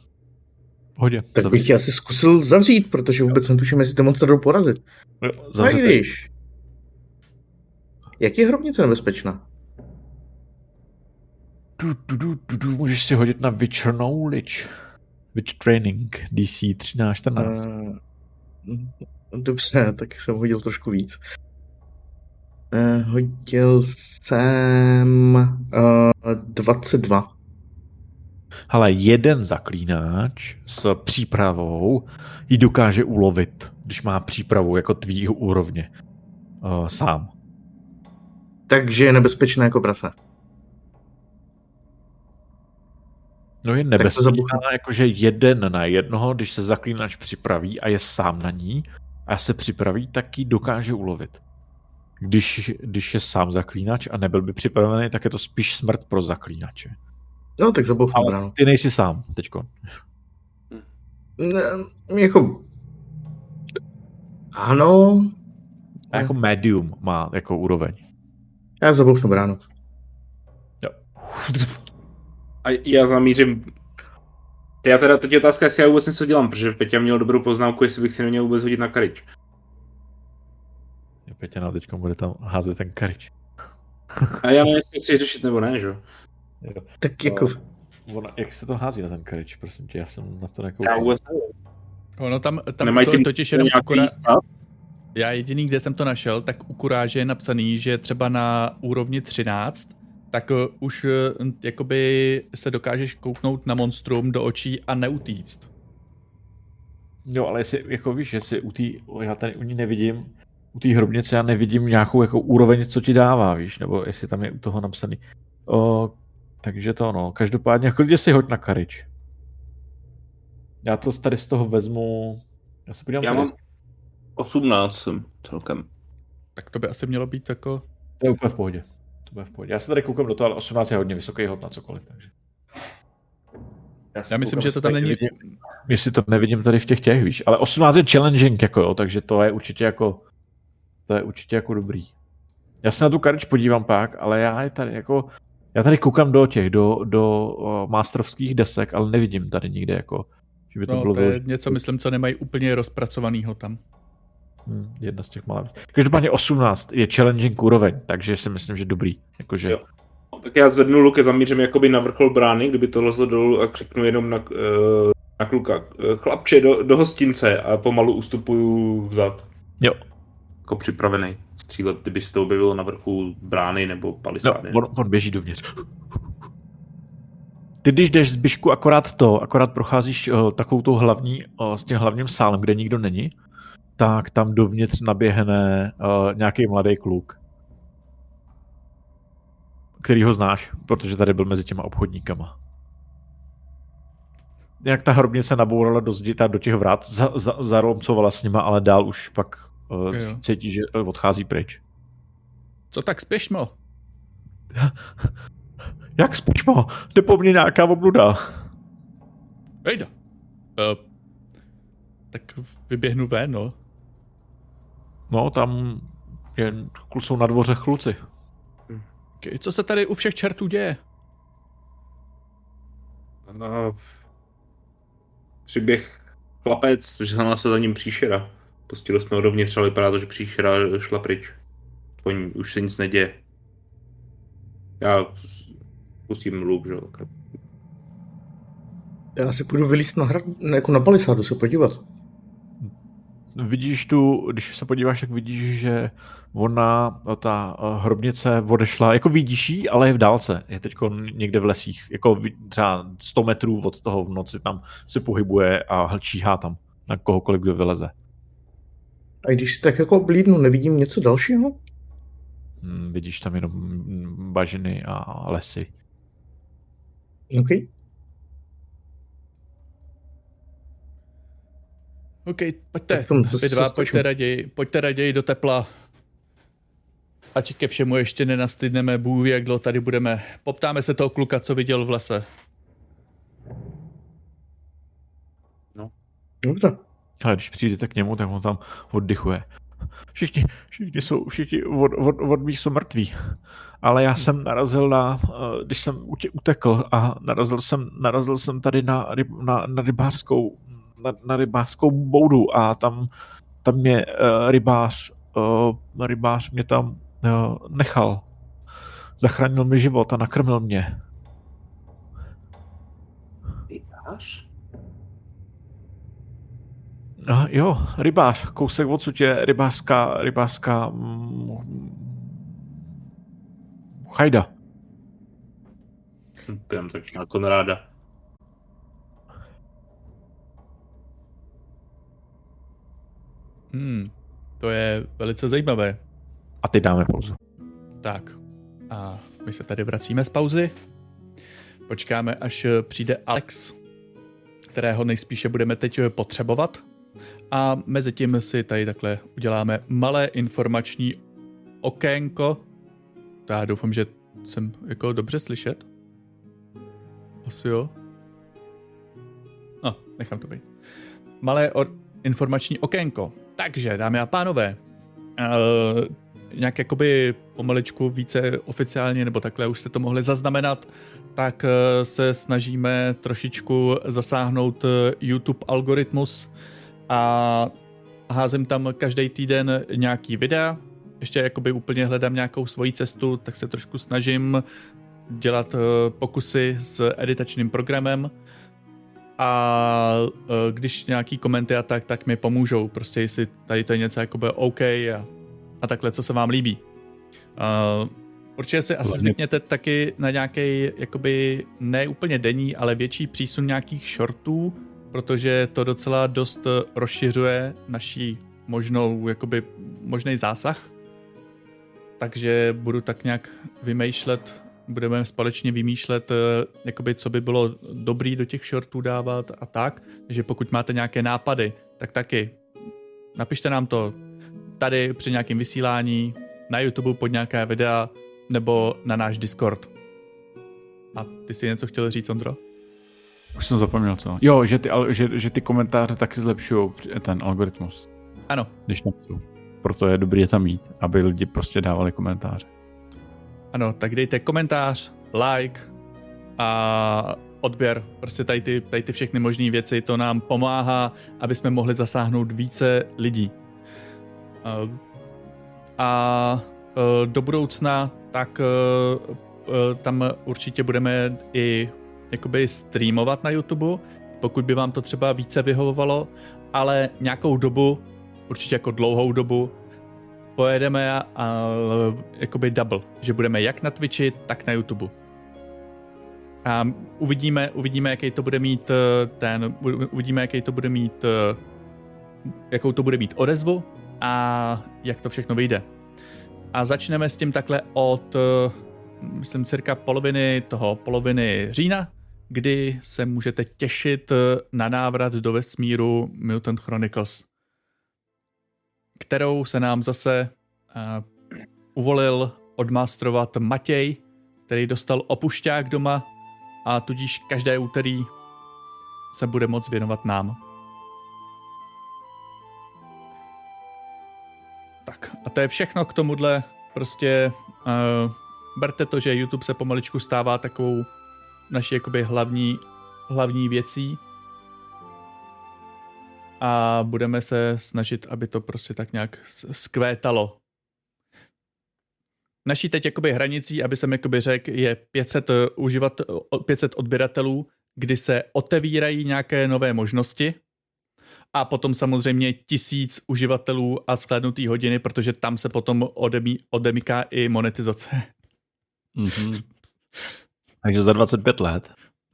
Hodě. Tak bych ji asi zkusil zavřít, protože vůbec netuším, jestli ten monster jdou porazit. Jo, zavřete. když. Jak je hrobnice nebezpečná? Du, du, du, du, du, můžeš si hodit na Witch Knowledge. Witch Training, DC 13, 14. Uh, dobře, tak jsem hodil trošku víc. Uh, hodil jsem uh, 22. Ale jeden zaklínač s přípravou ji dokáže ulovit, když má přípravu jako tvýho úrovně. Uh, sám. Takže je nebezpečné jako prase. No je nebezpečná, jakože jeden na jednoho, když se zaklínač připraví a je sám na ní a se připraví, tak ji dokáže ulovit. Když, když je sám zaklínač a nebyl by připravený, tak je to spíš smrt pro zaklínače. No, tak zabuchnu Ale bránu. ty nejsi sám teďko. Ne, jako... Ano, A jako medium má jako úroveň. já zabuchnu bránu. A já zamířím... Ty já teda, teď je otázka, jestli já vůbec něco dělám, protože Petě měl dobrou poznámku, jestli bych si neměl vůbec hodit na karič. Petě nám teď bude tam házet ten karič. A já nevím, jestli chci řešit nebo ne, že? jo? Tak jako, Ona, jak se to hází na ten karič, prosím tě, já jsem na to Já nekoukal. vůbec nevím. Ono tam, tam Nemají to, totiž jenom nějaký akorát, stav? já jediný, kde jsem to našel, tak u kuráže je napsaný, že třeba na úrovni 13, tak uh, už uh, jakoby se dokážeš kouknout na monstrum do očí a neutíct. Jo, ale jestli, jako víš, jestli u tý, já tady u ní nevidím, u té hrobnice já nevidím nějakou jako úroveň, co ti dává, víš, nebo jestli tam je u toho napsaný. O, takže to no, každopádně klidně si hoď na karič. Já to tady z toho vezmu, já se podívám Já tady, mám 18 jsem celkem. Tak to by asi mělo být jako... to je úplně v pohodě. Bude v pohodě. Já se tady koukám do toho, ale 18 je hodně vysoký hod na cokoliv, takže. se Já myslím, že to tam tady není... Vidím, jestli to nevidím tady v těch těch, víš, ale 18 je challenging, jako jo, takže to je určitě jako, to je určitě jako dobrý. Já se na tu karič podívám pak, ale já je tady jako, já tady koukám do těch, do, do masterovských desek, ale nevidím tady nikde jako, že by to No, bylo to je něco, myslím, co nemají úplně rozpracovanýho tam. Hmm, jedna z těch malých. Každopádně 18 je challenging úroveň, takže si myslím, že dobrý. Jakože, Jo. Tak já zvednu luke, zamířím jakoby na vrchol brány, kdyby to lezlo dolů a křiknu jenom na, eh, na kluka. eh, Chlapče, do, do hostince a pomalu ustupuju vzad. jo, Jako připravený střílet, kdyby se to objevilo na vrchu brány nebo no, palisády. on, on běží dovnitř. Ty když jdeš z Bišku akorát to, akorát procházíš uh, takovou tou hlavní, uh, s tím hlavním sálem, kde nikdo není, tak tam dovnitř naběhne uh, nějaký mladý kluk. Který ho znáš, protože tady byl mezi těma obchodníkama. Jak ta hrobnice nabourala do zdi, do těch vrat, za, za, zaromcovala s nima, ale dál už pak uh, Jo. cítí, že uh, odchází pryč. Co tak spěšmo? Jak spíšmo? Jde po mně nějaká obluda. Ejda. Uh, tak vyběhnu ven, no. No, tam je, jsou na dvoře kluci. Okay, co se tady u všech čertů děje? A... Přiběh chlapec, žehnala se za ním příšera. Pustili jsme ho dovnitř, ale vypadá to, že příšera šla pryč. Aspoň už se nic neděje. Já pustím luk, že jo. já si půjdu vylíst na, hrad, jako na palisádu se podívat. Vidíš tu, když se podíváš, tak vidíš, že ona, ta hrobnice odešla, jako vidíš ji, ale je v dálce. Je teď někde v lesích, jako třeba 100 metrů od toho v noci tam se pohybuje a číhá tam na kohokoliv, kdo vyleze. A když si tak jako blídnu, nevidím něco dalšího? Hm, Vidíš tam jenom bažiny a lesy. OK. OK, pojďte, vy dva, pojďte raději, pojďte raději do tepla. Ať ke všemu ještě nenastydneme, Bůh jak dlouho tady budeme. Poptáme se toho kluka, co viděl v lese. Dobře. Ale když přijdete k němu, tak on tam oddychuje. Všichni, všichni jsou, všichni od, od, od mých jsou mrtví. Ale já jsem narazil na, eh, když jsem utekl a narazil jsem, narazil jsem tady na, ryb, na, na rybářskou, na, na rybářskou boudu a tam, tam mě uh, rybář, uh, rybář mě tam uh, nechal. Zachránil mi život a nakrmil mě. Uh, jo, rybář, kousek odsud je rybářská, rybářská mm, chajda. Půjdem tak na Konráda. Hmm, to je velice zajímavé. A teď dáme pauzu. Tak, a my se tady vracíme z pauzy. Počkáme, až eh, přijde Alex, kterého nejspíše budeme teď eh, potřebovat. A mezi tím si tady takhle uděláme malé informační okénko. Já doufám, že jsem jako dobře slyšet. Asi jo. No, nechám to být. Malé or- informační okénko. Takže, dámy a pánové, uh, nějak jakoby pomaličku více oficiálně, nebo takhle už jste to mohli zaznamenat, tak eh, se snažíme trošičku zasáhnout eh, YouTube algoritmus a házím tam každý týden nějaký videa, ještě jakoby úplně hledám nějakou svoji cestu, tak se trošku snažím dělat pokusy s editačním programem a když nějaký komenty a tak, tak mi pomůžou, prostě jestli tady to je něco jako by OK a, a takhle, co se vám líbí. Uh, určitě si asi zvykněte taky na nějaký, jakoby ne úplně denní, ale větší přísun nějakých shortů, protože to docela dost rozšiřuje naší možnou, jakoby možný zásah. Takže budu tak nějak vymýšlet, budeme společně vymýšlet, eh, jakoby, co by bylo dobrý do těch shortů dávat a tak. Takže pokud máte nějaké nápady, tak taky napište nám to tady při nějakém vysílání, na YouTube pod nějaké videa, nebo na náš Discord. A ty si něco chtěl říct, Ondro? Už jsem zapomněl, co. Jo, že ty, že, že ty komentáře taky zlepšují ten algoritmus. Ano. Když tam jsou. Proto je dobrý je tam mít, aby lidi prostě dávali komentáře. Ano, tak dejte komentář, like a odběr. Prostě tady ty, tady ty všechny možné věci, to nám pomáhá, aby jsme mohli zasáhnout více lidí. A do budoucna tak tam určitě budeme i jakoby streamovat na YouTube, pokud by vám to třeba více vyhovovalo, ale nějakou dobu, určitě jako dlouhou dobu, pojedeme a, a jakoby double, že budeme jak na Twitchi, tak na YouTube. A uvidíme, uvidíme, jaký to bude mít eh, ten, uvidíme, jaký to bude mít, eh, jakou to bude mít odezvu a jak to všechno vyjde. A začneme s tím takhle od, eh, myslím, cirka poloviny toho, poloviny října, kdy se můžete těšit na návrat do vesmíru Mutant Chronicles kterou se nám zase uh, uvolil odmastrovat Matěj, který dostal opušťák doma a tudíž každé úterý se bude moc věnovat nám. Tak a to je všechno k tomuhle. Prostě uh, berte to, že YouTube se pomaličku stává takovou naší jakoby hlavní, hlavní věcí a budeme se snažit, aby to prostě tak nějak skvétalo. Naší teď jakoby hranicí, aby jsem jakoby řekl, je 500, eh, uživat, 500 odběratelů, kdy se otevírají nějaké nové možnosti a potom samozřejmě tisíc uživatelů a shlédnutý hodiny, protože tam se potom odemí, odemíká i monetizace. Mm-hmm. Takže za 25 let.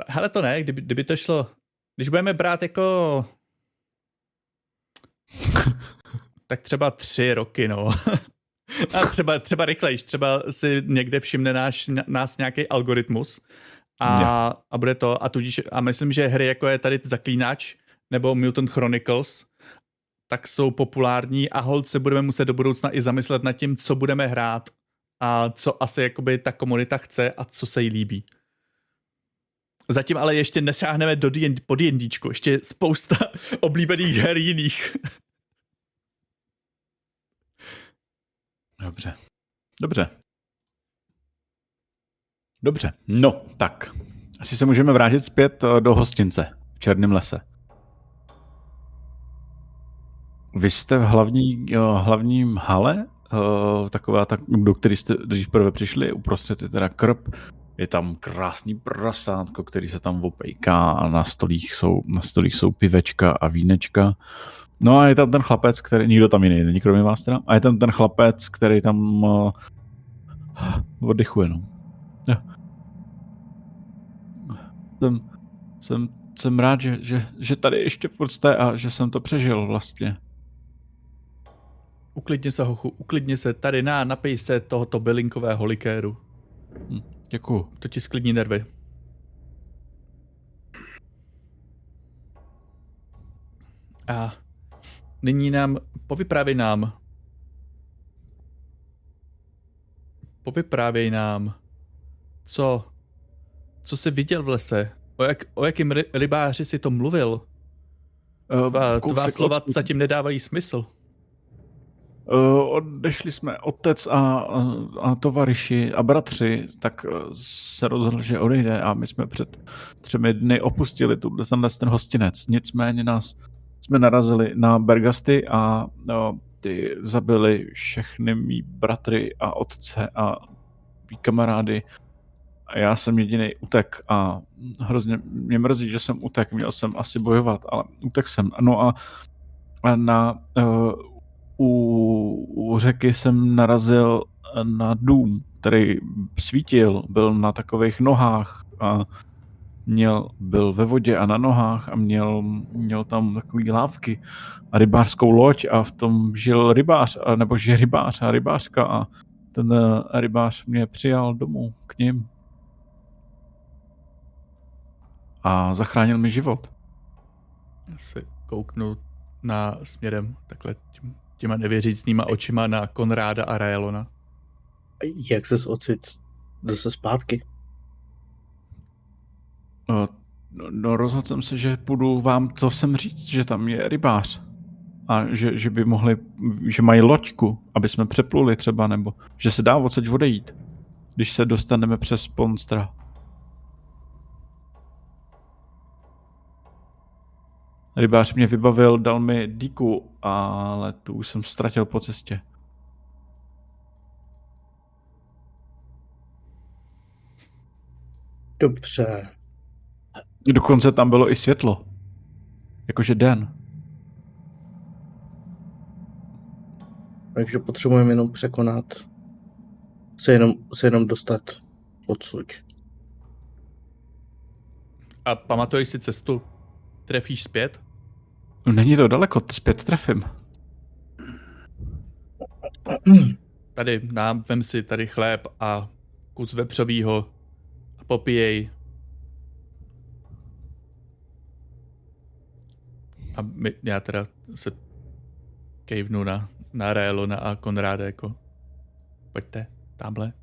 Hele to ne, kdyby, kdyby to šlo, když budeme brát jako tak třeba tři roky, no. A třeba, třeba rychlejš, třeba si někde všimne náš, nás nějaký algoritmus a, a bude to, a tudíž, a myslím, že hry jako je tady Zaklínač nebo Mutant Chronicles, tak jsou populární a hold se budeme muset do budoucna i zamyslet nad tím, co budeme hrát a co asi jakoby ta komunita chce a co se jí líbí. Zatím ale ještě nesáhneme do D&D, po D&Dčku, ještě spousta oblíbených her jiných. Dobře. Dobře. Dobře. No, tak. Asi se můžeme vrátit zpět eh, do hostince v Černém lese. Vy jste v hlavní, eh, hlavním hale, eh, taková, tak, do který jste když prvé přišli, uprostřed je teda krb, je tam krásný prasátko, který se tam opejká a na stolích jsou, na stolích jsou pivečka a vínečka. No a je tam ten chlapec, který, nikdo tam jiný není, kromě vás teda, a je tam ten chlapec, který tam uh, oddychuje, no. Jsem, jsem, jsem rád, že, že, že tady ještě jste a že jsem to přežil vlastně. Uklidně se, hochu, uklidně se, tady na, napij se tohoto bylinkového likéru. Hm, děkuju. To ti sklidní nervy. A Nyní nám, povyprávěj nám. Povyprávěj nám, co, co jsi viděl v lese? O, jak, o jakým ry, rybáři si to mluvil? Uh, tvá, tvá slova zatím nedávají smysl. Odešli jsme otec a, a tovariši a bratři, tak eh, se rozhodl, že odejde a my jsme před třemi dny opustili tu, ten hostinec. Nicméně nás jsme narazili na Bergasty a no, ty zabili všechny mý bratry a otce a mý kamarády a já jsem jediný utek a hrozně mě mrzí, že jsem utek, měl jsem asi bojovat, ale utek jsem. No a, na, u, u řeky jsem narazil na dům, který svítil, byl na takových nohách a měl, byl ve vodě a na nohách a měl, měl tam takový lávky a rybářskou loď a v tom žil rybář, a, nebo žije rybář a rybářka a ten eh, rybář mě přijal domů k ním. A zachránil mi život. Já se kouknu na směrem takhle těma nevěřícnýma očima na Konráda a Raelona. Jak ses ocit zase zpátky? No, no rozhodl jsem se, že půjdu vám to sem říct, že tam je rybář. A že, že by mohli, že mají loďku, aby jsme přepluli třeba, nebo že se dá odsaď odejít, když se dostaneme přes Ponstra. Rybář mě vybavil, dal mi díku, ale tu už jsem ztratil po cestě. Dobře. Dokonce tam bylo i světlo. Jakože den. Takže potřebujeme jenom překonat, se jenom, se jenom dostat odsud. A pamatuješ si cestu? Trefíš zpět? No, není to daleko, zpět trefím. Tady nám vem si tady chléb a kus vepřovýho a popijej. A my, já teda se kejvnu na, na Raelona a Konráda jako pojďte, tamhle,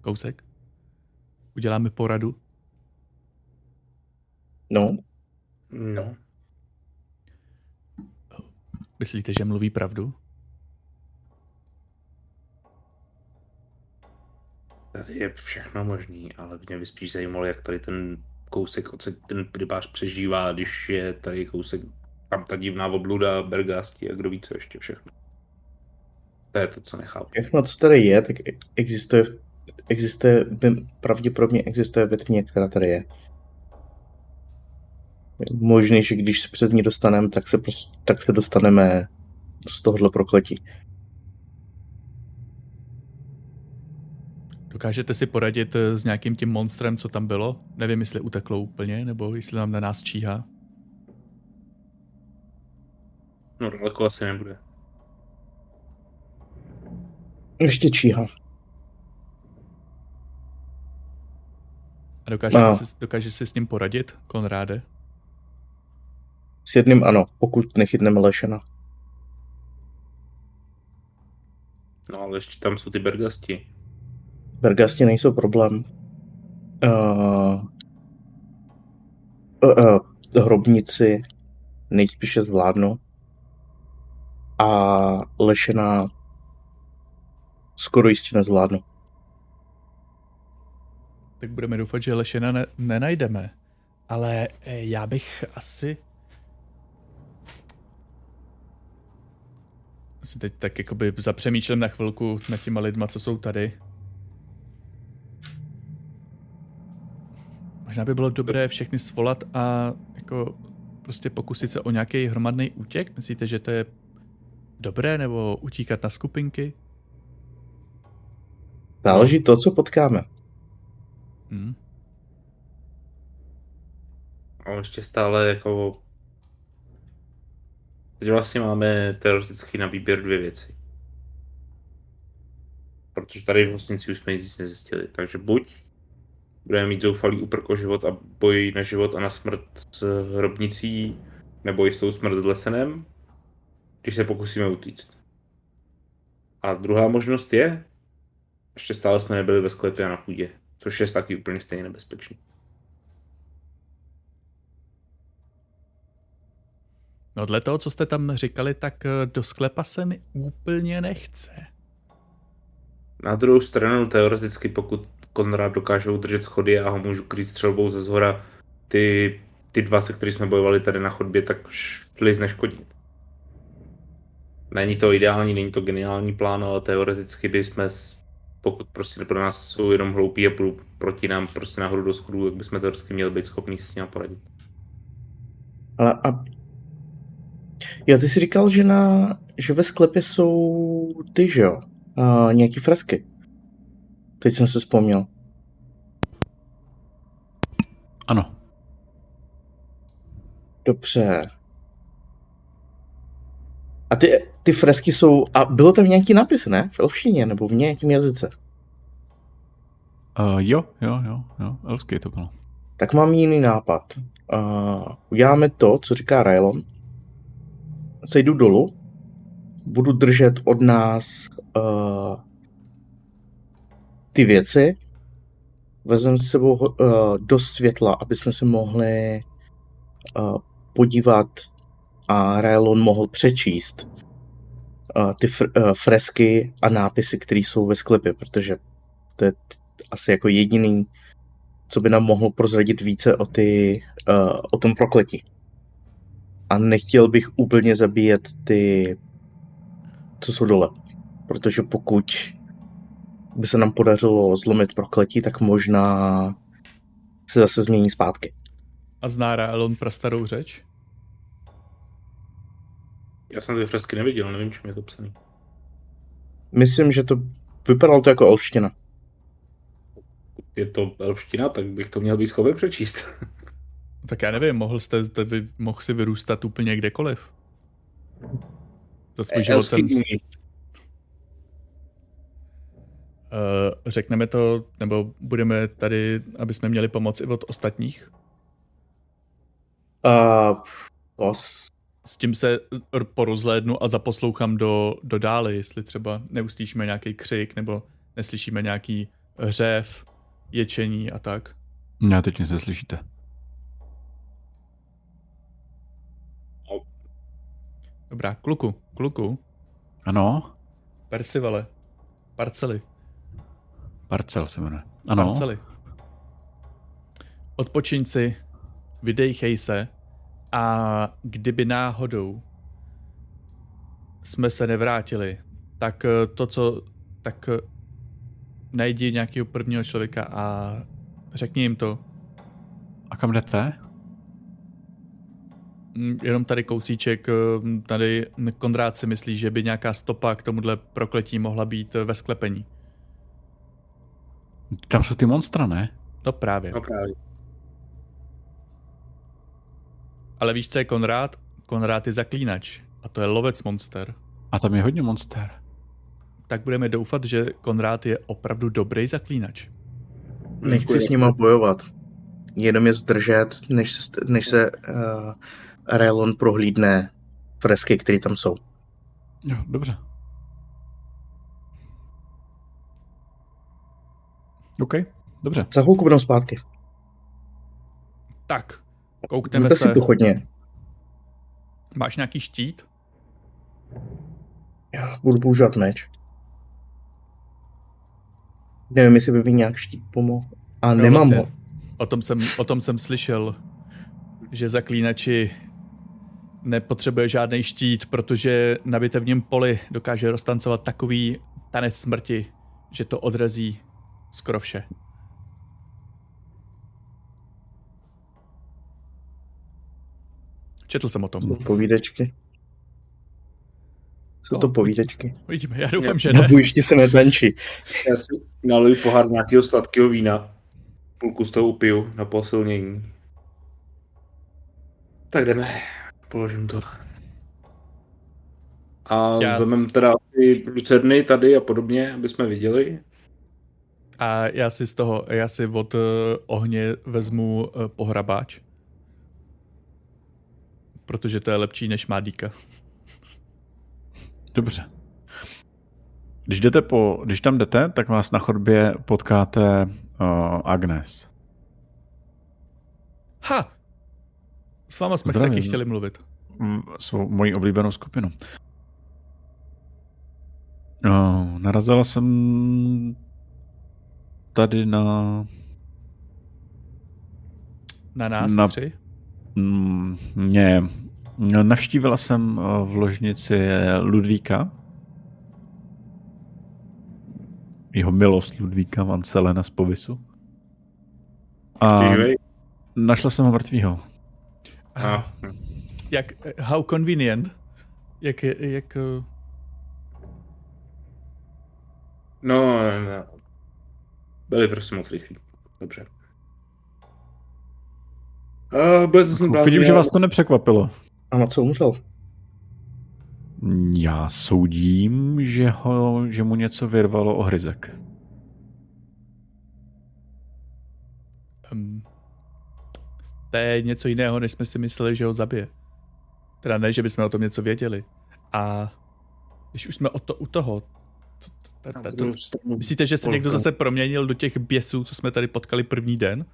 kousek. Uděláme poradu. No, No. Myslíte, že mluví pravdu? Tady je všechno možný, ale mě by spíš zajímalo, jak tady ten kousek, odsaď ten rybář přežívá, když je tady kousek, tam ta divná obluda, bergásti a kdo ví, co ještě všechno. To je to, co nechápu. všechno, co tady je, tak existuje, existuje pravděpodobně existuje ve tmě, která tady je. Možný, že když se přes ní dostaneme, tak se, prostě, tak se dostaneme z tohohle prokletí. Dokážete si poradit eh, s nějakým tím monstrem, co tam bylo? Nevím, jestli uteklo úplně, nebo jestli nám na nás číhá. No daleko asi nebude. Ještě číha. A dokážete, No. si, dokáže si s ním poradit, Konráde? S jedním ano, pokud nechytneme Lešena. No ale ještě tam jsou ty bergasti. Bergasti nejsou problém. Uh, uh, uh, hrobnici nejspíše zvládnu. A Lešena skoro jistě nezvládnu. Tak budeme doufat, že Lešena ne- nenajdeme. Ale já bych asi... Si teď tak jakoby zapřemýšlím na chvilku nad těma lidma, co jsou tady. Možná by bylo dobré všechny svolat a jako prostě pokusit se o nějaký hromadný útěk. Myslíte, že to je dobré, nebo utíkat na skupinky? Záleží to, co potkáme. Hm. Ale ještě stále jako... Teď vlastně máme teoreticky na výběr dvě věci. Protože tady v hostinci už jsme nic nezjistili. Takže buď budeme mít zoufalý úprk o život a boj na život a na smrt s hrobnicí, nebo jistou smrt s lesenem, když se pokusíme utíct. A druhá možnost je, ještě stále jsme nebyli ve sklepě a na půdě, což je taky úplně stejně nebezpečný. No dle toho, co jste tam říkali, tak eh, do sklepa se mi úplně nechce. Na druhou stranu, teoreticky, pokud Konrad dokáže udržet schody a ho můžu krýt střelbou ze zhora, ty, ty dva, se kterými jsme bojovali tady na chodbě, tak šli zneškodit. Není to ideální, není to geniální plán, ale teoreticky bychom, pokud prostě pro nás jsou jenom hloupí a půjdu proti nám prostě nahoru do schodů, tak bychom teoreticky měli být schopni si s ním poradit. Ale a... Jo, ty jsi říkal, že, na, že ve sklepě jsou ty, že jo? Uh, nějaký fresky. Teď jsem se vzpomněl. Ano. Dobře. A ty, ty fresky jsou... A bylo tam nějaký nápis, ne? V elfštině nebo v nějakém jazyce? Uh, jo, jo, jo, jo, elfský to bylo. Tak mám jiný nápad. Uh, uděláme to, co říká Rylon. Sejdu dolů, budu držet od nás uh, ty věci, vezmeme s sebou uh, dost světla, aby jsme se mohli uh, podívat a Rylon mohl přečíst uh, ty fr- uh, fresky a nápisy, které jsou ve sklepě, protože to je asi jako jediný, co by nám mohlo prozradit více o, ty, uh, o tom prokletí. A nechtěl bych úplně zabíjet ty, co jsou dole. Protože pokud by se nám podařilo zlomit prokletí, tak možná se zase změní zpátky. A zná Elon prastarou řeč? Já jsem ty fresky neviděl, nevím, čím je to psaný. Myslím, že to vypadalo to jako elština. Je to elfština, tak bych to měl být schopen přečíst. tak já nevím, mohl jste, vy, mohl si vyrůstat úplně kdekoliv. To svůj život jsem... Uh, řekneme to, nebo budeme tady, aby jsme měli pomoc i od ostatních? Uh, os... S tím se porozhlédnu a zaposlouchám do, do dále, jestli třeba neuslyšíme nějaký křik, nebo neslyšíme nějaký řev, ječení a tak. Ne, teď nic neslyšíte. Dobrá, kluku, kluku. Ano? Percivale. Parcely. Parcel se jmenuje. Ano. Parcely. Odpočiň si, vydejchej se a kdyby náhodou jsme se nevrátili, tak eh, to, co, tak eh, najdi nějakého prvního člověka a řekni jim to. A kam jdete? Mm, jenom tady kousíček, eh, tady Kondrát si myslí, že by nějaká stopa k tomuhle prokletí mohla být ve sklepení. Tam jsou ty monstra, ne? No právě. No právě. Ale víš, co je Konrád? Konrád je zaklínač. A to je lovec monster. A tam je hodně monster. Tak budeme doufat, že Konrád je opravdu dobrý zaklínač. Nechci s nima bojovat. Jenom je zdržet, než se, než se uh, Raelon prohlídne fresky, které tam jsou. Jo, dobře. OK, dobře. Za chvilku budeme zpátky. Tak, koukneme Mějte se. si chodně. Máš nějaký štít? Já budu používat meč. Nevím, jestli by mi nějak štít pomohl. A Jo, nemám vlastně. ho. O tom, jsem, o tom jsem slyšel, že zaklínači nepotřebuje žádný štít, protože na bitevním poli dokáže roztancovat takový tanec smrti, že to odrazí skoro vše. Četl jsem o tom. Jsou povídečky. Jsou to No. povídečky. Uvidíme, já doufám, že Na ne. bojišti se netančí. Já si naliju pohár nějakého sladkého vína. Půlku z toho upiju na posilnění. Tak jdeme. Položím to. A Já vezmeme teda ty lucerny tady a podobně, aby jsme viděli. A já si z toho, já si od uh, ohně vezmu uh, pohrabáč. Protože to je lepší, než má díka. Dobře. Když, jdete po, když tam jdete, tak vás na chodbě potkáte uh, Agnes. Ha! S váma jsme Zdravím. taky chtěli mluvit. mm, svou moji oblíbenou skupinu. No, narazila jsem tady na... Na nás Na- tři? Mm, ne, navštívila jsem eh, v ložnici Ludvíka. Jeho milost Ludvíka Van Selena z Povisu. A našla jsem ho mrtvýho. Jak, how convenient. Jak, jak, eh, no, no, byli prostě moc rychlí. Dobře. A bude s ním bláznit, Vidím, že vás to nepřekvapilo. A na co umřel? Já soudím, že, ho, že mu něco vyrvalo ohryzek. um, to je něco jiného, než jsme si mysleli, že ho zabije. Teda ne, že bychom o tom něco věděli. A když už jsme o to, u toho, to, to, to, to, to, myslíte, že se někdo zase proměnil do těch běsů, co jsme tady potkali první den?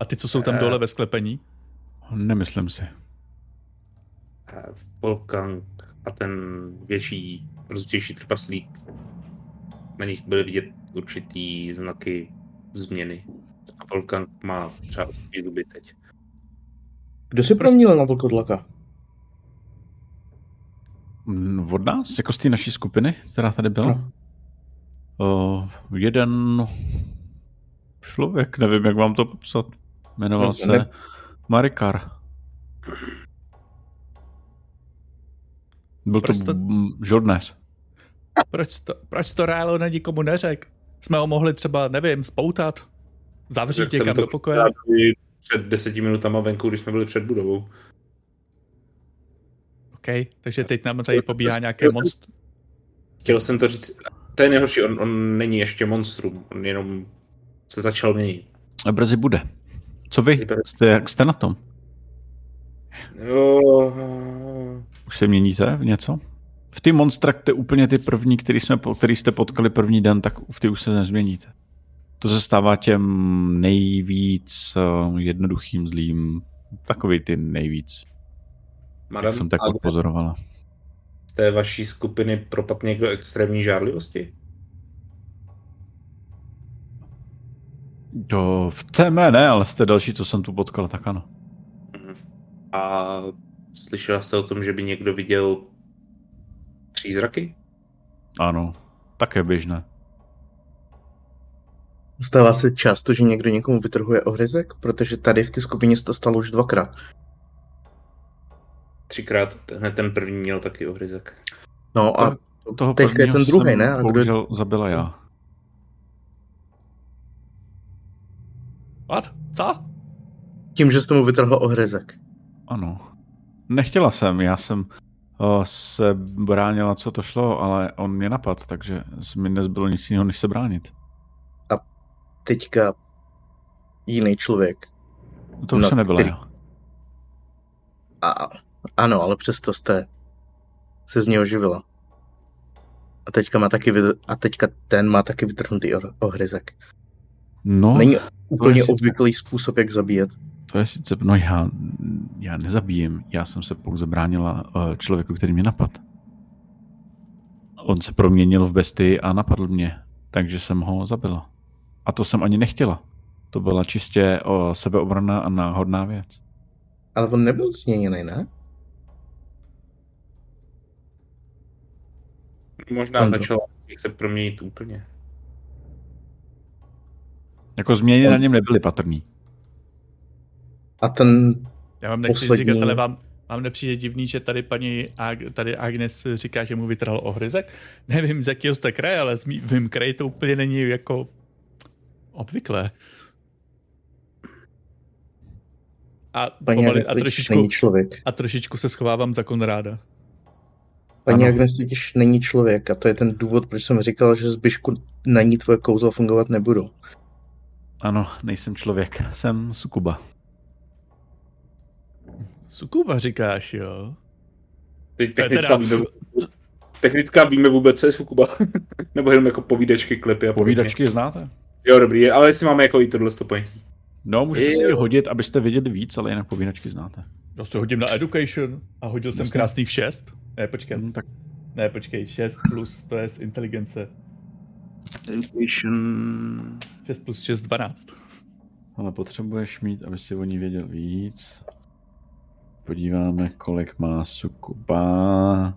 A ty, co jsou tam Eh. dole ve sklepení? Nemyslím si. Volkank a ten větší, rozdější trpaslík. Na nich byly vidět určitý znaky změny. A Volkank má třeba ostrý zuby teď. Kdo si proměnil na vlkodlaka? Mm, Od nás, jako z té naší skupiny, která tady byla? No. O, jeden člověk, nevím, jak vám to popsat. Jmenoval No, se ne- Marikar. Byl to Proč to- mm, žoldnéř. Proč to, proč to Rálo nikomu neřek? Jsme ho mohli třeba, nevím, spoutat? Zavřít někam to do pokoje? právě Před deseti minutama venku, když jsme byli před budovou. OK, takže teď nám tady pobíhá nějaké chtěl jsem- monstrum. Chtěl jsem to říct, to je nejhorší, on, on není ještě monstrum, on jenom se začal měnit. A brzy bude. Co vy? Jste, jak jste na tom? Jo, Už se měníte v něco? V ty monstra, ty úplně ty první, který, jsme, po- který jste potkali první den, tak v ty už se nezměníte. To se stává těm nejvíc eh, jednoduchým, zlým, takový ty nejvíc, madam, jak jsem tak odpozorovala. z té vaší skupiny propad někdo extrémní žárlivosti? Do, v té mé ne, ale jste další, co jsem tu potkal, tak ano. Mhm. A slyšela jste o tom, že by někdo viděl přízraky? Ano, také běžné. Stává se často, že někdo někomu vytrhuje ohryzek? Protože tady v té skupině se to stalo už dvakrát. Třikrát, hned ten první měl taky ohryzek. No a Toho teďka je ten druhý, ne? A kdo- zabila já. What? Co? tím, že jste mu vytrhl ohryzek. Ano. Nechtěla jsem, já jsem uh, se bránila, co to šlo, ale on mě napad, takže mi nezbylo nic jiného, než se bránit. Teďka jiný člověk. To už No, se nebyla který-. A, ano, ale přesto jste se z něho živila. A teďka, má taky, vy- a teďka ten má taky vytrhnutý ohryzek. No, Není úplně sice- obvyklý způsob, jak zabíjet. to je sice, no já, já nezabijím, já jsem se pouze bránila uh, člověku, který mě napad. On se proměnil v bestii a napadl mě, takže jsem ho zabila. A to jsem ani nechtěla. To byla čistě o sebeobrana a náhodná věc. Ale on nebyl změněný, ne? Možná Ano. začal se proměnit úplně. Jako změny na něm nebyly patrný. A ten, Já vám nechci Poslední. říkat, ale vám, vám nepřijde divný, že tady paní Ag- tady Agnes říká, že mu vytrhl ohryzek? Nevím, z jakého jste kraje, ale z mým kraji to úplně není jako obvyklé. A, paní Agnes a, trošičku, není člověk. a trošičku se schovávám za Konráda. Paní. Agnes totiž není člověk a to je ten důvod, proč jsem říkal, že zbyšku na ní tvoje kouzla fungovat nebudou. Ano, nejsem člověk, jsem sukuba. Sukuba říkáš, jo? Teď technická, teda- víme, technická víme vůbec, co je Sukuba. Nebo jenom jako povídačky, klipy a. Povídačky znáte? Jo, dobrý, ale jestli máme jako i tohle to pojetí. No, můžete si je hodit, abyste věděli víc, ale jinak povídačky znáte. Já se hodím na education a hodil jsem Jasně. krásných 6. Ne, počkej. Hm, tak Ne, počkej, 6 plus, to je z inteligence. education... 6 plus 6, 12. Ale potřebuješ mít, aby si o ní věděl víc. Podíváme, kolik má Sukuba.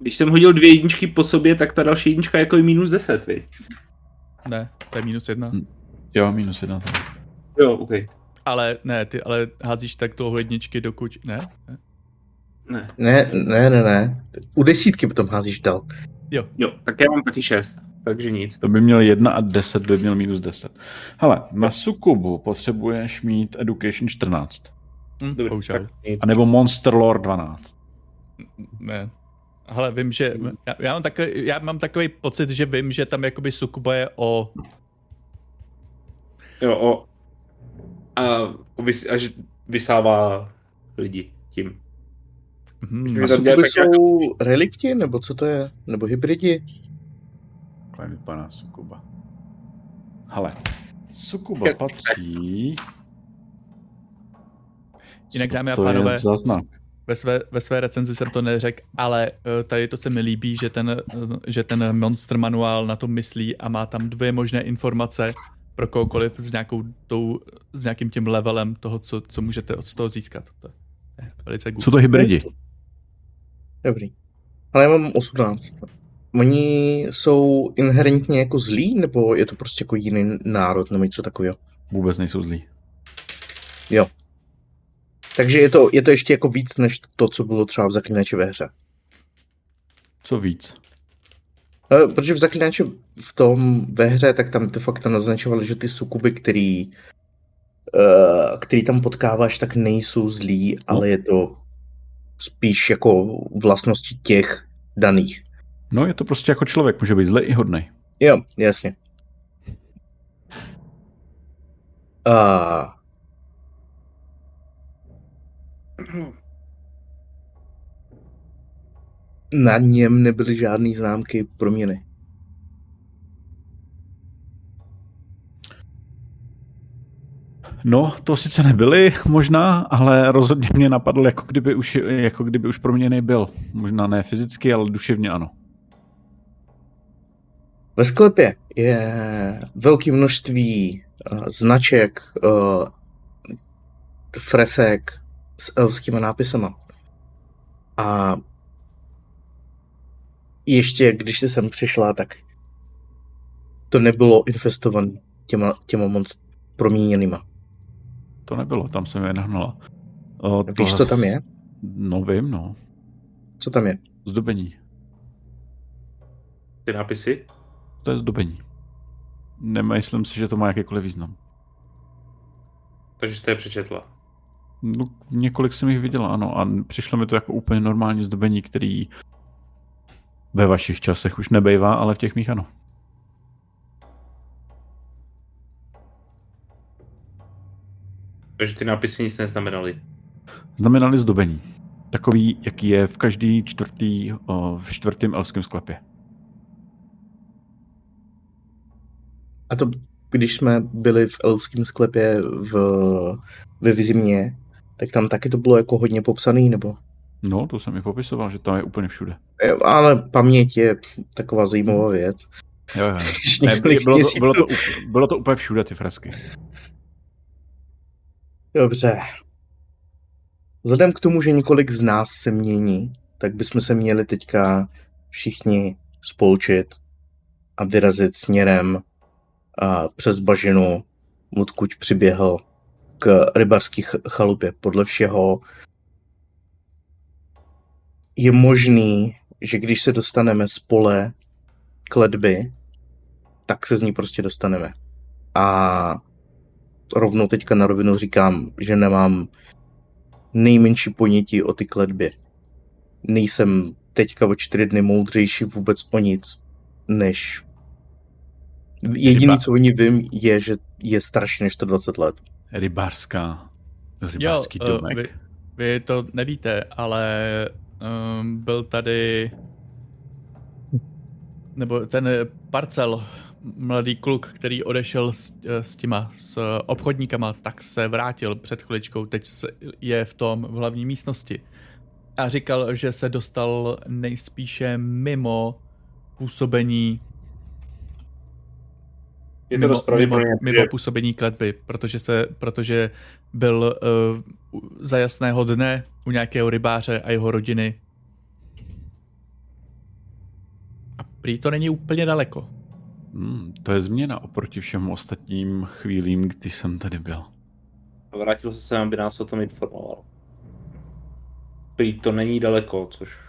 Když jsem hodil dvě jedničky po sobě, tak ta další jednička je jako minus 10, viď? Ne, to je minus jedna. Hm. Jo, minus jedna tam. Jo, OK. Ale ne, ty ale házíš tak dlouho jedničky, dokud... Ne? ne? Ne. Ne, ne, ne, ne. U desítky potom házíš dál. Jo, Jo, tak já mám taky 6, takže nic. To by měl 1 a 10 by měl minus 10. Hele, na Sukubu potřebuješ mít Education 14. hm, Dobře. A nebo Monster Lore 12. Ne. Ale vím, že... Já, já, mám takový, já mám takový pocit, že vím, že tam jakoby Sukuba je o... Jo, o... A, o vys, a že vysává lidi tím. Hmm, A sukuby jsou relikti, nebo co to je? Nebo hybridi? Takhle vypadá Sukuba. Hele, Sukuba patří... Jinak, dámy a to pánové, je za znak. Ve své, ve své recenzi jsem to neřekl, ale eh, tady to se mi líbí, že ten, eh, že ten Monster Manuál na to myslí a má tam dvě možné informace pro kohokoliv s, nějakou tou, s nějakým tím levelem toho, co, co můžete od toho získat. To je velice good. Jsou to hybridi. Dobrý. Ale já mám 18. Oni jsou inherentně jako zlí, nebo je to prostě jako jiný národ, nebo něco takového? Vůbec nejsou zlí. Jo. Takže je to, je to ještě jako víc, než to, co bylo třeba v Zaklínači ve hře. Co víc? Eh, Protože v Zaklínači v tom ve hře, tak tam de facto naznačovali, že ty sukuby, který, eh, který tam potkáváš, tak nejsou zlí, ale je to spíš jako vlastnosti těch daných. No, je to prostě jako člověk, může být zlej i hodnej. Jo, jasně. A... Na něm nebyly žádné známky proměny. No, to sice nebyly možná, ale rozhodně mě napadl, jako kdyby už, jako kdyby už proměněný byl. Možná ne fyzicky, ale duševně ano. Ve sklepě je velké množství uh, značek, uh, fresek s elfskými nápisama. A ještě když jsi sem přišla, tak to nebylo infestované těma, těma monst- proměněnýma. To nebylo, tam jsem je nahnala. O, Víš, co tam je? No vím, no. Co tam je? Zdobení. Ty nápisy? To je zdobení. Nemyslím si, že to má jakýkoliv význam. Takže jste je přečetla. No, několik jsem jich viděl, ano, a přišlo mi to jako úplně normální zdobení, který ve vašich časech už nebejvá, ale v těch mých ano. Takže ty nápisy nic neznamenaly. Znamenali zdobení. Takový, jaký je v každý čtvrtý, o, v čtvrtém elském sklepě. A to, když jsme byli v elském sklepě v, ve Vizimě, tak tam taky to bylo jako hodně popsaný, nebo? No, to jsem mi popisoval, že to je úplně všude. Ale paměť je taková zajímavá věc. Jo, jo. Ne, bylo, to, bylo, to, bylo to úplně všude, ty fresky. Dobře. Vzhledem k tomu, že několik z nás se mění, tak bychom se měli teďka všichni spolčit a vyrazit směrem a přes bažinu, odkud přiběhl k rybarský ch- chalupě. Podle všeho je možný, že když se dostaneme z pole k ledby, tak se z ní prostě dostaneme. A rovnou teďka na rovinu říkám, že nemám nejmenší ponětí o ty kletbě. Nejsem teďka o čtyři dny moudřejší vůbec o nic, než... Jediný, Ryba. co o ní vím, je, že je starší než 120 let. Rybářská, Jo, rybářský uh, domek. vy, vy to nevíte, ale um, byl tady nebo ten parcel mladý kluk, který odešel s, s těma, s obchodníkama, tak se vrátil před chviličkou, teď je v tom v hlavní místnosti. A říkal, že se dostal nejspíše mimo působení Je to mimo, dost mimo, mimo působení kletby, protože, se, protože byl uh, za jasného dne u nějakého rybáře a jeho rodiny. A prý to není úplně daleko. Hmm, to je změna oproti všem ostatním chvílím, kdy jsem tady byl. A vrátil se sem, aby nás o tom informoval. Prý to není daleko, což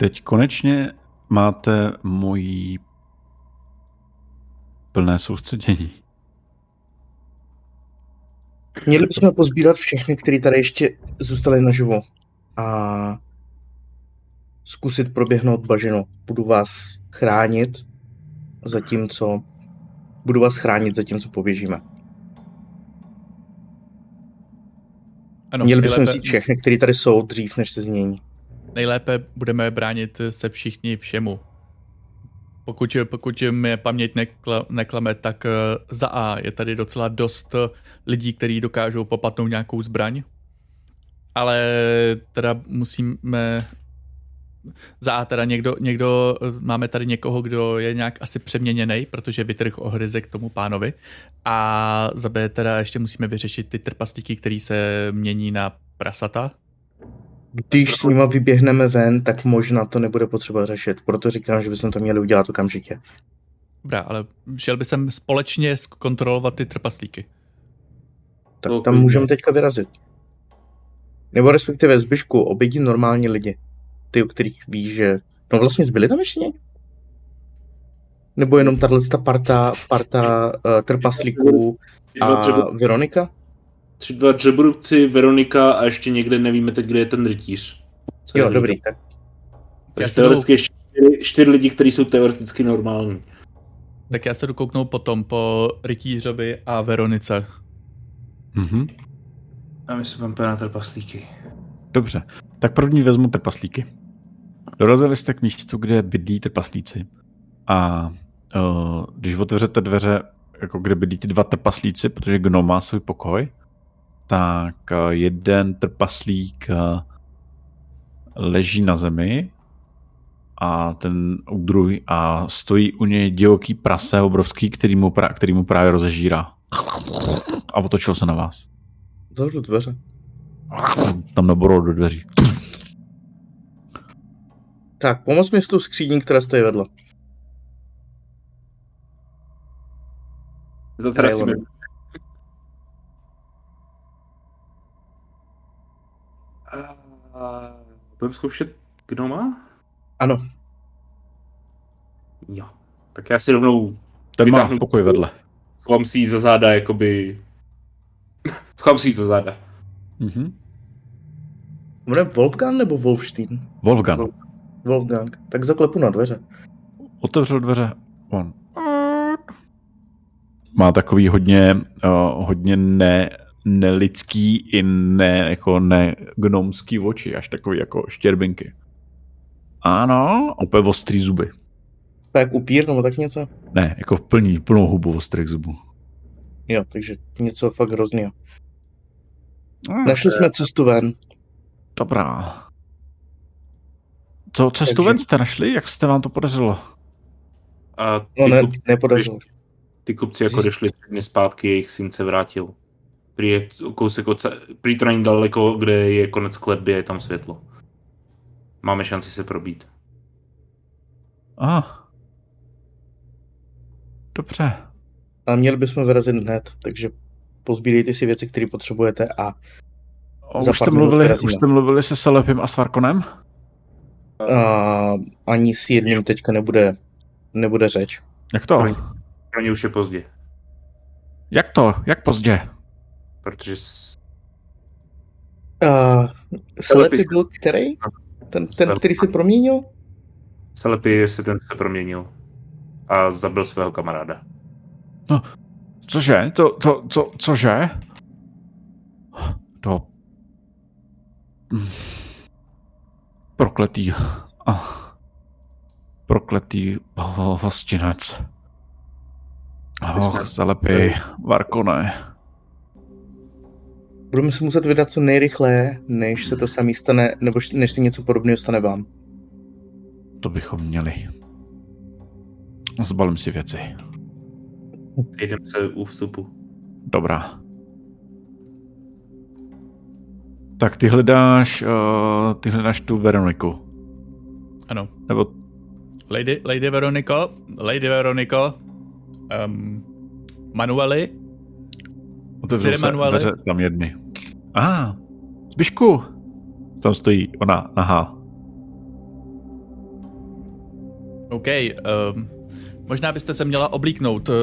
Teď konečně máte mojí plné soustředění. Měli bychom pozbírat všechny, kteří tady ještě zůstali naživo a zkusit proběhnout bažinu. Budu vás chránit, zatímco budu vás chránit, zatímco poběžíme. Ano, Měli bychom nejlépe, vzít všechny, kteří tady jsou, dřív, než se změní. nejlépe budeme bránit se všichni všemu. Pokud, pokud mě paměť nekla, neklame, tak eh, za A je tady docela dost eh, lidí, kteří dokážou popatnout nějakou zbraň. Ale teda musíme za A teda někdo, někdo, eh, máme tady někoho, kdo je nějak asi přeměněný, protože vytrh ohryzek tomu pánovi. A za B teda ještě musíme vyřešit ty trpaslíky, který se mění na prasata. Když s nima vyběhneme ven, tak možná to nebude potřeba řešit. Proto říkám, že bychom to měli udělat okamžitě. Dobrá, ale šel by jsem společně zkontrolovat ty trpaslíky. Tak To tam můžeme teďka vyrazit. Nebo respektive zbyšku, obědí normální lidi. Ty, o kterých víš, že... No vlastně zbyli tam ještě někdo? Nebo jenom tahle ta parta, parta uh, trpaslíků a Veronika? Tři dva dřebrubci, Veronika a ještě někde nevíme teď, kde je ten rytíř. Co Jo, dobrý. Tak Já Takže teoreticky ještě čtyři, čtyři lidi, kteří jsou teoreticky normální. Tak já se jdu kouknout potom po Rytířovi a Veronice. Mhm. A my se budeme na trpaslíky. Dobře, tak první vezmu trpaslíky. Dorazili jste k místu, kde bydlí trpaslíci. A uh, když otevřete dveře, jako kde bydlí ty dva trpaslíci, protože gnom má svůj pokoj, tak uh, jeden trpaslík uh, leží na zemi a ten druhý a stojí u něj divoký prase obrovský, který mu, pra, který mu právě rozežírá. A otočil se na vás. zavřu dveře. Tam naborol do dveří. Tak, pomoz mi s tou skříní, která stojí vedle. To teda si Trailer. my- A- Budeme zkoušet gnoma? Ano, Jo. Tak já si rovnou Ten má Vytáhnu- pokoj vedle. chovám si ji za záda, jakoby... chovám si ji za záda. Mhm. bude Wolfgang nebo Wolfstein? Wolfgang. Wolfgang. Tak zaklepu na dveře. Otevřel dveře. On. Má takový hodně, uh, hodně ne, nelidský i ne, jako ne gnomský oči, až takový jako štěrbinky. Ano, a úplně ostrý zuby. Tak upír nebo tak něco? Ne, jako plný, plnou hubu ostrých zubů. Jo, takže něco fakt hroznýho. Našli jsme cestu ven. Dobrá. Co, cestu Takže- ven jste našli? Jak jste vám to podařilo? A ty, No ne, kup, nepodařilo. ty kupci jako došli tři dny zpátky, jejich syn se vrátil. Prý je kousek od, prý to není daleko, kde je konec kletby, je tam světlo. Máme šanci se probít. Ah. Dobře. Ale měli bychom vyrazit hned, takže pozbírejte si věci, které potřebujete a už, jste mluvili, vyrazíme. už jste mluvili se Selepim a Svarkonem? a ani s jedním teďka nebude, nebude řeč. Jak to? Pro ně už je pozdě, Jak to? Jak pozdě? Protože s... Uh, Telepis- byl který? Ten, ten, který se proměnil? Selepy se ten se proměnil a zabil svého kamaráda. Cože? To, to, co, cože? To... Prokletý... Prokletý ho- hostinec. Och, zalepej, Varkone. Budeme se muset vydat co nejrychleji, než se to samý stane, nebo než se něco podobného stane vám. To bychom měli. Zbalím si věci. Jdem se u vstupu. Dobrá. Tak ty hledáš, uh, ty hledáš tu Veroniku. Ano. Nebo Lady, Lady Veroniko, Lady Veroniko, um, Manueli, otevřou Sire se Manuele? dveře tam jedny. A, ah, Zbyšku. Tam stojí ona, aha. OK, um, možná byste se měla oblíknout. Uh,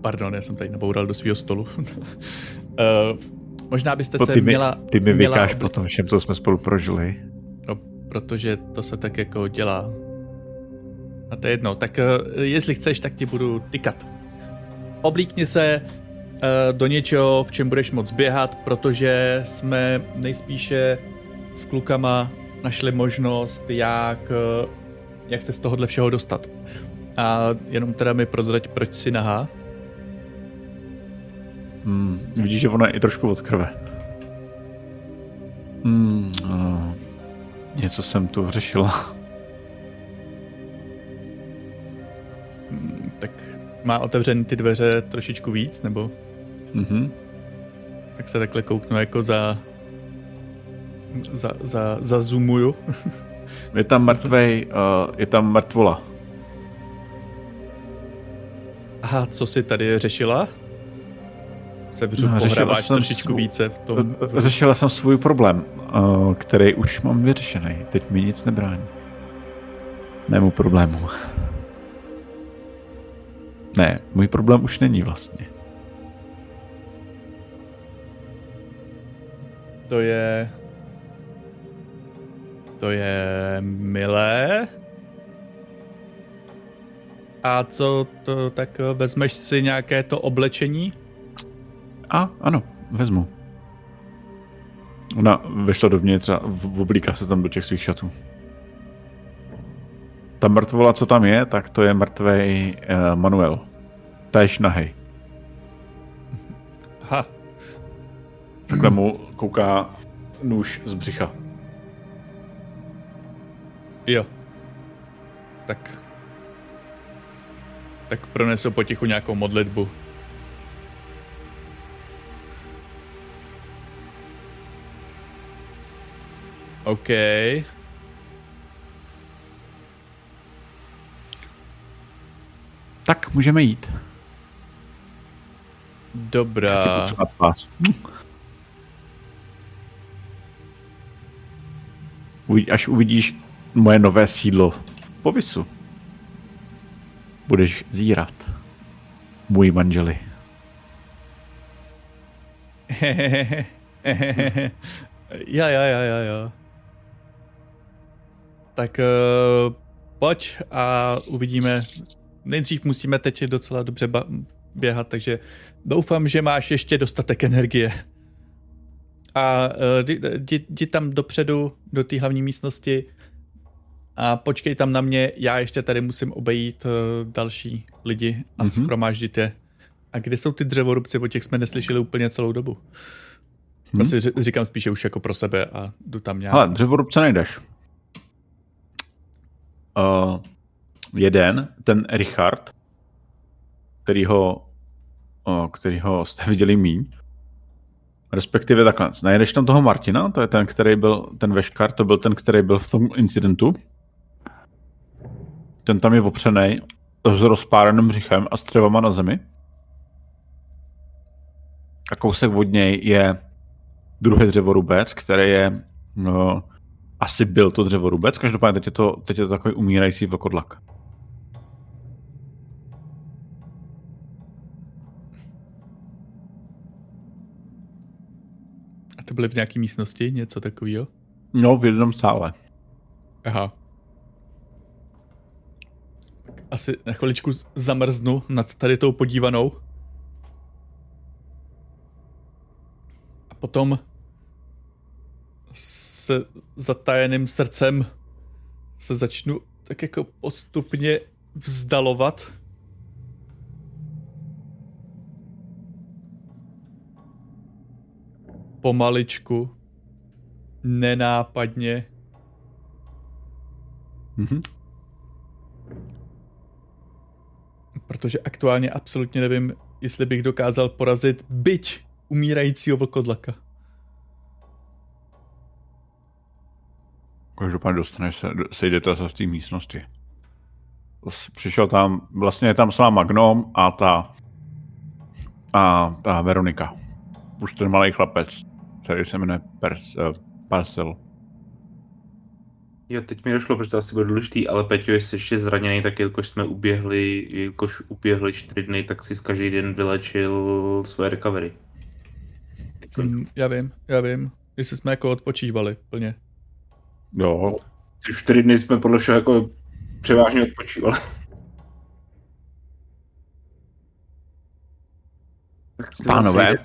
pardon, já jsem tady naboural do svého stolu. uh, možná byste To se ty, mi, měla... ty mi měla vykáš obli- po tom všem, co jsme spolu prožili. No, protože to se tak jako dělá. A to je jedno. Tak uh, jestli chceš, tak ti budu tykat. Oblíkni se do něčeho, v čem budeš moc běhat, protože jsme nejspíše s klukama našli možnost, jak, uh, jak se z tohohle všeho dostat. A jenom teda mi prozrať, proč si nahá. Hmm, vidíš, že ona je i trošku od krve. Hmm, uh, něco jsem tu řešila. Mm, Tak má otevřený ty dveře trošičku víc, nebo Mhm. tak se takhle kouknu jako za za, za, za zoomuju. Je tam mrtvej, uh, je tam mrtvola. Aha, co si tady řešila? Sevřu No, jsem trošičku svou- více v tom. Eh, Řešila jsem svůj problém, uh, který už mám vyřešený. Teď mi nic nebrání. Mému problému. Ne, můj problém už není vlastně. To je... To je milé. A co to, tak vezmeš si nějaké to oblečení? A, ano, vezmu. Ona vešla dovnitř a oblíká se tam do těch svých šatů. Ta mrtvola, co tam je, tak to je mrtvej uh, Manuel. Též nahej. Ha, Takhle mu kouká nůž z břicha. jo. Tak. Tak pronesu potichu nějakou modlitbu. OK. Tak, můžeme jít. Dobrá. Až uvidíš moje nové sídlo v povisu, budeš zírat. Můj manželi. ja, ja, ja, ja, ja. Tak uh, pojď a uvidíme. Nejdřív musíme teď docela dobře ba- běhat, takže doufám, že máš ještě dostatek energie. A jdi, jdi, jdi tam dopředu, do té hlavní místnosti a počkej tam na mě, já ještě tady musím obejít uh, další lidi a Mhm. mm-hmm. schromáždit je. A kde jsou ty dřevorubci, o těch jsme neslyšeli úplně celou dobu. Hmm? Asi ři- říkám spíše už jako pro sebe a jdu tam nějak. Hele, dřevorubce najdeš. Uh, jeden, ten Richard, kterýho, uh, kterýho jste viděli míň, respektive takhle, najdeš tam toho Martina, to je ten, který byl, ten veškar, to byl ten, který byl v tom incidentu. Ten tam je opřený s rozpáreným břichem a střevama na zemi. A kousek od něj je druhý dřevorubec, který je, no, asi byl to dřevorubec, každopádně teď je to, teď je to takový umírající vlkodlak. Byly v nějaké místnosti, něco takového? No, v jednom sále. Aha. Tak asi na chviličku zamrznu nad tady tou podívanou. A potom se zatajeným srdcem se začnu tak jako postupně vzdalovat pomaličku, nenápadně Mhm. protože aktuálně absolutně nevím, jestli bych dokázal porazit byť umírajícího vlkodlaka. Každopádně dostaneš se, sejdete se v té místnosti. Přišel tam, vlastně je tam s váma Gnom a ta, a ta Veronika. Už ten malý chlapec, který se jmenuje Pers, uh, Parcel. Jo, teď mi došlo, protože to asi bude důležitý, ale Peťo, jestli ještě zraněný, tak jelikož jsme uběhli, jelikož uběhli čtyři dny, tak si každý den vylečil svoje recovery. Mm, já vím, já vím. Jestli jsme jako odpočívali plně. Jo, čtyři dny jsme podle všeho jako převážně odpočívali. Pánové,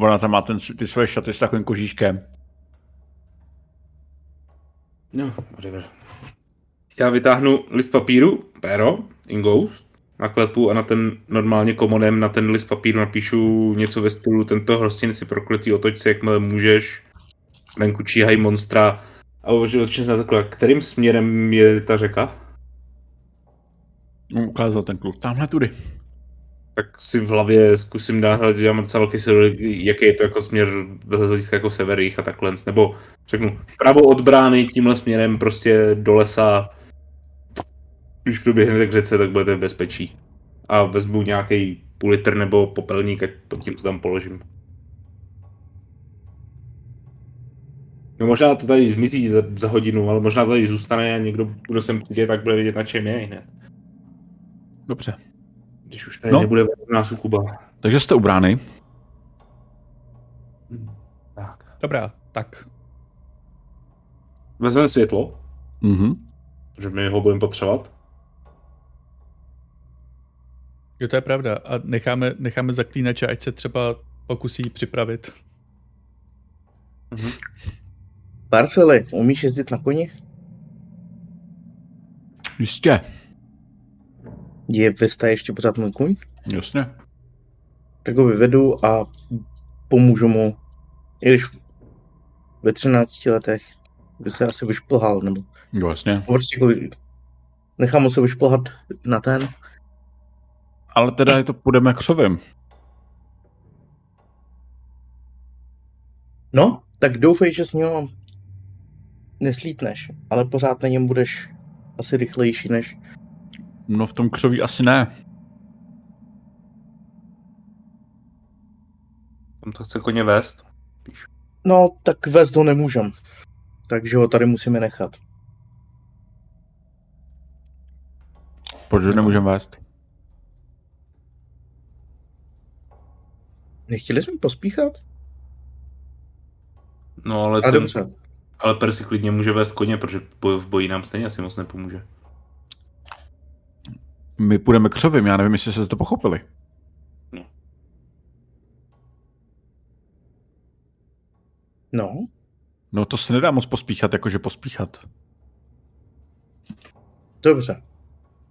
ona tam má ten, ty svoje šaty s takovým kožíškem. No, whatever. Já vytáhnu list papíru, péro, ingous, naklepu a na ten normálně komodem na ten list papíru napíšu něco ve stylu tento hostin si prokletý otoč se, jakmile můžeš, venku číhají monstra a určitě se na takhle, kterým směrem je ta řeka? No, Ukázal ten kluk, tamhle tudy. Tak si v hlavě zkusím dát, mám docela velký svědomí, jaký je to jako směr z hlediska jako sever, jih a takhle, nebo řeknu, vpravo od brány tímhle směrem prostě do lesa, když proběhnete k řece, tak budete v bezpečí. A vezmu nějaký půl litr nebo popelník, ať pod tím to tam položím. No možná to tady zmizí za, za hodinu, ale možná tady zůstane a někdo, kdo sem přijde, tak bude vědět, na čem je hned. Dobře. Když už tady No. nebude u nás u Kuba. Takže jste u brány. Tak. Dobrá, tak. Vezmeme světlo, Mhm. že my ho budeme potřebovat. Jo, to je pravda. A necháme, necháme zaklínače, ať se třeba pokusí připravit. Parcely, umíš jezdit na koni? Jistě. Je Vesta ještě pořád můj kuň? Jasně. Tak ho vyvedu a pomůžu mu. I když ve 13 letech by se asi vyšplhal, nebo Jo, jasně. prostě jako nechám ho se vyšplhat na ten. Ale teda je to půjdeme křovem. No, tak doufej, že s něho neslítneš, ale pořád na něm budeš asi rychlejší než... No v tom křoví asi ne. Tam to chce koně vést. No, tak vést ho nemůžem. Takže ho tady musíme nechat. Protože nemůžeme vést. Nechtěli jsme pospíchat? No ale, A ten, dobře. ale Percy klidně může vést koně, protože v boji nám stejně asi moc nepomůže. My půjdeme křovem, já nevím, jestli jste to pochopili. No, No to se nedá moc pospíchat, jakože pospíchat. dobře.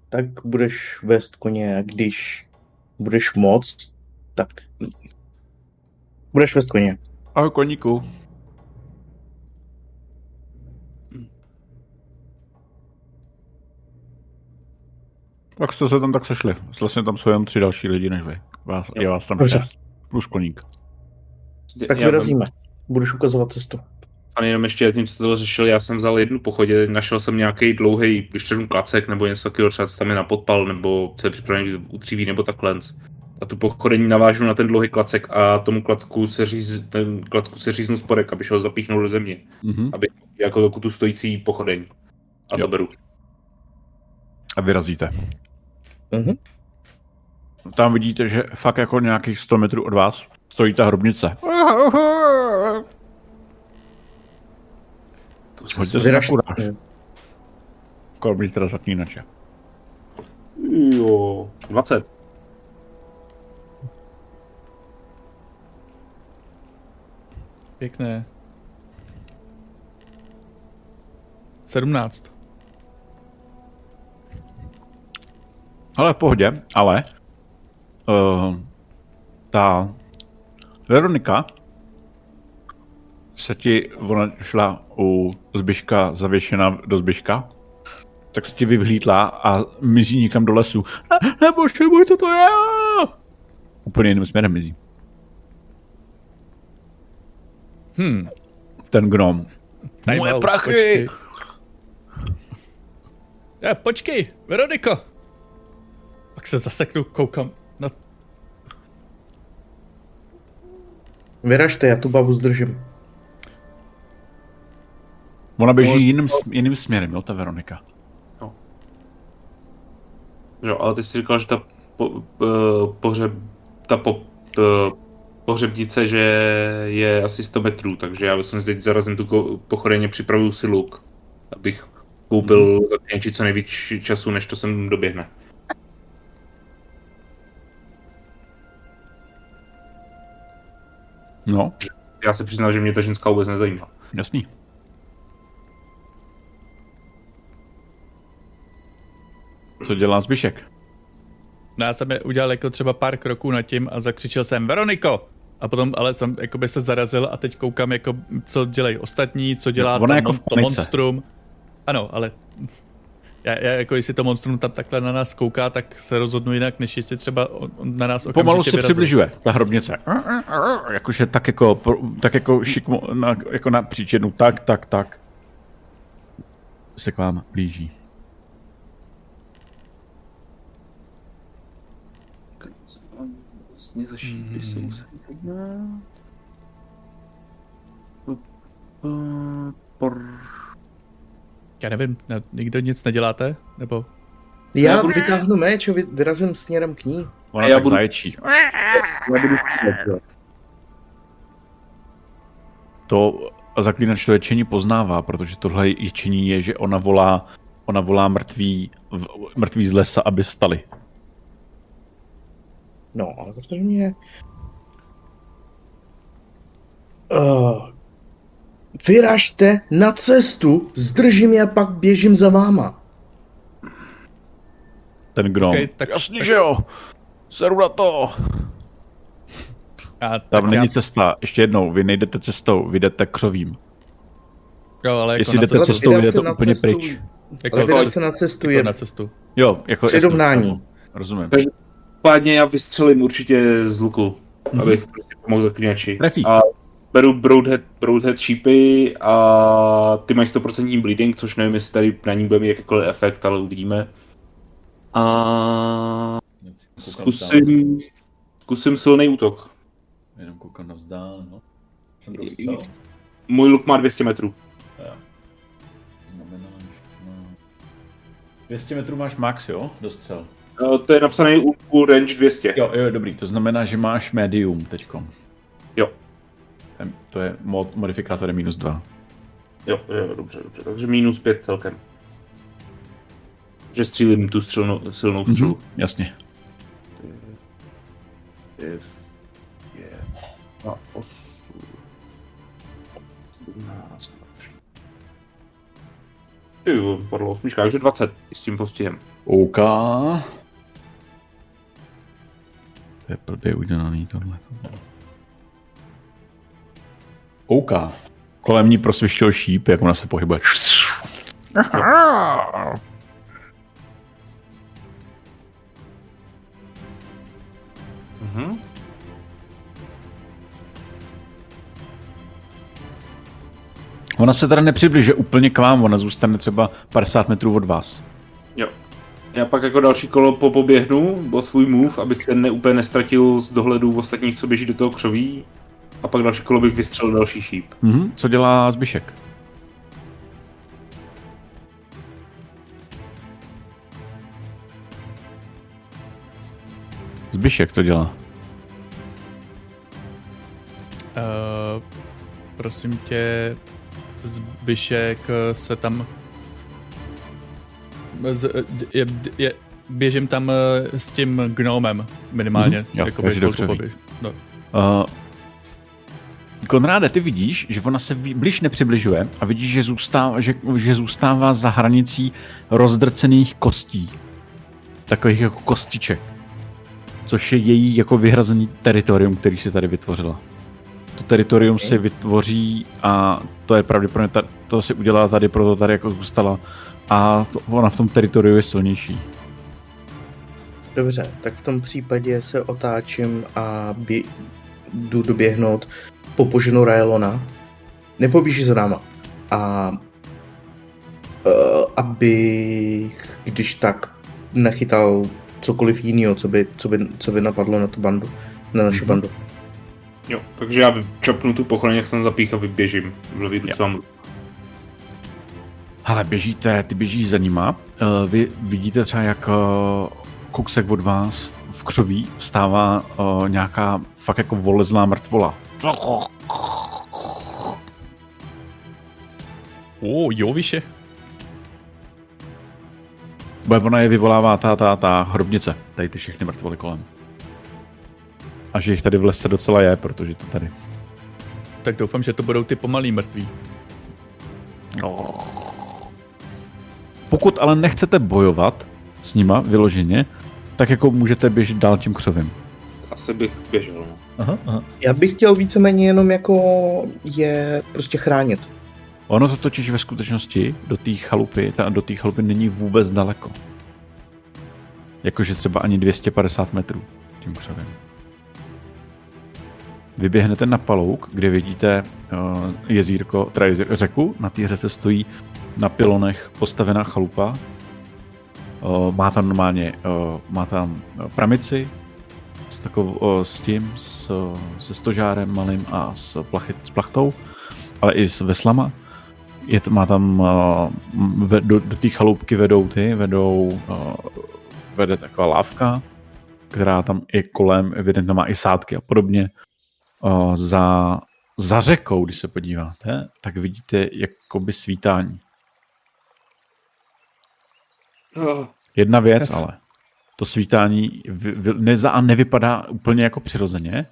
Tak budeš vést koně a když budeš moc, tak budeš vést koně. Ahoj koníku. Tak jste se tam tak sešli. Vlastně tam jsou jenom tři další lidi než vy. Vás, je vás tam Dobře. šest. Plus koník. Tak já vyrazíme. Budeš ukazovat cestu. A jenom ještě tím, co to řešil, já jsem vzal jednu pochodě, našel jsem nějaký dlouhý, když řeknu klacek, nebo něco takového, třeba co tam je na podpal, nebo co je připravený utříví, nebo takhle. A tu pochodení navážu na ten dlouhý klacek a tomu klacku se, říz, ten klacku se říznu sporek, aby šel zapíchnout do země. Mhm. Aby jako dokud tu stojící pochodeň. A to Jo. beru. A vyrazíte. Mhm. Tam vidíte, že fakt jako nějakých 100 metrů od vás stojí ta hrobnice. To se Hoďte se na kuráž. Kolem teda zaklínače. Jo, 20. Pěkné. 17. Ale v pohodě, ale uh, ta Veronika se ti, ona šla u Zbyška zavěšená do Zbyška, tak se ti vyvhlídla a mizí někam do lesu. Ne, nebože můj, co to je? Úplně jiným směrem mizí. Hm. Ten gnom. Moje prachy! Počkej. Já, počkej, Veroniko. Pak se zaseknu, koukám na... Vyražte, já tu babu zdržím. Ona běží jiným, s- jiným směrem, jo, ta Veronika. Jo, ale ty jsi říkal, že ta po, po, pohřeb, ta po, to, pohřebnice, že je asi 100 metrů, takže já jsem teď zarazím tu pochodeně, připravuju si luk, abych koupil mm. co nejvíc času, než to sem doběhne. No, Já se přiznám, že mě ta ženská vůbec nezajímá. jasný. Co dělá Zbyšek? No já jsem je udělal jako třeba pár kroků nad tím a zakřičel jsem Veroniko! A potom ale jsem jakoby se zarazil a teď koukám jako, co dělají ostatní, co dělá Ona ta, jako to monstrum. Ano, ale já, já, jako jestli to monstrum tam takhle na nás kouká, tak se rozhodnu jinak, než jestli třeba na nás okamžitě Pomalu se přibližuje, ta hrobnice. Jakože tak jako, tak jako šikmo, na, jako na příčinu, tak, tak, tak. Se k vám blíží. Vlastně za šípy si musím Já nevím, ne, nikdo nic neděláte? Nebo Já Já budu- vytáhnu meč a vy, vyrazím směrem k ní. Ona já tak budu- zaječí. Já budu střílet, To zaklínač to ječení poznává, protože tohle ječení je, že ona volá, ona volá mrtví, v- mrtví z lesa, aby vstali. No, ale protože mě... Uh, vyražte na cestu, zdržím je a pak běžím za váma. Ten gnom. Okej, tak- Jasně, tak- že jo. Seru na to. já, Tam není já, cesta. Ještě jednou, vy nejdete cestou, vy jdete křovím. jo, ale jako Jestli na jdete cestu, cestou, jdete úplně cestu- pryč. jako, Ale vydat jako, se na cestu jako je na cestu. Jo, jako přirovnání. jasně, rozumím. Pádně já vystřelím určitě z luku, mm-hmm. abych prostě pomohl zaklínači. Trefí. A beru Broadhead, Broadhead šípy a ty mají 100% bleeding, což nevím, jestli tady na ní bude mít jakýkoliv efekt, ale uvidíme. A zkusím, zkusím silný útok. Jenom koukám na vzdál, no. Můj luk má 200 metrů. Znamená, že no. 200 metrů máš max, jo? Dostřel. Eh, To je napsané u, u range 200. Jo, jo, dobrý. To znamená, že máš medium teďkom. Jo. To je mod, modifikátor je minus 2. Jo, jo, dobře, dobře. Takže minus 5 celkem. Že střílím tu střelnou, silnou střelu. Mhm, jasně. If je a 8, 17. Jo, padlo osmička, takže 20 i s tím postihem. OK. To je blbě udělaný tohle. OK. Kolem ní prosvištěl šíp, jak ona se pohybuje. Mhm. Ona se teda nepřibližuje úplně k vám, ona zůstane třeba 50 metrů od vás. Jo. Já pak jako další kolo po poběhnu o svůj move, abych se ne, úplně nestratil z dohledu ostatních, co běží do toho křoví. A pak další kolo bych vystřelil další šíp. Mhm. Co dělá Zbyšek? Zbyšek to dělá. Uh, prosím tě, Zbyšek eh, se tam... Z, je, je, běžím tam eh, s tím gnomem minimálně. Mhm, jo, jakoby dobře ví. No. Uh, Konráde, ty vidíš, že ona se blíž nepřibližuje a vidíš, že zůstává, že, že zůstává za hranicí rozdrcených kostí. Takových jako kostiček. Což je její jako vyhrazený teritorium, který si tady vytvořila. To teritorium si vytvoří a to je pravděpodobně, ta, to si udělala tady, proto tady jako zůstala. A to, ona v tom teritoriu je silnější. Dobře, tak v tom případě se otáčím a bě- jdu doběhnout po poženu Raelona. Nepobíží za náma. A uh, abych, když tak, nechytal cokoliv jiného, co by, co, by, co by napadlo na tu bandu, na naši mm-hmm. bandu. Jo, takže já čapnu tu pochraň, jak jsem zapích a vyběžím. Vyjdu Ale běžíte, ty běžíš za nima. Uh, vy vidíte třeba, jak uh, kousek od vás v křoví vstává uh, nějaká fakt jako volezlá mrtvola. O, jo, vyše. Bude ona je vyvolává ta, ta, ta hrobnice, tady ty všechny mrtvoly kolem. A že jich tady v lese docela je, protože to tady. Tak doufám, že to budou ty pomalý mrtví. Pokud ale nechcete bojovat s nima vyloženě, tak jako můžete běžet dál tím křovím. Asi bych běžel. Aha, aha. Já bych chtěl víceméně jenom jako je prostě chránit. Ono to totiž ve skutečnosti do té chalupy, ta, do té chalupy není vůbec daleko. Jakože třeba ani 250 metrů tím křovem. Vyběhnete na palouk, kde vidíte uh, jezírko, teda jezír, řeku, na té řece stojí na pilonech postavená chalupa. Uh, má tam normálně, uh, má tam pramici s, takovou, uh, s tím, s, se stožárem malým a s, plachy, s plachtou, ale i s veslama je, má tam, do, do té chaloupky vedou ty, vedou, vede taková lávka, která tam i kolem, evidentně má i sádky a podobně. Za, za řekou, když se podíváte, tak vidíte jakoby svítání. Oh. Jedna věc ale, to svítání vy, vy, neza, a nevypadá úplně jako přirozeně,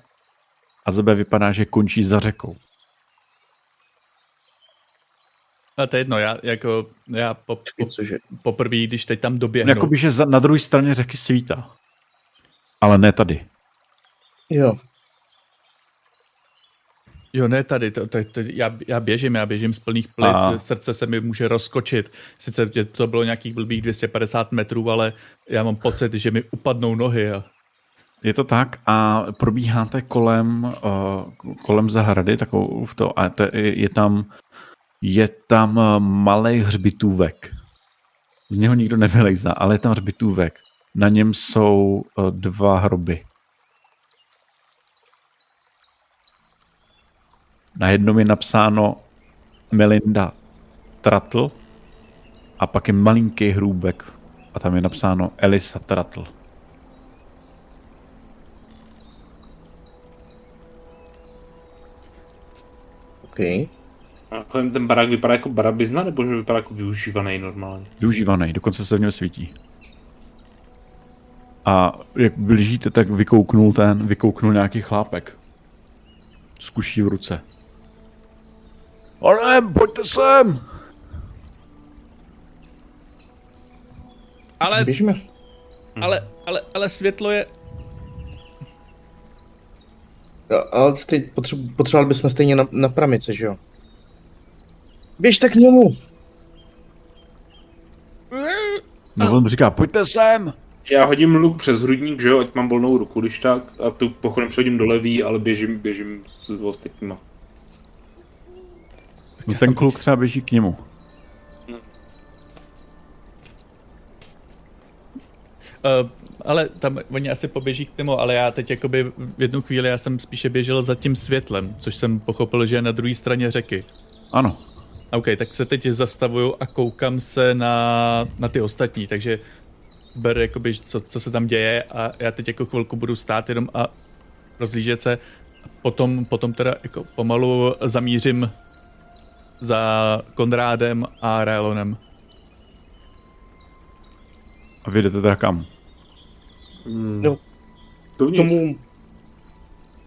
a za B vypadá, že končí za řekou. A to je jedno, já jako, já po, po, Cože? poprvé, když teď tam doběhnu. Jakoby, že za, na druhé straně řeky svítá. Ale ne tady. Jo, Jo, ne tady, to, to, to, já, já běžím, já běžím z plných plic, A. srdce se mi může rozkočit. Sice to bylo nějakých blbých 250 metrů, ale já mám pocit, že mi upadnou nohy. A... Je to tak a probíháte kolem, uh, kolem zahrady, takovou v to, a to je, je tam, je tam uh, malý hřbitůvek. Z něho nikdo nevylejzá, ale je tam hřbitůvek. Na něm jsou uh, dva hroby. Na jednom je napsáno Melinda Tratl a pak je malinký hrůbek a tam je napsáno Elisa Tratl. OK. A kolem ten barák vypadá jako barabizna, nebo že vypadá jako využívaný normálně? Využívaný, dokonce se v něm svítí. A jak blížíte, tak vykouknul ten, vykouknul nějaký chlápek. S kuší v ruce. Onem, pojďte sem! Ale, Běžíme. ale, ale, ale světlo je... Jo, ale stej, potřebu, potřebovali bychom stejně na, na pramice, že jo? Běžte k němu! No on říká, pojďte sem! Já hodím luk přes hrudník, že jo, ať mám volnou ruku, když tak, a tu pochodem přehodím do levý, ale běžím, běžím s s ostatníma. No ten kluk třeba běží k němu. Uh, ale tam oni asi poběží k tomu, ale já teď jakoby v jednu chvíli já jsem spíše běžel za tím světlem, což jsem pochopil, že je na druhé straně řeky. Ano. OK, tak se teď zastavuju a koukám se na, na ty ostatní, takže ber jakoby, co, co se tam děje a já teď jako chvilku budu stát jenom a rozlížet se. Potom, potom teda jako pomalu zamířím za Konrádem a Raelonem. A vy jdete teda kam? Hmm. Jo. Dovnitř. Tomu,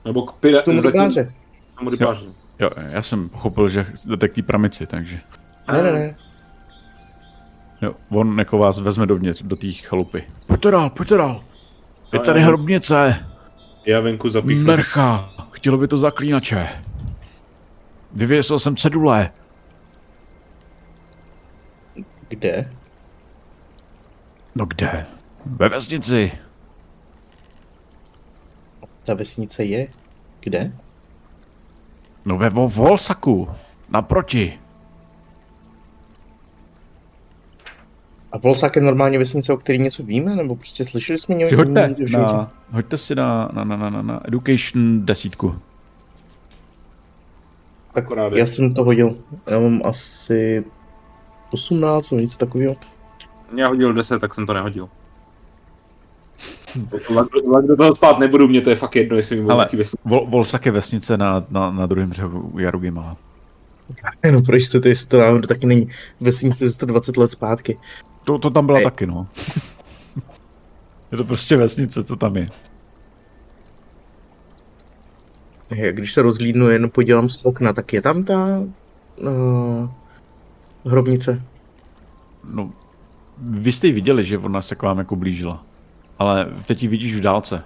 Nebo k pira... tomu zatím- rybáře. Tomu rybáři. Jo, já jsem pochopil, že jdete k té pramici, takže... Ne, ne, ne. Jo, on jako vás vezme dovnitř, do té chalupy. Pojďte dál, pojďte dál. Je No, tady já- hrobnice. Já venku zapíchnu. Mrcha. Chtělo by to zaklínače. Vyvěsil jsem cedule. Kde? No kde? Ve vesnici. Ta vesnice je? Kde? No ve Vo- Volsaku. Naproti. A Volsák je normálně vesnice, o který něco víme? Nebo prostě slyšeli jsme někde Hoďte, na, hoďte si na, na, na, na, na, na education desítku. Tak Akorát já jsem to hodil. Já mám asi 18 nebo něco takového. Já hodil 10, tak jsem to nehodil. Lak do toho spát nebudu, mě to je fakt jedno, jestli mi Ale nějaký vesnice. Vol, Volsak je vesnice na, na, na druhém břehu Jarugimala. No pro jistotu, jestli to náhodou taky není vesnice ze 120 let zpátky. To, to tam byla Hej. taky, no. je to prostě vesnice, co tam je. Když se rozhlídnu, jen podívám z okna, tak je tam ta uh, hrobnice. No, vy jste ji viděli, že ona se k vám jako blížila. Ale teď ji vidíš v dálce.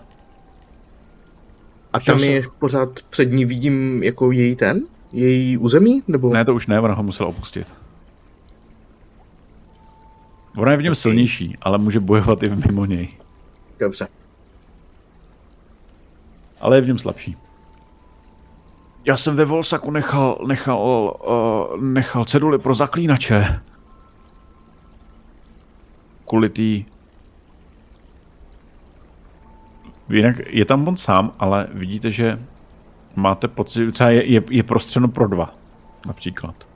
A tam je pořád před ní vidím jako její ten? Její území? Nebo? Ne, to už ne, ona ho musela opustit. Ona je v něm silnější, ale může bojovat i mimo něj. Dobře. Ale je v něm slabší. Já jsem ve Volsaku nechal, nechal, uh, nechal ceduly pro zaklínače. Kvůli tý... Jinak je tam on sám, ale vidíte, že máte pocit, třeba je, je, je prostřeno pro dva, například.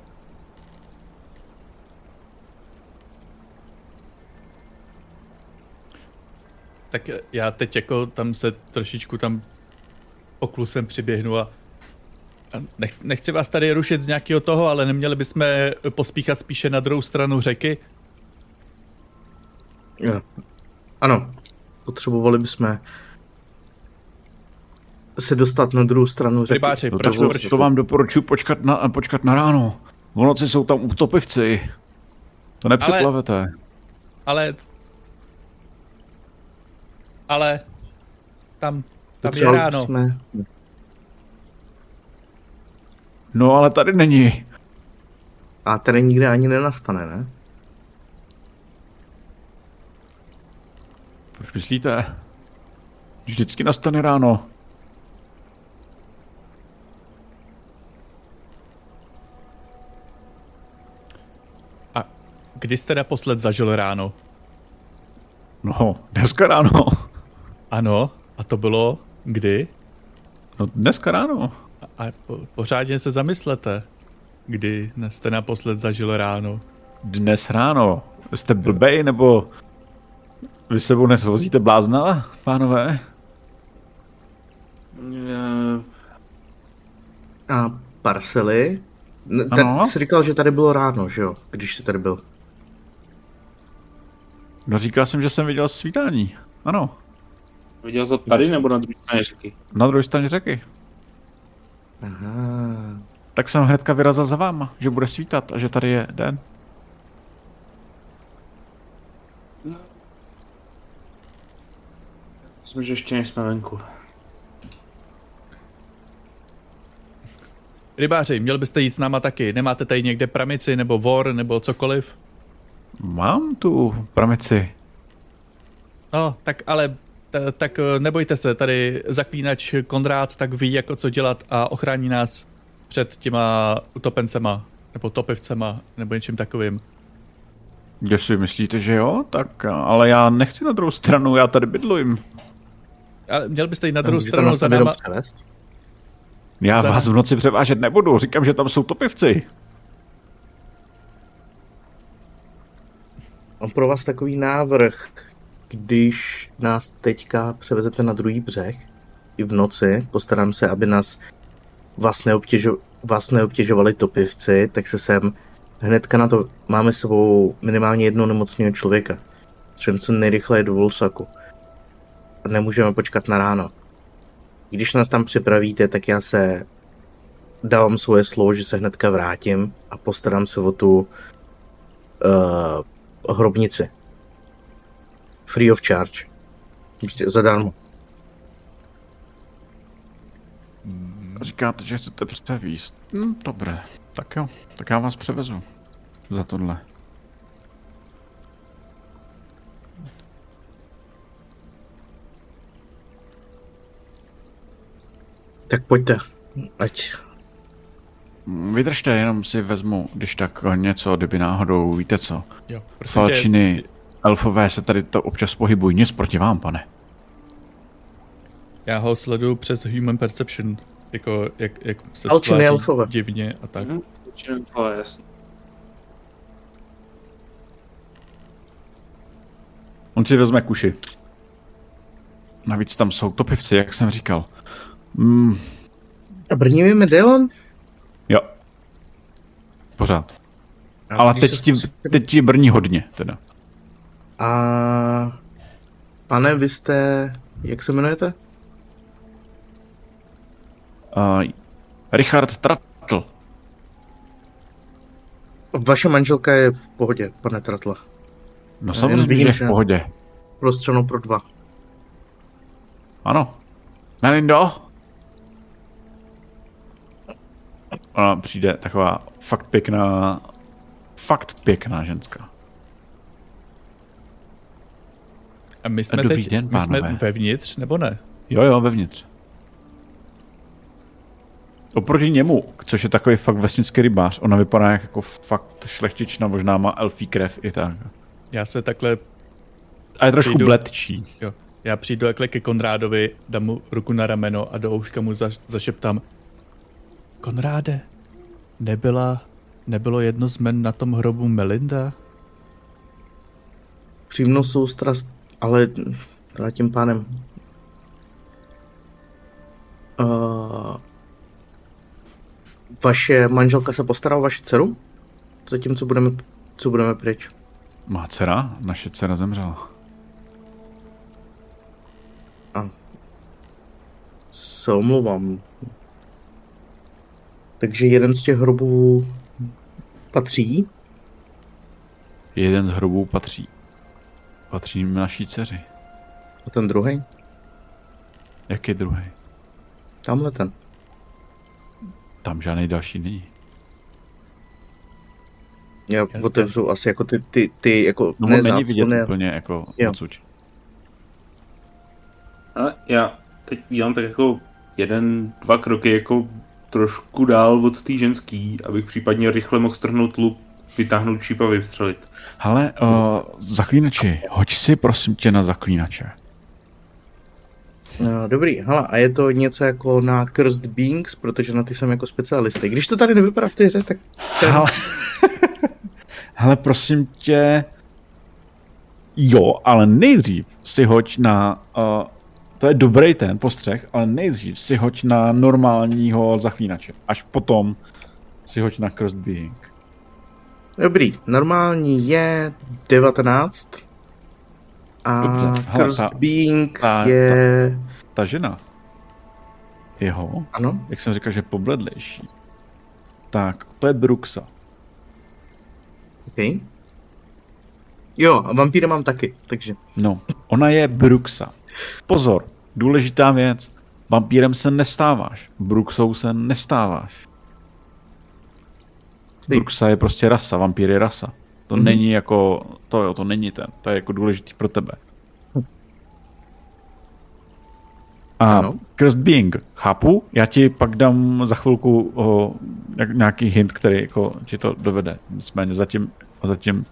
Tak já teď jako tam se trošičku tam oklusem přiběhnu a a nech, nechci vás tady rušit z nějakého toho, ale neměli bychom pospíchat spíše na druhou stranu řeky? Jo. Ano. Potřebovali bychom se dostat na druhou stranu řeky. Rybáři, No proč, to, proč, to vám doporučuji počkat na, počkat na ráno. V noci jsou tam utopivci. To nepřeplavete. ale... Ale... Tam, tam je ráno. Jsme... No ale tady není. A tady nikde ani nenastane, ne? Proč myslíte? Vždycky nastane ráno. A kdy jste naposled zažil ráno? No, dneska ráno. Ano, a to bylo kdy? No, dneska ráno. A, po, pořádně se zamyslete, kdy jste naposled zažil ráno. Dnes ráno. Jste blbej, nebo vy sebou dnes vozíte blázna, pánové? A parcely? Ne, Ano. tak jsi říkal, že tady bylo ráno, že jo? Když jsi tady byl. No říkal jsem, že jsem viděl svítání. Ano, Viděl jsi to tady nebo na druhé straně řeky? na druhé straně řeky. Aha. Tak jsem hnedka vyrazil za váma, že bude svítat a že tady je den. Myslím, že ještě nejsme venku. Rybáři, měl byste jít s náma taky. Nemáte tady někde pramici nebo vor nebo cokoliv? Mám tu pramici. No, tak ale t- tak eh, nebojte se, tady zaklínač Konrád tak ví, jako co dělat a ochrání nás před těma utopencema, nebo topivcema, nebo něčím takovým. Jestli myslíte, že jo, tak ale já nechci na druhou stranu, já tady bydluji. Ale měl byste jít na druhou Můžete stranu za náma. převést? Já Za- vás v noci převážet nebudu, říkám, že tam jsou topivci. Mám pro vás takový návrh. Když nás teďka převezete na druhý břeh, i v noci, postarám se, aby nás vás, neobtěžo, vás neobtěžovali topivci, tak se sem hnedka na to máme s sebou minimálně jednoho nemocného člověka. Třeba co nejrychleji do Volsaku. Nemůžeme počkat na ráno. Když nás tam připravíte, tak já se dávám svoje slovo, že se hnedka vrátím a postarám se o tu uh, hrobnici. Free of charge. Prostě zadarmo. Říkáte, že chcete převíst. Hm, dobré, tak jo, tak já vás převezu za tohle. Tak pojďte, ať Vydržte, jenom si vezmu, když tak něco, kdyby náhodou, víte co. Jo, prosím tě, Falčiny, elfové se tady to občas pohybují, nic proti vám, pane. já ho sleduju přes Human Perception. Jako, jak, jak se tváří elfové. divně a tak. Mhm. Je jasný. On si vezme kuši. Navíc tam jsou topivci, jak jsem říkal. Mm, A brnivý medailon? jo. Pořád. A Ale teď ti, teď ti brní hodně, teda. A... Pane, vy jste... Jak se jmenujete? Uh, Richard Tratl. Vaše manželka je v pohodě, pane Tratle. No samozřejmě, vidím, že že- v pohodě. Prostřeno pro dva. Ano. Melindo? Ona přijde taková fakt pěkná, fakt pěkná ženská. A my jsme Dobrý teď den, my jsme vevnitř, nebo ne? Jo, jo, vevnitř. Oproti němu, což je takový fakt vesnický rybář, ona vypadá jak jako fakt šlechtična, možná má elfí krev i tak. Já se takhle, A je trošku Přijdu. bledčí. jo, já přijdu takhle ke Konrádovi, dám mu ruku na rameno a do ouška mu za, zašeptám. Konráde, nebyla, nebylo jedno z men na tom hrobu Melinda? Přímnou soustrast, ale teda tím pánem. Uh, vaše manželka se postará o vaši dceru? Zatím, co budeme, co budeme pryč. Má dcera? Naše dcera zemřela. Se omlouvám. Takže jeden z těch hrobů patří? Jeden z hrobů patří. Patří naší dceři. A ten druhý? Jak je druhý? Tamhle ten. Tam žádný další není. Já otevřu asi jako ty, ty, ty jako No ne není vidět ne, úplně jako Jo. odsud. Ale já teď dělám tak jako jeden, dva kroky jako trošku dál od té ženský, abych případně rychle mohl strhnout luk, vytáhnout šíp a vystřelit. Hele, uh, zaklínači, hoď si prosím tě na zaklínače. No, dobrý, hele, a je to něco jako na Cursed Beings, protože na ty jsem jako specialisty. Když to tady nevypadá v té hře, tak jsem... Hele, hele, prosím tě, jo, ale nejdřív si hoď na, uh, to je dobrý ten postřeh, ale nejdřív si hoď na normálního zaklínače, až potom si hoď na Cursed Being. Dobrý, normální je 19 a Dobře, hele, ta- Being ta- je... Ta žena, jeho, Ano, jak jsem říkal, že je pobledlejší, tak to je Bruxa. OK. Jo, a vampíry mám taky, takže... No, ona je Bruxa. Pozor, důležitá věc. Vampírem se nestáváš. Bruxou se nestáváš. Bruxa je prostě rasa, vampír je rasa. To Mhm. mm-hmm. není jako, to jo, to není ten. To je jako důležitý pro tebe. A Ano. Cursed Being, chápu, já ti pak dám za chvilku o, jak, nějaký hint, který jako ti to dovede. Nicméně zatím, zatím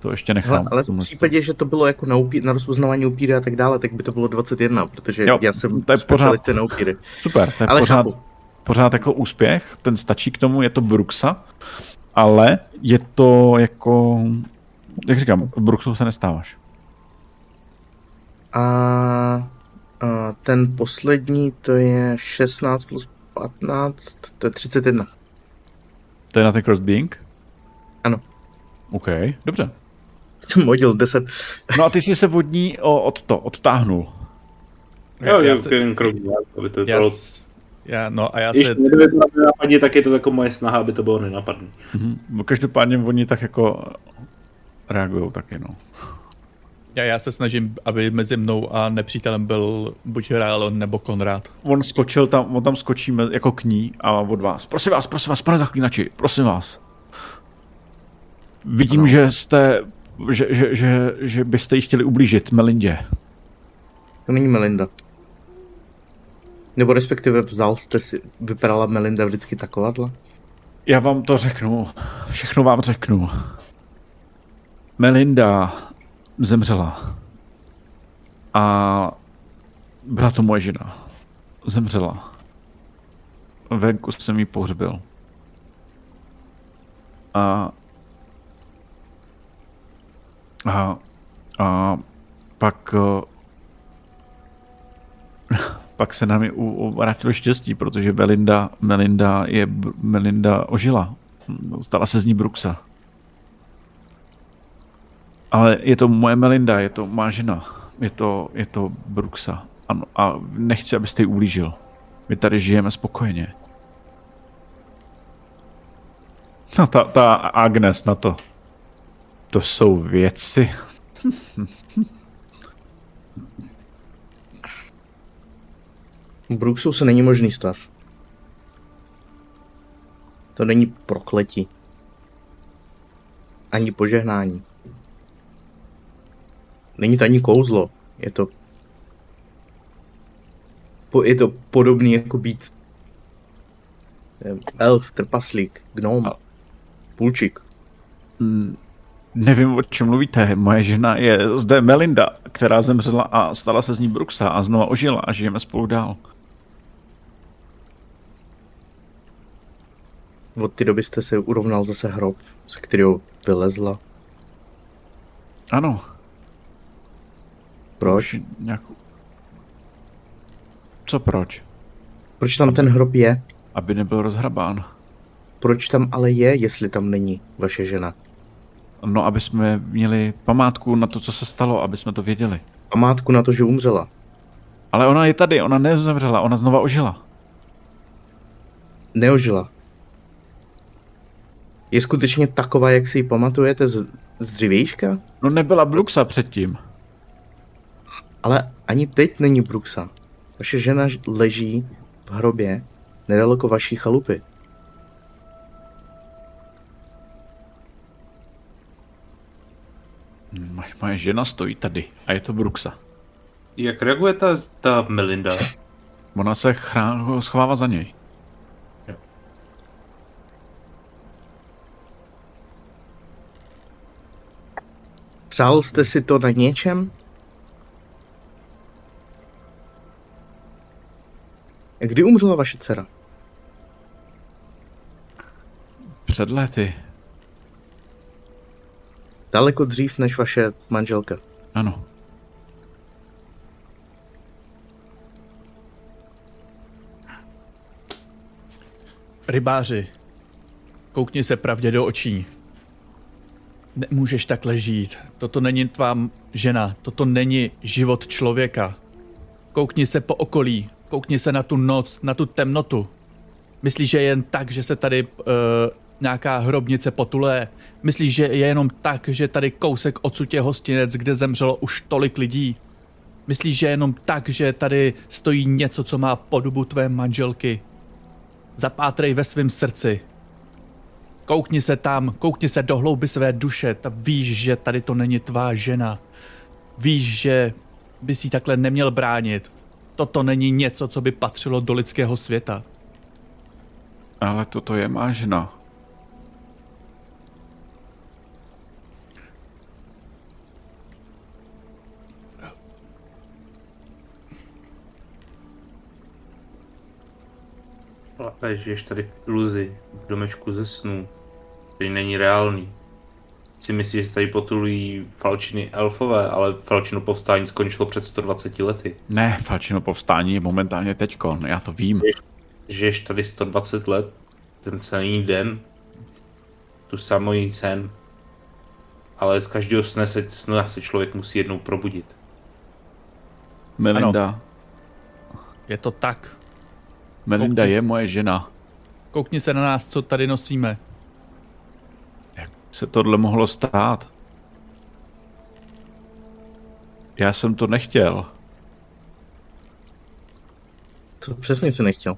to ještě nechám. Hele, ale v případě, že to bylo jako na, upí, na rozpoznávání upíry a tak dále, tak by to bylo 21, protože Jo, já jsem to je specialista na upíry. Super, to je Ale pořád, chápu. pořád jako úspěch, ten stačí k tomu, je to Bruxa, ale je to jako, jak říkám, Bruxou se nestáváš. A, a ten poslední, to je 16 plus 15, to je 31. To je na ten cross being? Ano. OK, dobře. Jsem hodil 10. No a ty jsi se od ní o, od to, odtáhnul. Jo, já jo, se- jeden krok aby to Já, vypadalo. Já, no a já Když se, to nevypadá nenápadně, tak je to jako moje snaha, aby to bylo nenapadné. Mhm. Každopádně oni tak jako reagují taky, no. Já, já se snažím, aby mezi mnou a nepřítelem byl buď Rálon nebo Konrád. On skočil tam, on tam skočíme jako k ní a od vás. Prosím vás, prosím vás, pane zaklínači, prosím vás. Vidím, ano. že jste, že, že, že, že byste jí chtěli ublížit Melindě. To není Melinda. Nebo respektive vzal jste si, vypadala Melinda vždycky takovadla? Já vám to řeknu, všechno vám řeknu. Melinda zemřela. A byla to moje žena. Zemřela. Venku jsem jí pohřbil. A a, a pak pak se nám vrátilo štěstí, protože Melinda, Melinda, je, Melinda ožila. Stala se z ní Bruxa. Ale je to moje Melinda, je to má žena. Je to, je to Bruxa. Ano, a nechci, abyste ji ublížil. My tady žijeme spokojeně. No ta, ta Agnes na to. To jsou věci. Bruxu se není možný stav. To není prokletí. Ani požehnání. Není to ani kouzlo. Je to... Je to podobný jako být elf, trpaslík, gnom, půlčík. Mm, nevím, o čem mluvíte. Moje žena je zde Melinda, která zemřela a stala se z ní Bruxa a znova ožila a žijeme spolu dál. Od té doby jste se urovnal zase hrob, ze kterého vylezla. Ano. Proč? Nějak... Co proč? Proč tam ten hrob je? Aby nebyl rozhrabán. Proč tam ale je, jestli tam není vaše žena? No, aby jsme měli památku na to, co se stalo, aby jsme to věděli. Památku na to, že umřela. Ale ona je tady, ona nezemřela, ona znova ožila. Neožila. Je skutečně taková, jak si ji pamatujete z, z dřívějška? No nebyla Bruxa předtím. Ale ani teď není Bruxa. Vaše žena leží v hrobě nedaleko vaší chalupy. Moje žena stojí tady a je to Bruxa. Jak reaguje ta, ta Melinda? Ona se chrá, schovává za něj. Přál jste si to na něčem? Kdy umřela vaše dcera? Před lety. Daleko dřív než vaše manželka. Ano. Rybáři, koukni se pravdě do očí. Nemůžeš takhle žít. Toto není tvá žena. Toto není život člověka. Koukni se po okolí. Koukni se na tu noc, na tu temnotu. Myslíš, že jen tak, že se tady uh, nějaká hrobnice potulé? Myslíš, že je jenom tak, že tady kousek odsud je hostinec, kde zemřelo už tolik lidí? Myslíš, že je jenom tak, že tady stojí něco, co má podobu tvé manželky? Zapátrej ve svém srdci. Koukni se tam, koukni se do hlouby své duše, ta víš, že tady to není tvá žena. Víš, že by si takhle neměl bránit. Toto není něco, co by patřilo do lidského světa. Ale toto je má žena. Ale žiješ tady v iluzi, v domečku ze snů, který není reálný. Si myslíš, že tady potulují Falčiny elfové, ale Falčino povstání skončilo před 120 lety. Ne, Falčino povstání je momentálně teďko, já to vím. Žiješ, žiješ tady 120 let, ten celý den, tu samý sen, ale z každého sne se, sna se člověk musí jednou probudit. Melinda. Ano. Je to tak. Melinda Koukni je moje žena. Koukni se na nás, co tady nosíme. Se tohle mohlo stát? Já jsem to nechtěl. Co přesně si nechtěl?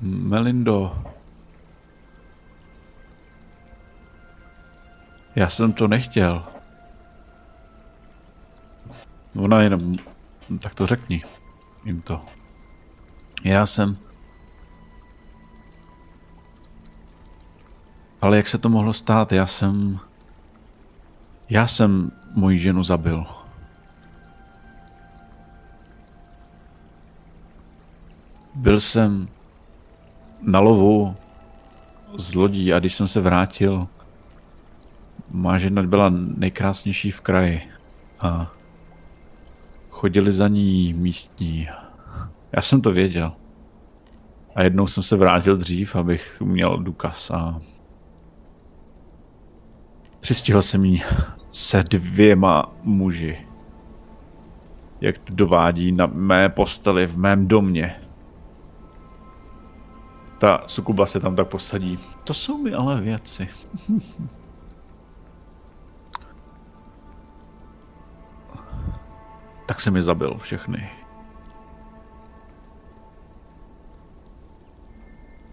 Melindo. Já jsem to nechtěl. Ona jenom... Tak to řekni jim to. Já jsem... Ale jak se to mohlo stát? Já jsem... Já jsem moji ženu zabil. Byl jsem na lovu z lodí a když jsem se vrátil, má žena byla nejkrásnější v kraji a chodili za ní místní. Já jsem to věděl. A jednou jsem se vrátil dřív, abych měl důkaz a přistihl jsem jí se dvěma muži. Jak to dovádí na mé posteli v mém domě. Ta sukuba se tam tak posadí. To jsou mi ale věci. tak se mi zabil všechny.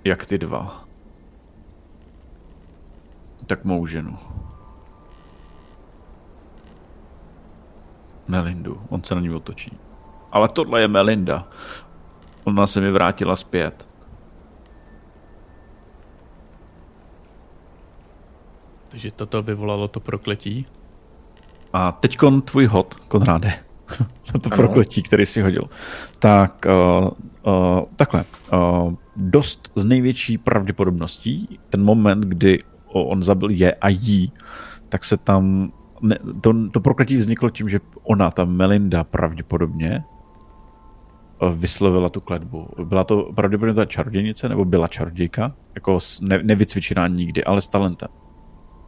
Jak ty dva. Tak mou ženu. Melindu. On se na ní otočí. Ale tohle je Melinda. Ona se mi vrátila zpět. Takže toto vyvolalo to prokletí. A teďkon tvůj hod, Konráde, na to prokletí, který si hodil. Tak uh, uh, takhle. Uh, dost z největší pravděpodobností ten moment, kdy on zabil je a jí, tak se tam ne, to, to prokletí vzniklo tím, že ona, ta Melinda pravděpodobně vyslovila tu kletbu. Byla to pravděpodobně ta čarodějnice, nebo byla čarodějka, jako ne, nevycvičená nikdy, ale s talentem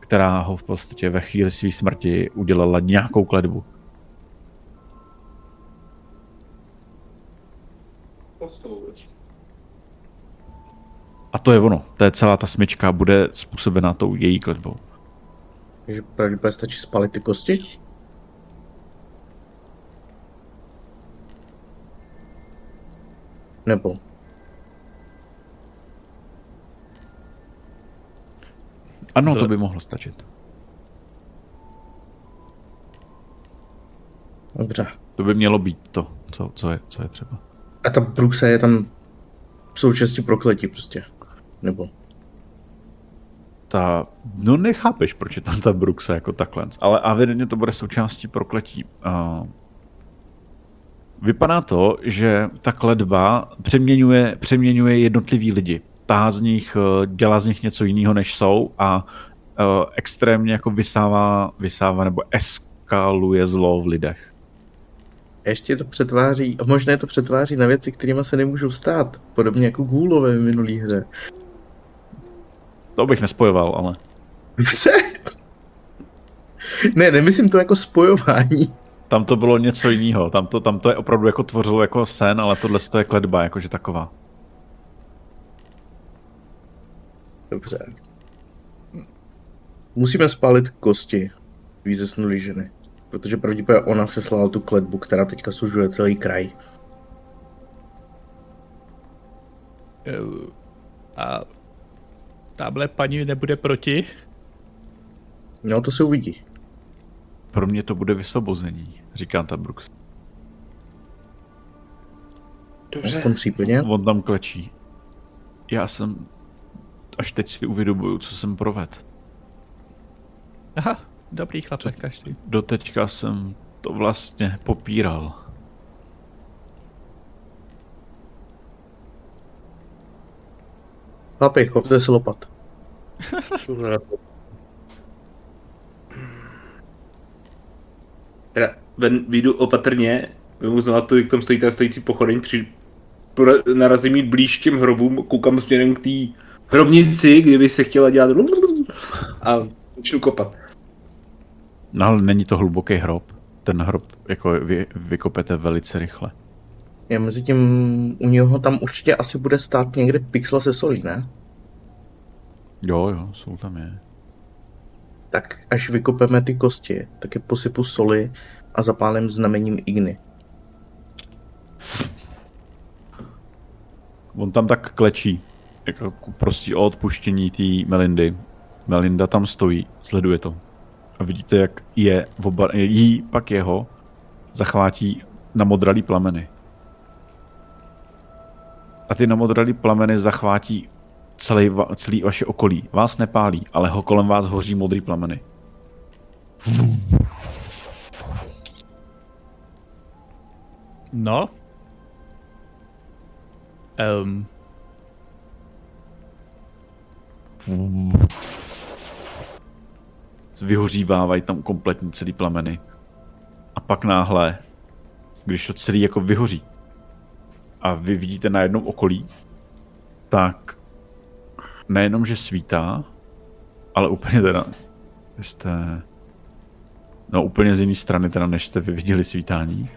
která ho v podstatě ve chvíli své smrti udělala nějakou kledbu. A to je ono. To je celá ta smyčka, bude způsobená tou její kletbou. Takže pravděpodobně stačí spalit ty kosti? Nebo? Ano, to by mohlo stačit. Dobře. To by mělo být to, co, co, je, co je třeba. A ta Bruxa je tam součástí prokletí prostě. Nebo? Ta, no nechápeš, proč je tam ta Bruxa jako takhle. Ale evidentně to bude součástí prokletí. Uh, vypadá to, že ta kledba přeměňuje, přeměňuje jednotlivý lidi tahá z nich, eh, dělá z nich něco jiného, než jsou a uh, extrémně jako vysává, vysává nebo eskaluje zlo v lidech. Ještě to přetváří, a možná to přetváří na věci, kterými se nemůžou stát, podobně jako gůlové v minulý hře. To bych nespojoval, ale... Co? ne, nemyslím to jako spojování. Tam to bylo něco jiného, tam to, tam to je opravdu jako tvořilo jako sen, ale tohle to je kledba, jakože taková. Dobře. Musíme spálit kosti výzesnulý ženy. Protože pravděpodobně ona se slala tu kletbu, která teďka sužuje celý kraj. A táhle paní nebude proti? No, to se uvidí. Pro mě to bude vysvobození, říká ta Brooks. Dobře. V tom případě? On tam klečí. Já jsem až teď si uvědomuju, co jsem proved. Aha, dobrý chlapec každý. Doteďka jsem to vlastně popíral. Chlapi, chopte si lopat. Teda ven, vyjdu opatrně, vemu znovu to, jak tam stojí ta stojící pochodeň, při, narazím jít blíž těm hrobům, koukám směrem k té hrobnici, kdyby se chtěla dělat a začnu kopat. No ale není to hluboký hrob. Ten hrob jako vy, vykopete velice rychle. Já mezi tím u něho tam určitě asi bude stát někde pixel se solí, ne? Jo, jo, jsou tam je. tak až vykopeme ty kosti, tak je posypu soli a zapálím znamením igny. On tam tak klečí, jako prostě o odpuštění té Melindy. Melinda tam stojí, sleduje to. A vidíte, jak je oba, jí, pak jeho, zachvátí na modralý plameny. A ty namodralý plameny zachvátí celý, celý vaše okolí. Vás nepálí, ale ho kolem vás hoří modrý plameny. No. Um. Vyhořívávají tam kompletně celý plameny. A pak náhle, když to celý jako vyhoří a vy vidíte na jednom okolí, tak nejenom, že svítá, ale úplně teda, jste, no úplně z jiné strany teda, než jste vy viděli svítání,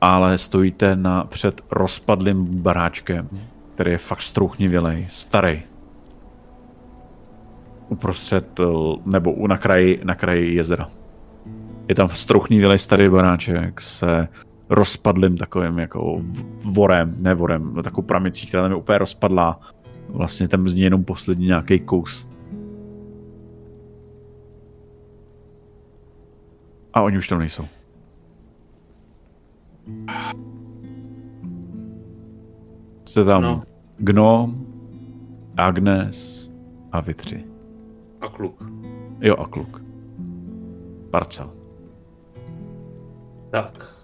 ale stojíte na, před rozpadlým baráčkem, který je fakt strouchnivělej, starý. Uprostřed, eh, nebo na kraji, na kraji jezera. Je tam strouchnivělej starý baráček se rozpadlým takovým jako vorem, ne vorem, no takovou pramicí, která tam je úplně rozpadlá. Vlastně tam z ní jenom poslední nějaký kus. A oni už tam nejsou. Jste tam no. Gnom, Agnes a vy tři. A kluk. Jo, a kluk. Parcel. Tak.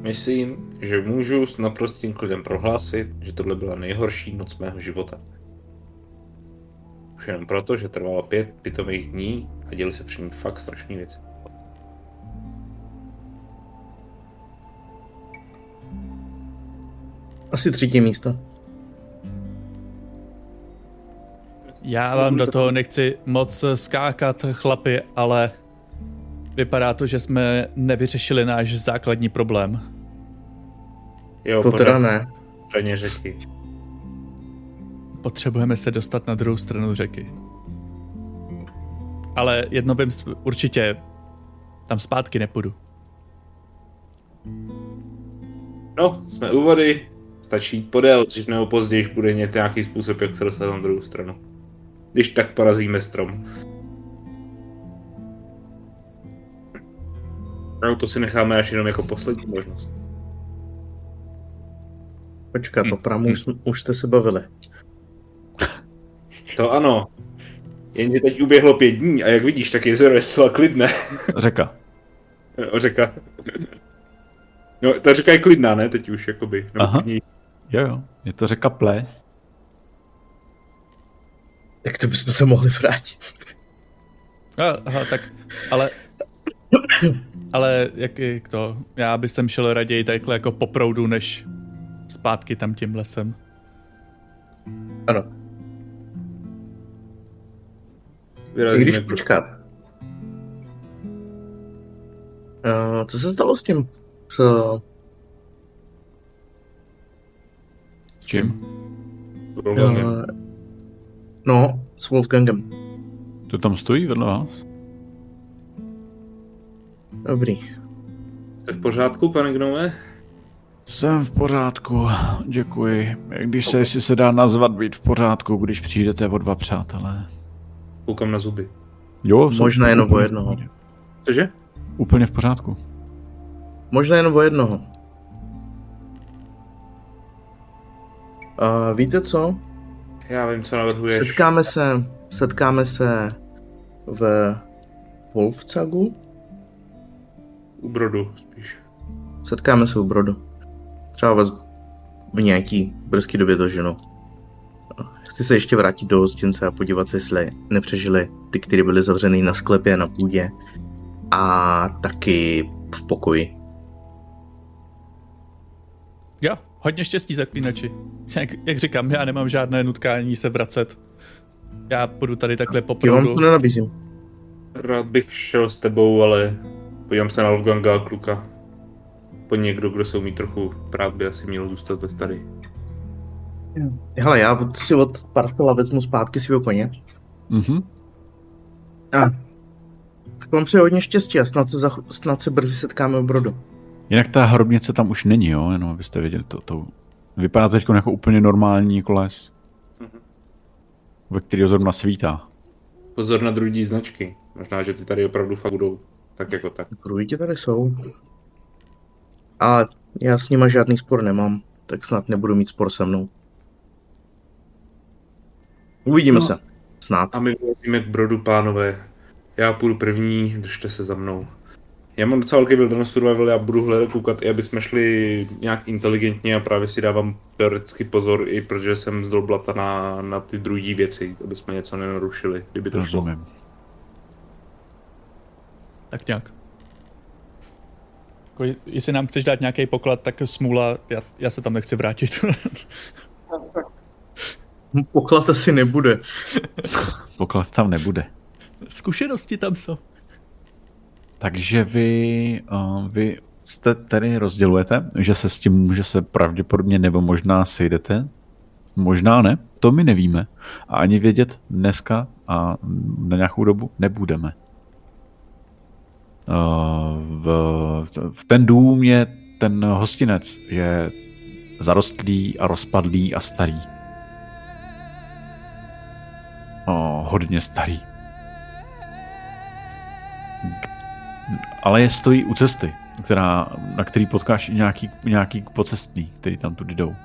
Myslím, že můžu s naprostým klidem prohlásit, že tohle byla nejhorší noc mého života. Už jenom proto, že trvalo pět pitomých dní a děli se při ní fakt strašný věci. Asi třetí místo. Já vám do toho nechci moc skákat, chlapi, ale vypadá to, že jsme nevyřešili náš základní problém. Jo, To teda ne. Straně řeky. Potřebujeme se dostat na druhou stranu řeky. Ale jedno vím určitě, tam zpátky nepůjdu. No, jsme u vody, stačí jít podél, dřív nebo později bude nějaký způsob, jak se dostat na druhou stranu. Když tak porazíme strom. No, to si necháme až jenom jako poslední možnost. Počkat, o pramu už, už jste se bavili. To ano. Jenže teď uběhlo pět dní a jak vidíš, tak jezero je zcela klidné. Řeka. O, řeka. No, ta řeka je klidná, ne? Teď už, jakoby. Nebo Aha. Jo, jo. Je to řeka Ple. Jak to bychom se mohli vrátit? Ah, Aha, tak, ale... Ale jak je to? Já bych sem šel raději takhle jako po proudu, než zpátky tam tím lesem. Ano. I Vyrazíme když pro- počkat. Uh, co se stalo s tím? S, S čím? Uh, no, s Wolfgangem. To tam stojí vedle vás? Dobrý. Jste v pořádku, pane Gnome? Jsem v pořádku, děkuji. Když se, jestli se dá nazvat být v pořádku, když přijdete o dva přátelé. Koukám na zuby. Jo, jsem Možná jenom o jednoho. Cože? Úplně v pořádku. Možná jenom o jednoho. Uh, víte co? Já vím, co navrhuješ. Setkáme se, setkáme se v Wolfcagu. U brodu spíš. Setkáme se u Brodu. Třeba vás v nějaký brzký době doženu. Chci se ještě vrátit do hostince a podívat se, jestli nepřežili ty, kteří byli zavřený na sklepě, na půdě a taky v pokoji. Jo, hodně štěstí zaklínači. Jak, jak říkám, já nemám žádné nutkání se vracet. Já půjdu tady takhle po Já vám to nenabízím. Rád bych šel s tebou, ale podívám se na Wolfganga a kluka. Po někdo, kdo se umí trochu prát, by asi měl zůstat ve tady. Hele, já od- si od Parfela vezmu zpátky svého koně. Mhm. A Tak vám přeji hodně štěstí a snad se, za, snad se brzy setkáme u brodu. Jinak ta hrobnice tam už není, jo? Jenom abyste věděli, to, to vypadá to teď jako úplně normální jako les. Mhm. Ve který zrovna svítá. Pozor na druhý značky. Možná, že ty tady opravdu fakt budou tak jako tak. Druidi tady jsou. A já s nima žádný spor nemám, tak snad nebudu mít spor se mnou. Uvidíme No. se. Snad. A my vlezíme k brodu, pánové. Já půjdu první, držte se za mnou. Já mám docela velký wilderness survival, já budu hledat koukat i aby jsme šli nějak inteligentně a právě si dávám teoreticky pozor, i protože jsem zdolblata na, na ty druhé věci, aby jsme něco nenarušili, kdyby to šlo. Tak nějak. Jako, jestli nám chceš dát nějaký poklad, tak smůla, já, já se tam nechci vrátit. Poklad asi nebude. Poklad tam nebude. Zkušenosti tam jsou. Takže vy, uh, vy jste tady rozdělujete, že se s tím, že se pravděpodobně nebo možná sejdete. Možná ne, to my nevíme. A ani vědět dneska a na nějakou dobu nebudeme. V, v ten dům je ten hostinec je zarostlý a rozpadlý a starý. O, hodně starý. ale je stojí u cesty, která, na který potkáš nějaký, nějaký pocestný, který tam tudy jdou.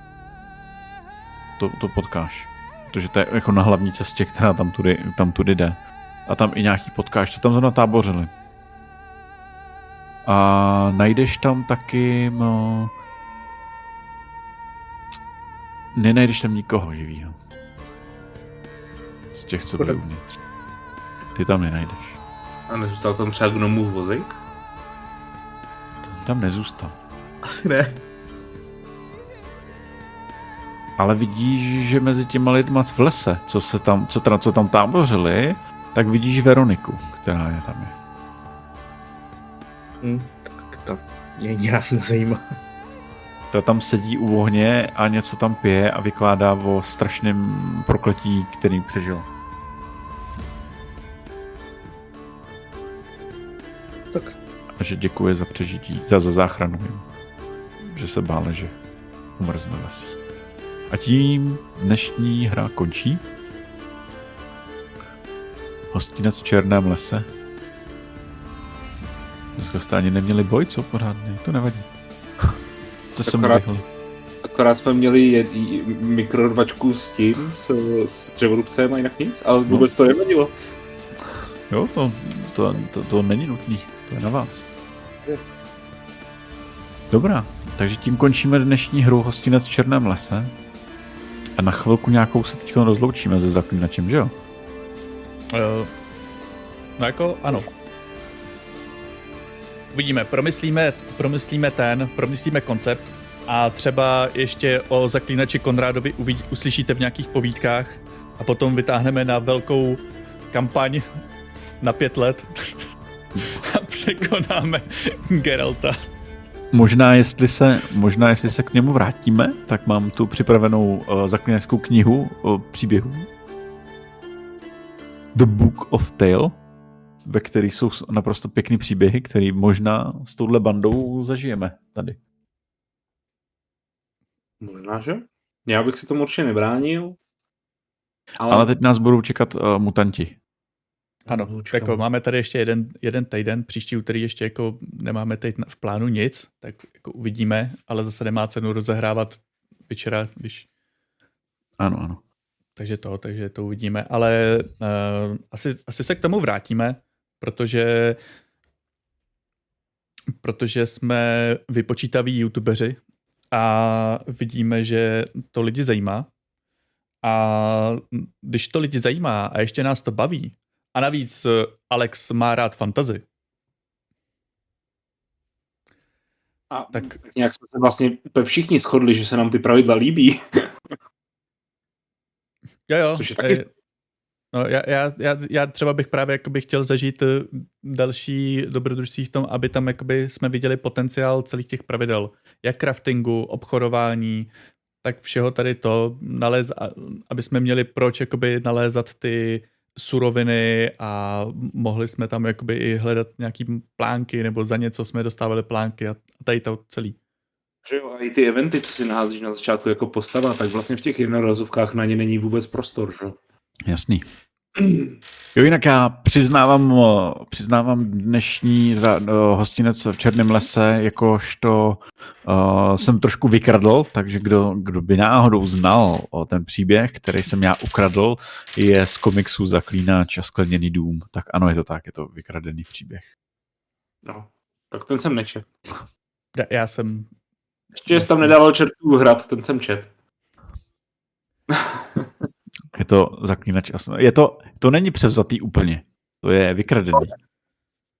To, to potkáš. Protože to je jako na hlavní cestě, která tam tudy, tam tudy jde. A tam i nějaký potkáš, co tam zrovna tábořili. A najdeš tam taky... No, nenajdeš tam nikoho živýho. Z těch, co byli uvnitř. Ty tam nenajdeš. A nezůstal tam třeba gnomův vozík? Tam nezůstal. Asi ne. Ale vidíš, že mezi těma lidma v lese, co, se tam, co, teda, co tam tábořili, tak vidíš Veroniku, která je tam. Je. Hm, tak to mě nějak nezajímá. Ta tam sedí u ohně a něco tam pije a vykládá o strašném prokletí, který přežil. Tak A že děkuje za přežití, za, za záchranu jim. Že se bále, že umrzne v lesích. A tím dnešní hra končí. Hostinec v Černém lese. Dneska jste ani neměli boj, co pořádně, to nevadí. To jsem Akorát- vyhl. Akorát jsme měli jed, j- mikrodvačku s tím, s, s dřevorubcem a jinak nic, ale vůbec to nevadilo. Jo, to, to, to, to není nutný, to je na vás. Dobrá, takže tím končíme dnešní hru Hostinec v Černém lese. A na chvilku nějakou se teď rozloučíme se zaklínačem, že jo? Uh, no jako ano. Uvidíme, promyslíme, promyslíme ten, promyslíme koncept a třeba ještě o zaklínači Konrádovi uvidí, uslyšíte v nějakých povídkách a potom vytáhneme na velkou kampaň na pět let a překonáme Geralta. Možná jestli se, možná jestli se k němu vrátíme, tak mám tu připravenou uh, zaklínačskou knihu o příběhu. The Book of Tale, ve které jsou naprosto pěkný příběhy, který možná s touhle bandou zažijeme tady. Možná, že? Já bych se tomu určitě nebránil. Ale, Ale teď nás budou čekat uh, mutanti. Ano, jako máme tady ještě jeden, jeden týden, příští úterý ještě jako nemáme teď v plánu nic, tak jako uvidíme, ale zase nemá cenu rozehrávat večera, když Ano, ano. takže to, takže to uvidíme, ale uh, asi, asi se k tomu vrátíme, protože protože jsme vypočítaví youtubeři a vidíme, že to lidi zajímá a když to lidi zajímá a ještě nás to baví a navíc eh, Alex má rád fantazy, a tak nějak jsme se vlastně všichni shodli, že se nám ty pravidla líbí. Jo, jo. Což je taky- eh, No, já, já, já, já třeba bych právě jakoby chtěl zažít eh, další dobrodružství v tom, aby tam jakoby jsme viděli potenciál celých těch pravidel. Jak craftingu, obchodování, tak všeho tady to, naléz, aby jsme měli proč jakoby nalézat ty suroviny a mohli jsme tam jakoby i hledat nějaký plánky, nebo za něco jsme dostávali plánky a tady to celý. Že jo, a i ty eventy, co si naházíš na začátku jako postava, tak vlastně v těch jednorazovkách na ně není vůbec prostor, že? Jasný. Jo, jinak já přiznávám, přiznávám dnešní hostinec v Černém lese, jakožto uh, jsem trošku vykradl, takže kdo, kdo by náhodou znal o ten příběh, který jsem já ukradl, je z komiksu Zaklínač a skleněný dům. Tak ano, je to tak, je to vykradený příběh. No, tak ten jsem nečet. Já, já jsem... Ještě jsi tam nedával čertů hrad, ten jsem čet. Je to zaklínač. Je to, to není převzatý úplně. To je vykradený.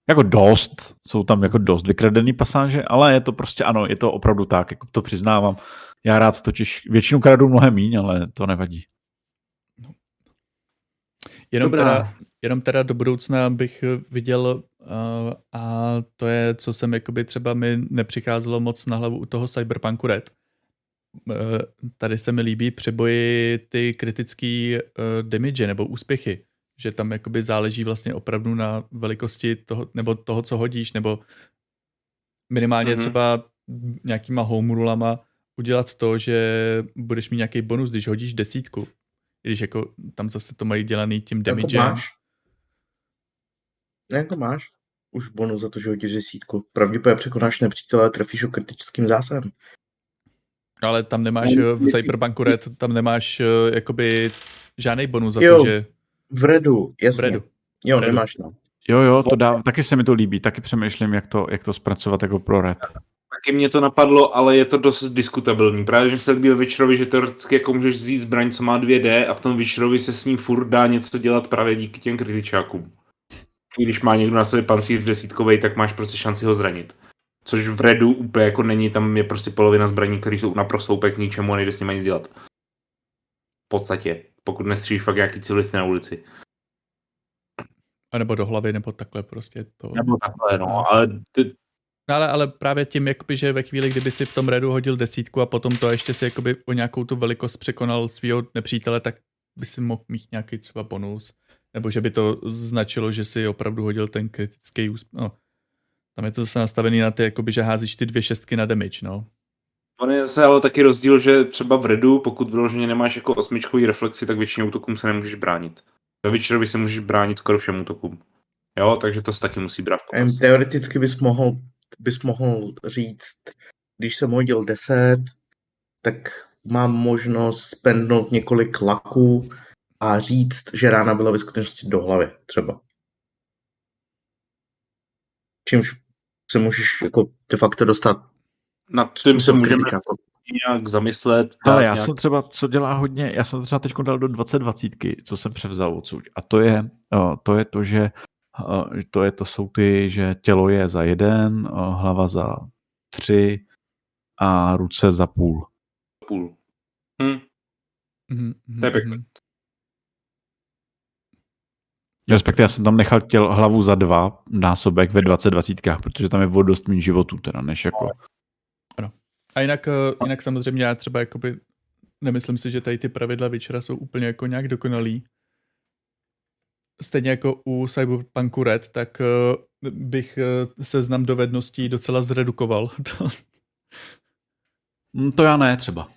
Jako dost, jsou tam jako dost vykradený pasáže, ale je to prostě, ano, je to opravdu tak, jako to přiznávám. Já rád totiž většinu kradu mnohem míň, ale to nevadí. Jenom teda, jenom teda do budoucna bych viděl, uh, a to je, co jsem jakoby třeba mi nepřicházelo moc na hlavu u toho Cyberpunku Red, Eh, tady se mi líbí přeboji ty kritický uh, damage nebo úspěchy, že tam jakoby záleží vlastně opravdu na velikosti toho, nebo toho, co hodíš, nebo minimálně mm-hmm. třeba nějakýma home rulama udělat to, že budeš mít nějaký bonus, když hodíš desítku. Když jako tam zase to mají dělaný tím damage. Jako máš. Jako máš už bonus za to, že hodíš desítku. Pravděpodobně překonáš nepřítele a trefíš ho kritickým zásahem. Ale tam nemáš no, v Cyberpunku Red, tam nemáš eh, jakoby žádný bonus za jo, to, že... v Redu, jasně. V Redu. Jo, v Redu. nemáš no. Jo, jo, to dá, taky se mi to líbí, taky přemýšlím, jak to, jak to zpracovat jako pro Red. Taky mě to napadlo, ale je to dost diskutabilní. Právě, že se líbí ve Witcherovi, že teoreticky jako můžeš vzít zbraň, co má 2D a v tom Witcherovi se s ním furt dá něco dělat právě díky těm kritičákům. Když má někdo na sobě pancíř desítkovej, tak máš prostě šanci ho zranit. Což v Redu úplně jako není, tam je prostě polovina zbraní, které jsou naprosto úplně k ničemu a nejde s nimi nic dělat. V podstatě, pokud nestříš fakt nějaký civilisty na ulici. A nebo do hlavy, nebo takhle prostě to. Nebo takhle, no, ale ty... No ale, ale právě tím, jakoby, že ve chvíli, kdyby si v tom redu hodil desítku a potom to ještě si jakoby o nějakou tu velikost překonal svého nepřítele, tak by si mohl mít nějaký třeba bonus. Nebo že by to značilo, že si opravdu hodil ten kritický úspěch. No, tam je to zase nastavený na ty, jakoby, že házíš ty dvě šestky na damage, no. On je zase ale taky rozdíl, že třeba v redu, pokud vyloženě nemáš jako osmičkový reflexy, tak většinou útokům se nemůžeš bránit. Ve Witcherovi se můžeš bránit skoro všem útokům. Jo, takže to se taky musí brát v Teoreticky bys mohl, bys mohl říct, když jsem hodil 10, tak mám možnost spendnout několik laků a říct, že rána byla ve skutečnosti do hlavy, třeba. Čímž se můžeš jako de facto dostat. Na tím se můžeme jako... nějak zamyslet. Ale já nějak... jsem třeba, co dělá hodně, já jsem třeba teď dal do 2020, co jsem převzal odsud. A to je, to je to, že to, je, to jsou ty, že tělo je za jeden, hlava za tři a ruce za půl. Půl. Hm. Mm-hmm. To je pěkné. Respektive já jsem tam nechal těl, hlavu za dva násobek ve 20 dvacítkách, protože tam je o dost méně životů teda, než jako... Ano. A jinak, eh, jinak samozřejmě já třeba jakoby nemyslím si, že tady ty pravidla večera jsou úplně jako nějak dokonalý. Stejně jako u Cyberpunku Red, tak eh, bych eh, seznam dovedností docela zredukoval. Hm, to já ne třeba.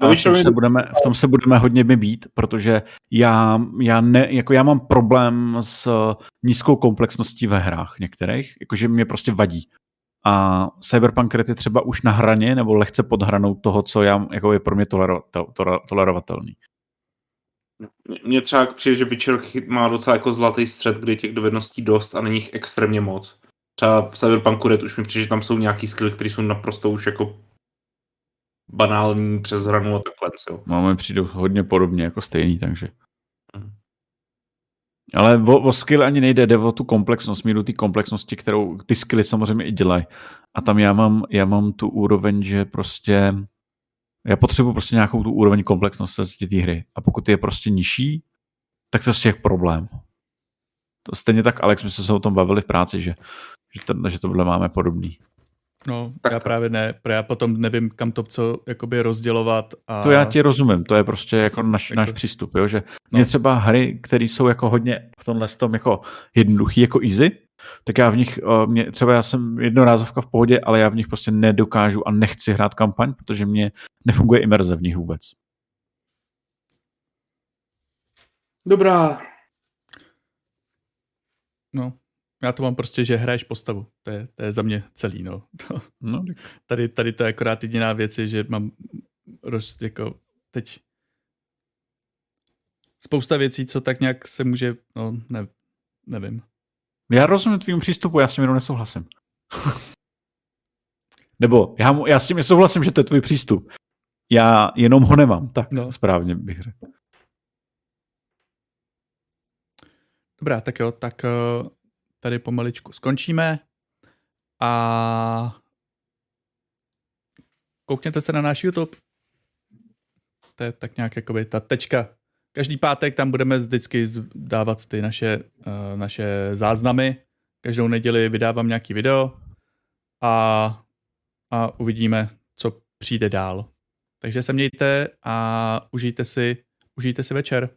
A v, tom se budeme, v tom se budeme hodně být, protože já, já, ne, jako já mám problém s nízkou komplexností ve hrách některých, jakože mě prostě vadí. A Cyberpunk Red je třeba už na hraně nebo lehce pod hranou toho, co já, jako je pro mě tolero, to, to, tolerovatelný. Mně třeba přijde, že Witcher má docela jako zlatý střed, kde je těch dovedností dost a není jich extrémně moc. Třeba v Cyberpunku Red už mi přijde, že tam jsou nějaký skilly, které jsou naprosto už jako banální přes hranu a takhle. Jo. Máme přijdu hodně podobně jako stejný, takže. Mm. Ale o, o skill ani nejde, jde o tu komplexnost, míru ty komplexnosti, kterou ty skilly samozřejmě i dělají. A tam já mám, já mám tu úroveň, že prostě já potřebuji prostě nějakou tu úroveň komplexnosti té hry. A pokud je prostě nižší, tak to je těch problém. To stejně tak, Alex, my jsme se o tom bavili v práci, že, že, to, že tohle máme podobný. No, Tak já to. právě ne, protože já potom nevím, kam to co jakoby rozdělovat. A... To já ti rozumím, to je prostě jako jsem naš, jako- náš přístup, jo? že No. mě třeba hry, které jsou jako hodně v tomhle tom jako jednoduchý, jako easy, tak já v nich, eh, mě, třeba já jsem jednorázovka v pohodě, ale já v nich prostě nedokážu a nechci hrát kampaň, protože mě nefunguje imerze v nich vůbec. Dobrá. No, já to mám prostě, že hraješ postavu. To je, to je za mě celý, no. No, tady, tady to je akorát jediná věc, je, že mám roz, jako teď spousta věcí, co tak nějak se může, no, ne, nevím. já rozumím tvým přístupu, já s tím jenom nesouhlasím. Nebo já, mu- já s tím nesouhlasím, že to je tvůj přístup. Já jenom ho nemám, tak No. správně bych řekl. Dobrá, tak jo, tak eh, tady pomaličku skončíme a koukněte se na náš YouTube. To je tak nějak jakoby ta tečka. Každý pátek tam budeme vždycky dávat ty naše, uh, naše záznamy. Každou neděli vydávám nějaký video a, a uvidíme, co přijde dál. Takže se mějte a užijte si, užijte si večer.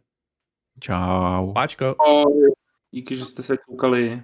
Čau. Páčko. Díky, že jste se koukali.